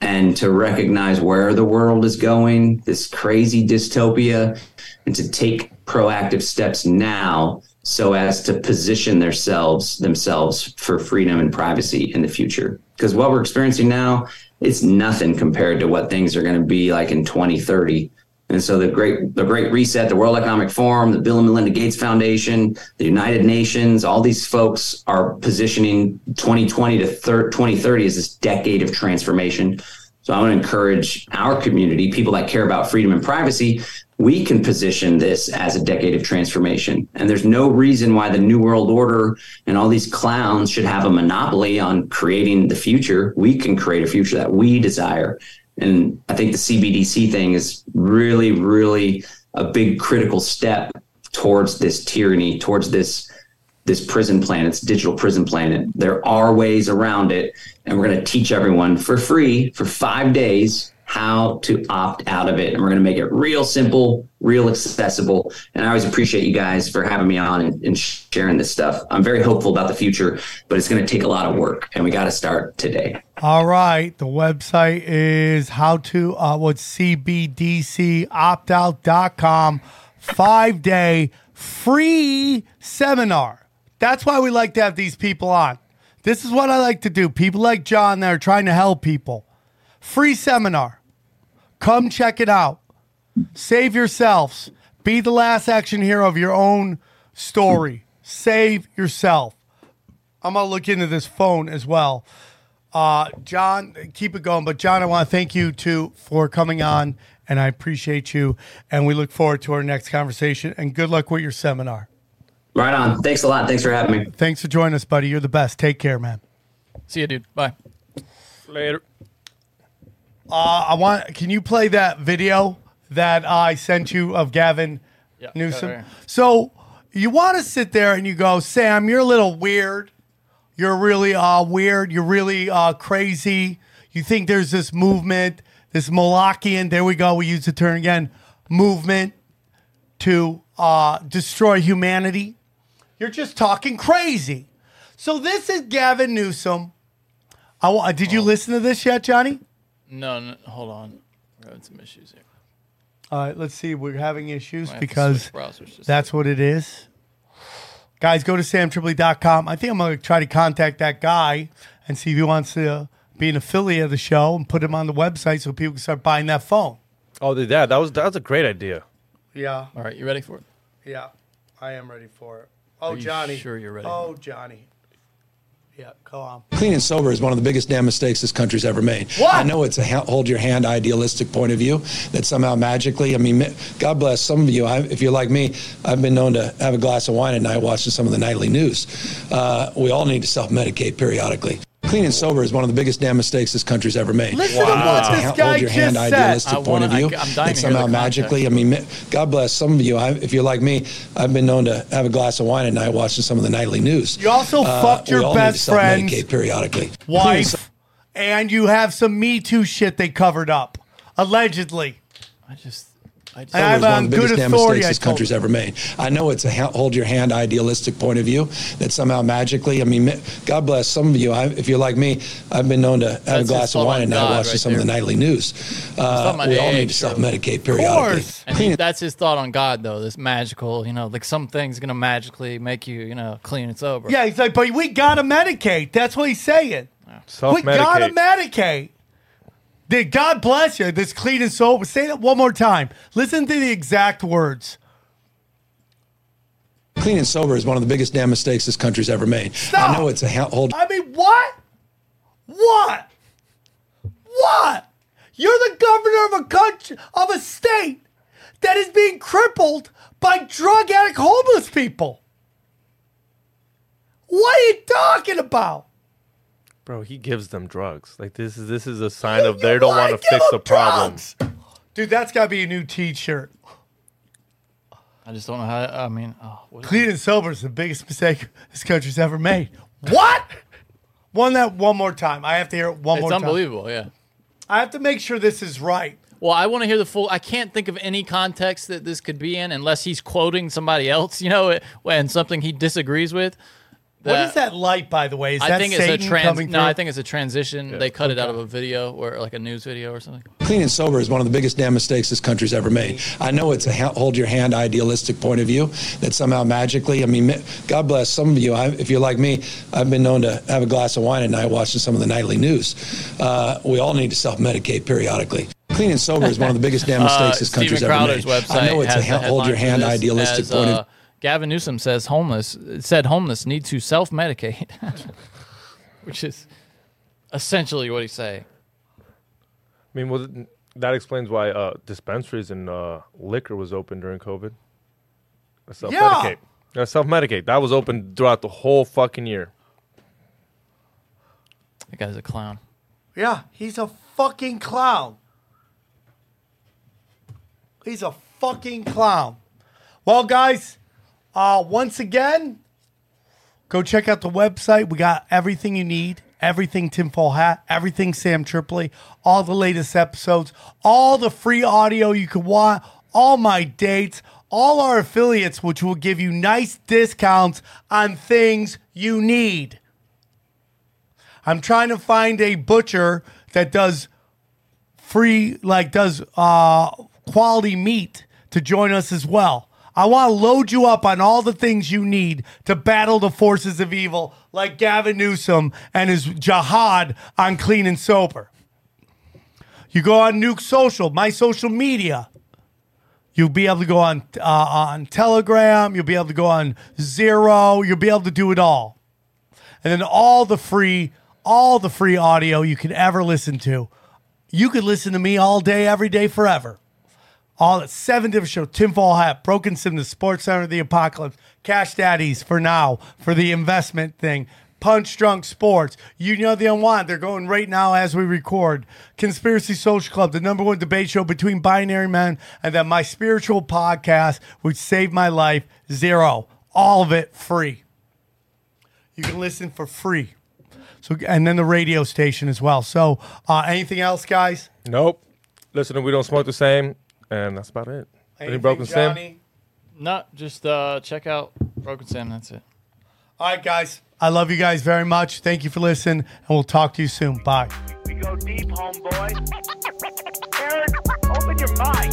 Speaker 5: and to recognize where the world is going, this crazy dystopia, and to take proactive steps now so as to position themselves themselves for freedom and privacy in the future. Because what we're experiencing now, it's nothing compared to what things are going to be like in 2030. And so the great the Great Reset, the World Economic Forum, the Bill and Melinda Gates Foundation, the United Nations, all these folks are positioning 2020 to thir- 2030 as this decade of transformation. So I want to encourage our community, people that care about freedom and privacy, we can position this as a decade of transformation. And there's no reason why the New World Order and all these clowns should have a monopoly on creating the future. We can create a future that we desire. And I think the CBDC thing is really, really a big critical step towards this tyranny, towards this this prison planet, this digital prison planet. There are ways around it, and we're going to teach everyone for free for five days how to opt out of it. And we're going to make it real simple, real accessible. And I always appreciate you guys for having me on and, and sharing this stuff. I'm very hopeful about the future, but it's going to take a lot of work, and we got to start today.
Speaker 1: All right. The website is how to uh what's cbdcoptout.com. Five day free seminar. That's why we like to have these people on. This is what I like to do. People like John that are trying to help people. Free seminar. Come check it out. Save yourselves. Be the last action hero of your own story. Save yourself. I'm gonna look into this phone as well. Uh, John, keep it going. But John, I want to thank you too for coming on, and I appreciate you. And we look forward to our next conversation. And good luck with your seminar.
Speaker 5: Right on. Thanks a lot. Thanks for having me.
Speaker 1: Thanks for joining us, buddy. You're the best. Take care, man.
Speaker 3: See you, dude. Bye.
Speaker 2: Later.
Speaker 1: Uh, I want. Can you play that video that I sent you of Gavin
Speaker 3: Yeah,
Speaker 1: Newsom?
Speaker 3: right
Speaker 1: So you want to sit there and you go, Sam, you're a little weird. You're really uh, weird. You're really uh, crazy. You think there's this movement, this Molochian, there we go, we use the term again, movement to uh, destroy humanity. You're just talking crazy. So this is Gavin Newsom. I did you listen to this yet, Johnny?
Speaker 3: No, no, hold on. We're having some issues here.
Speaker 1: All right, let's see. We're having issues
Speaker 3: Might have to
Speaker 1: because
Speaker 3: switch browsers just
Speaker 1: that's what it is. Guys, go to samtripoli.com. I think I'm going to try to contact that guy and see if he wants to be an affiliate of the show and put him on the website so people can start buying that phone.
Speaker 2: Oh, did that? That was that was a great idea.
Speaker 1: Yeah,
Speaker 3: All right, you ready for it?
Speaker 1: yeah. I am ready for it. Oh,
Speaker 3: Are you
Speaker 1: Johnny.
Speaker 3: sure you're ready?
Speaker 1: Oh, Johnny. Yeah, go on.
Speaker 6: Clean and sober is one of the biggest damn mistakes this country's ever made.
Speaker 1: What?
Speaker 6: I know it's a ha- hold your hand idealistic point of view that somehow magically, I mean, God bless some of you. I, if you're like me, I've been known to have a glass of wine at night watching some of the nightly news. Uh, we all need to self medicate periodically. Clean and sober is one of the biggest damn mistakes this country's ever made.
Speaker 1: Listen to what this guy
Speaker 6: hold your hand
Speaker 1: said.
Speaker 6: idealistic point
Speaker 3: wanna-
Speaker 6: of view
Speaker 3: I- I'm dying
Speaker 6: that
Speaker 3: to hear the
Speaker 6: somehow magically, I mean, God bless some of you. I, if you're like me, I've been known to have a glass of wine at night watching some of the nightly news.
Speaker 1: You also
Speaker 6: Uh,
Speaker 1: fucked your
Speaker 6: all
Speaker 1: best
Speaker 6: friend periodically.
Speaker 1: Wife, and you have some Me Too shit they covered up, allegedly.
Speaker 3: I just, I just.
Speaker 1: And I'm
Speaker 6: one of the
Speaker 1: good
Speaker 6: biggest damn
Speaker 1: authority.
Speaker 6: mistakes
Speaker 1: I
Speaker 6: this country's ever made. I know it's a hold your hand idealistic point of view that somehow magically, I mean, God bless some of you. I, if you're like me, I've been known to have
Speaker 3: That's
Speaker 6: a glass of wine
Speaker 3: and
Speaker 6: at night
Speaker 3: God
Speaker 6: watching
Speaker 3: right
Speaker 6: some of the nightly news. Uh, we all need to self medicate
Speaker 1: Of
Speaker 6: periodically.
Speaker 1: course.
Speaker 3: And that's his thought on God, though. This magical, you know, like some things gonna magically make you, you know, clean and sober.
Speaker 1: Yeah, he's like, but we gotta medicate. That's what he's saying.
Speaker 2: Self
Speaker 1: We gotta medicate. Did God bless you. This clean and sober. Say that one more time. Listen to the exact words.
Speaker 6: Clean and sober is one of the biggest damn mistakes this country's ever made.
Speaker 1: Stop.
Speaker 6: I know it's a hold.
Speaker 1: I mean, what? What? What? You're the governor of a country of a state that is being crippled by drug addict homeless people. What are you talking about?
Speaker 2: Bro, he gives them drugs. Like this is this is a sign of they don't
Speaker 1: wanna
Speaker 2: want to
Speaker 1: give
Speaker 2: fix the problem.
Speaker 1: Dude, that's got to be a new T-shirt.
Speaker 3: I just don't know how. I mean, oh, what is
Speaker 1: Clean and sober is the biggest mistake this country's ever made. What? One that one more time. I have to hear it one
Speaker 3: it's
Speaker 1: more time.
Speaker 3: It's unbelievable. Yeah.
Speaker 1: I have to make sure this is right.
Speaker 3: Well, I want to hear the full. I can't think of any context that this could be in unless he's quoting somebody else, you know, when something he disagrees with.
Speaker 1: What is that light, by the way? Is
Speaker 3: I
Speaker 1: that
Speaker 3: think
Speaker 1: Satan
Speaker 3: it's a trans.
Speaker 1: coming
Speaker 3: No,
Speaker 1: through?
Speaker 3: I think it's a transition. they cut it out of a video or like a news video or something.
Speaker 6: Clean and sober is one of the biggest damn mistakes this country's ever made. I know it's a ha- hold your hand idealistic point of view that somehow magically, I mean, ma- God bless some of you. I, if you're like me, I've been known to have a glass of wine at night watching some of the nightly news. Uh, we all need to self medicate periodically. clean and sober is one of the biggest damn mistakes this country's
Speaker 3: Steven
Speaker 6: ever
Speaker 3: Crowder's
Speaker 6: made.
Speaker 3: website
Speaker 6: I know it's a
Speaker 3: has the
Speaker 6: ha- hold your
Speaker 3: headline
Speaker 6: hand
Speaker 3: this
Speaker 6: idealistic
Speaker 3: as,
Speaker 6: point
Speaker 3: uh,
Speaker 6: of
Speaker 3: Gavin Newsom says homeless said homeless need to self medicate, which is essentially what he's saying.
Speaker 2: I mean, well, that explains why uh, dispensaries and uh, liquor was open during COVID. Self medicate. Yeah. Self medicate. That was open throughout the whole fucking year.
Speaker 3: That guy's a clown.
Speaker 1: Yeah, he's a fucking clown. He's a fucking clown. Well, guys, uh, once again, go check out the website. We got everything you need. Everything Tinfoil Hat, everything Sam Tripoli, all the latest episodes, all the free audio you could want, all my dates, all our affiliates, which will give you nice discounts on things you need. I'm trying to find a butcher that does free, like does uh, quality meat to join us as well. I want to load you up on all the things you need to battle the forces of evil, like Gavin Newsom and his jihad on clean and sober. You go on Nuke Social, my social media. You'll be able to go on uh, on Telegram. You'll be able to go on Zero. You'll be able to do it all, and then all the free, all the free audio you can ever listen to. You could listen to me all day, every day, forever. All at seven different shows: Tinfoil Hat, Broken Sim, The Sports Center, of The Apocalypse, Cash Daddies for now for the investment thing. Punch Drunk Sports, You Know the Unwanted. They're going right now as we record. Conspiracy Social Club, the number one debate show between binary men, and then my spiritual podcast, which saved my life, Zero. All of it free. You can listen for free. So, and then the radio station as well. So, uh, anything else, guys?
Speaker 2: Nope. Listen, we don't smoke the same, and that's about it. Any
Speaker 1: Anything,
Speaker 2: broken Sam?
Speaker 1: Johnny?
Speaker 3: No, just uh, check out Broken Sam. That's it.
Speaker 1: All right, guys. I love you guys very much. Thank you for listening, and we'll talk to you soon. Bye.
Speaker 4: We go deep, homeboy. Aaron, open your mind.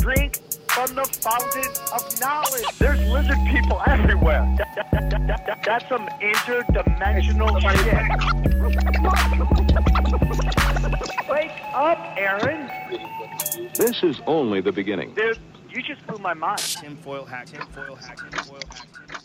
Speaker 4: Drink from the fountain of knowledge. There's lizard people everywhere. That- that- that- that- that- that's some interdimensional shit. Wake up, Aaron.
Speaker 7: This is only the beginning.
Speaker 4: Dude, you just blew my mind.
Speaker 8: Tinfoil hat, tinfoil hat, tinfoil hat.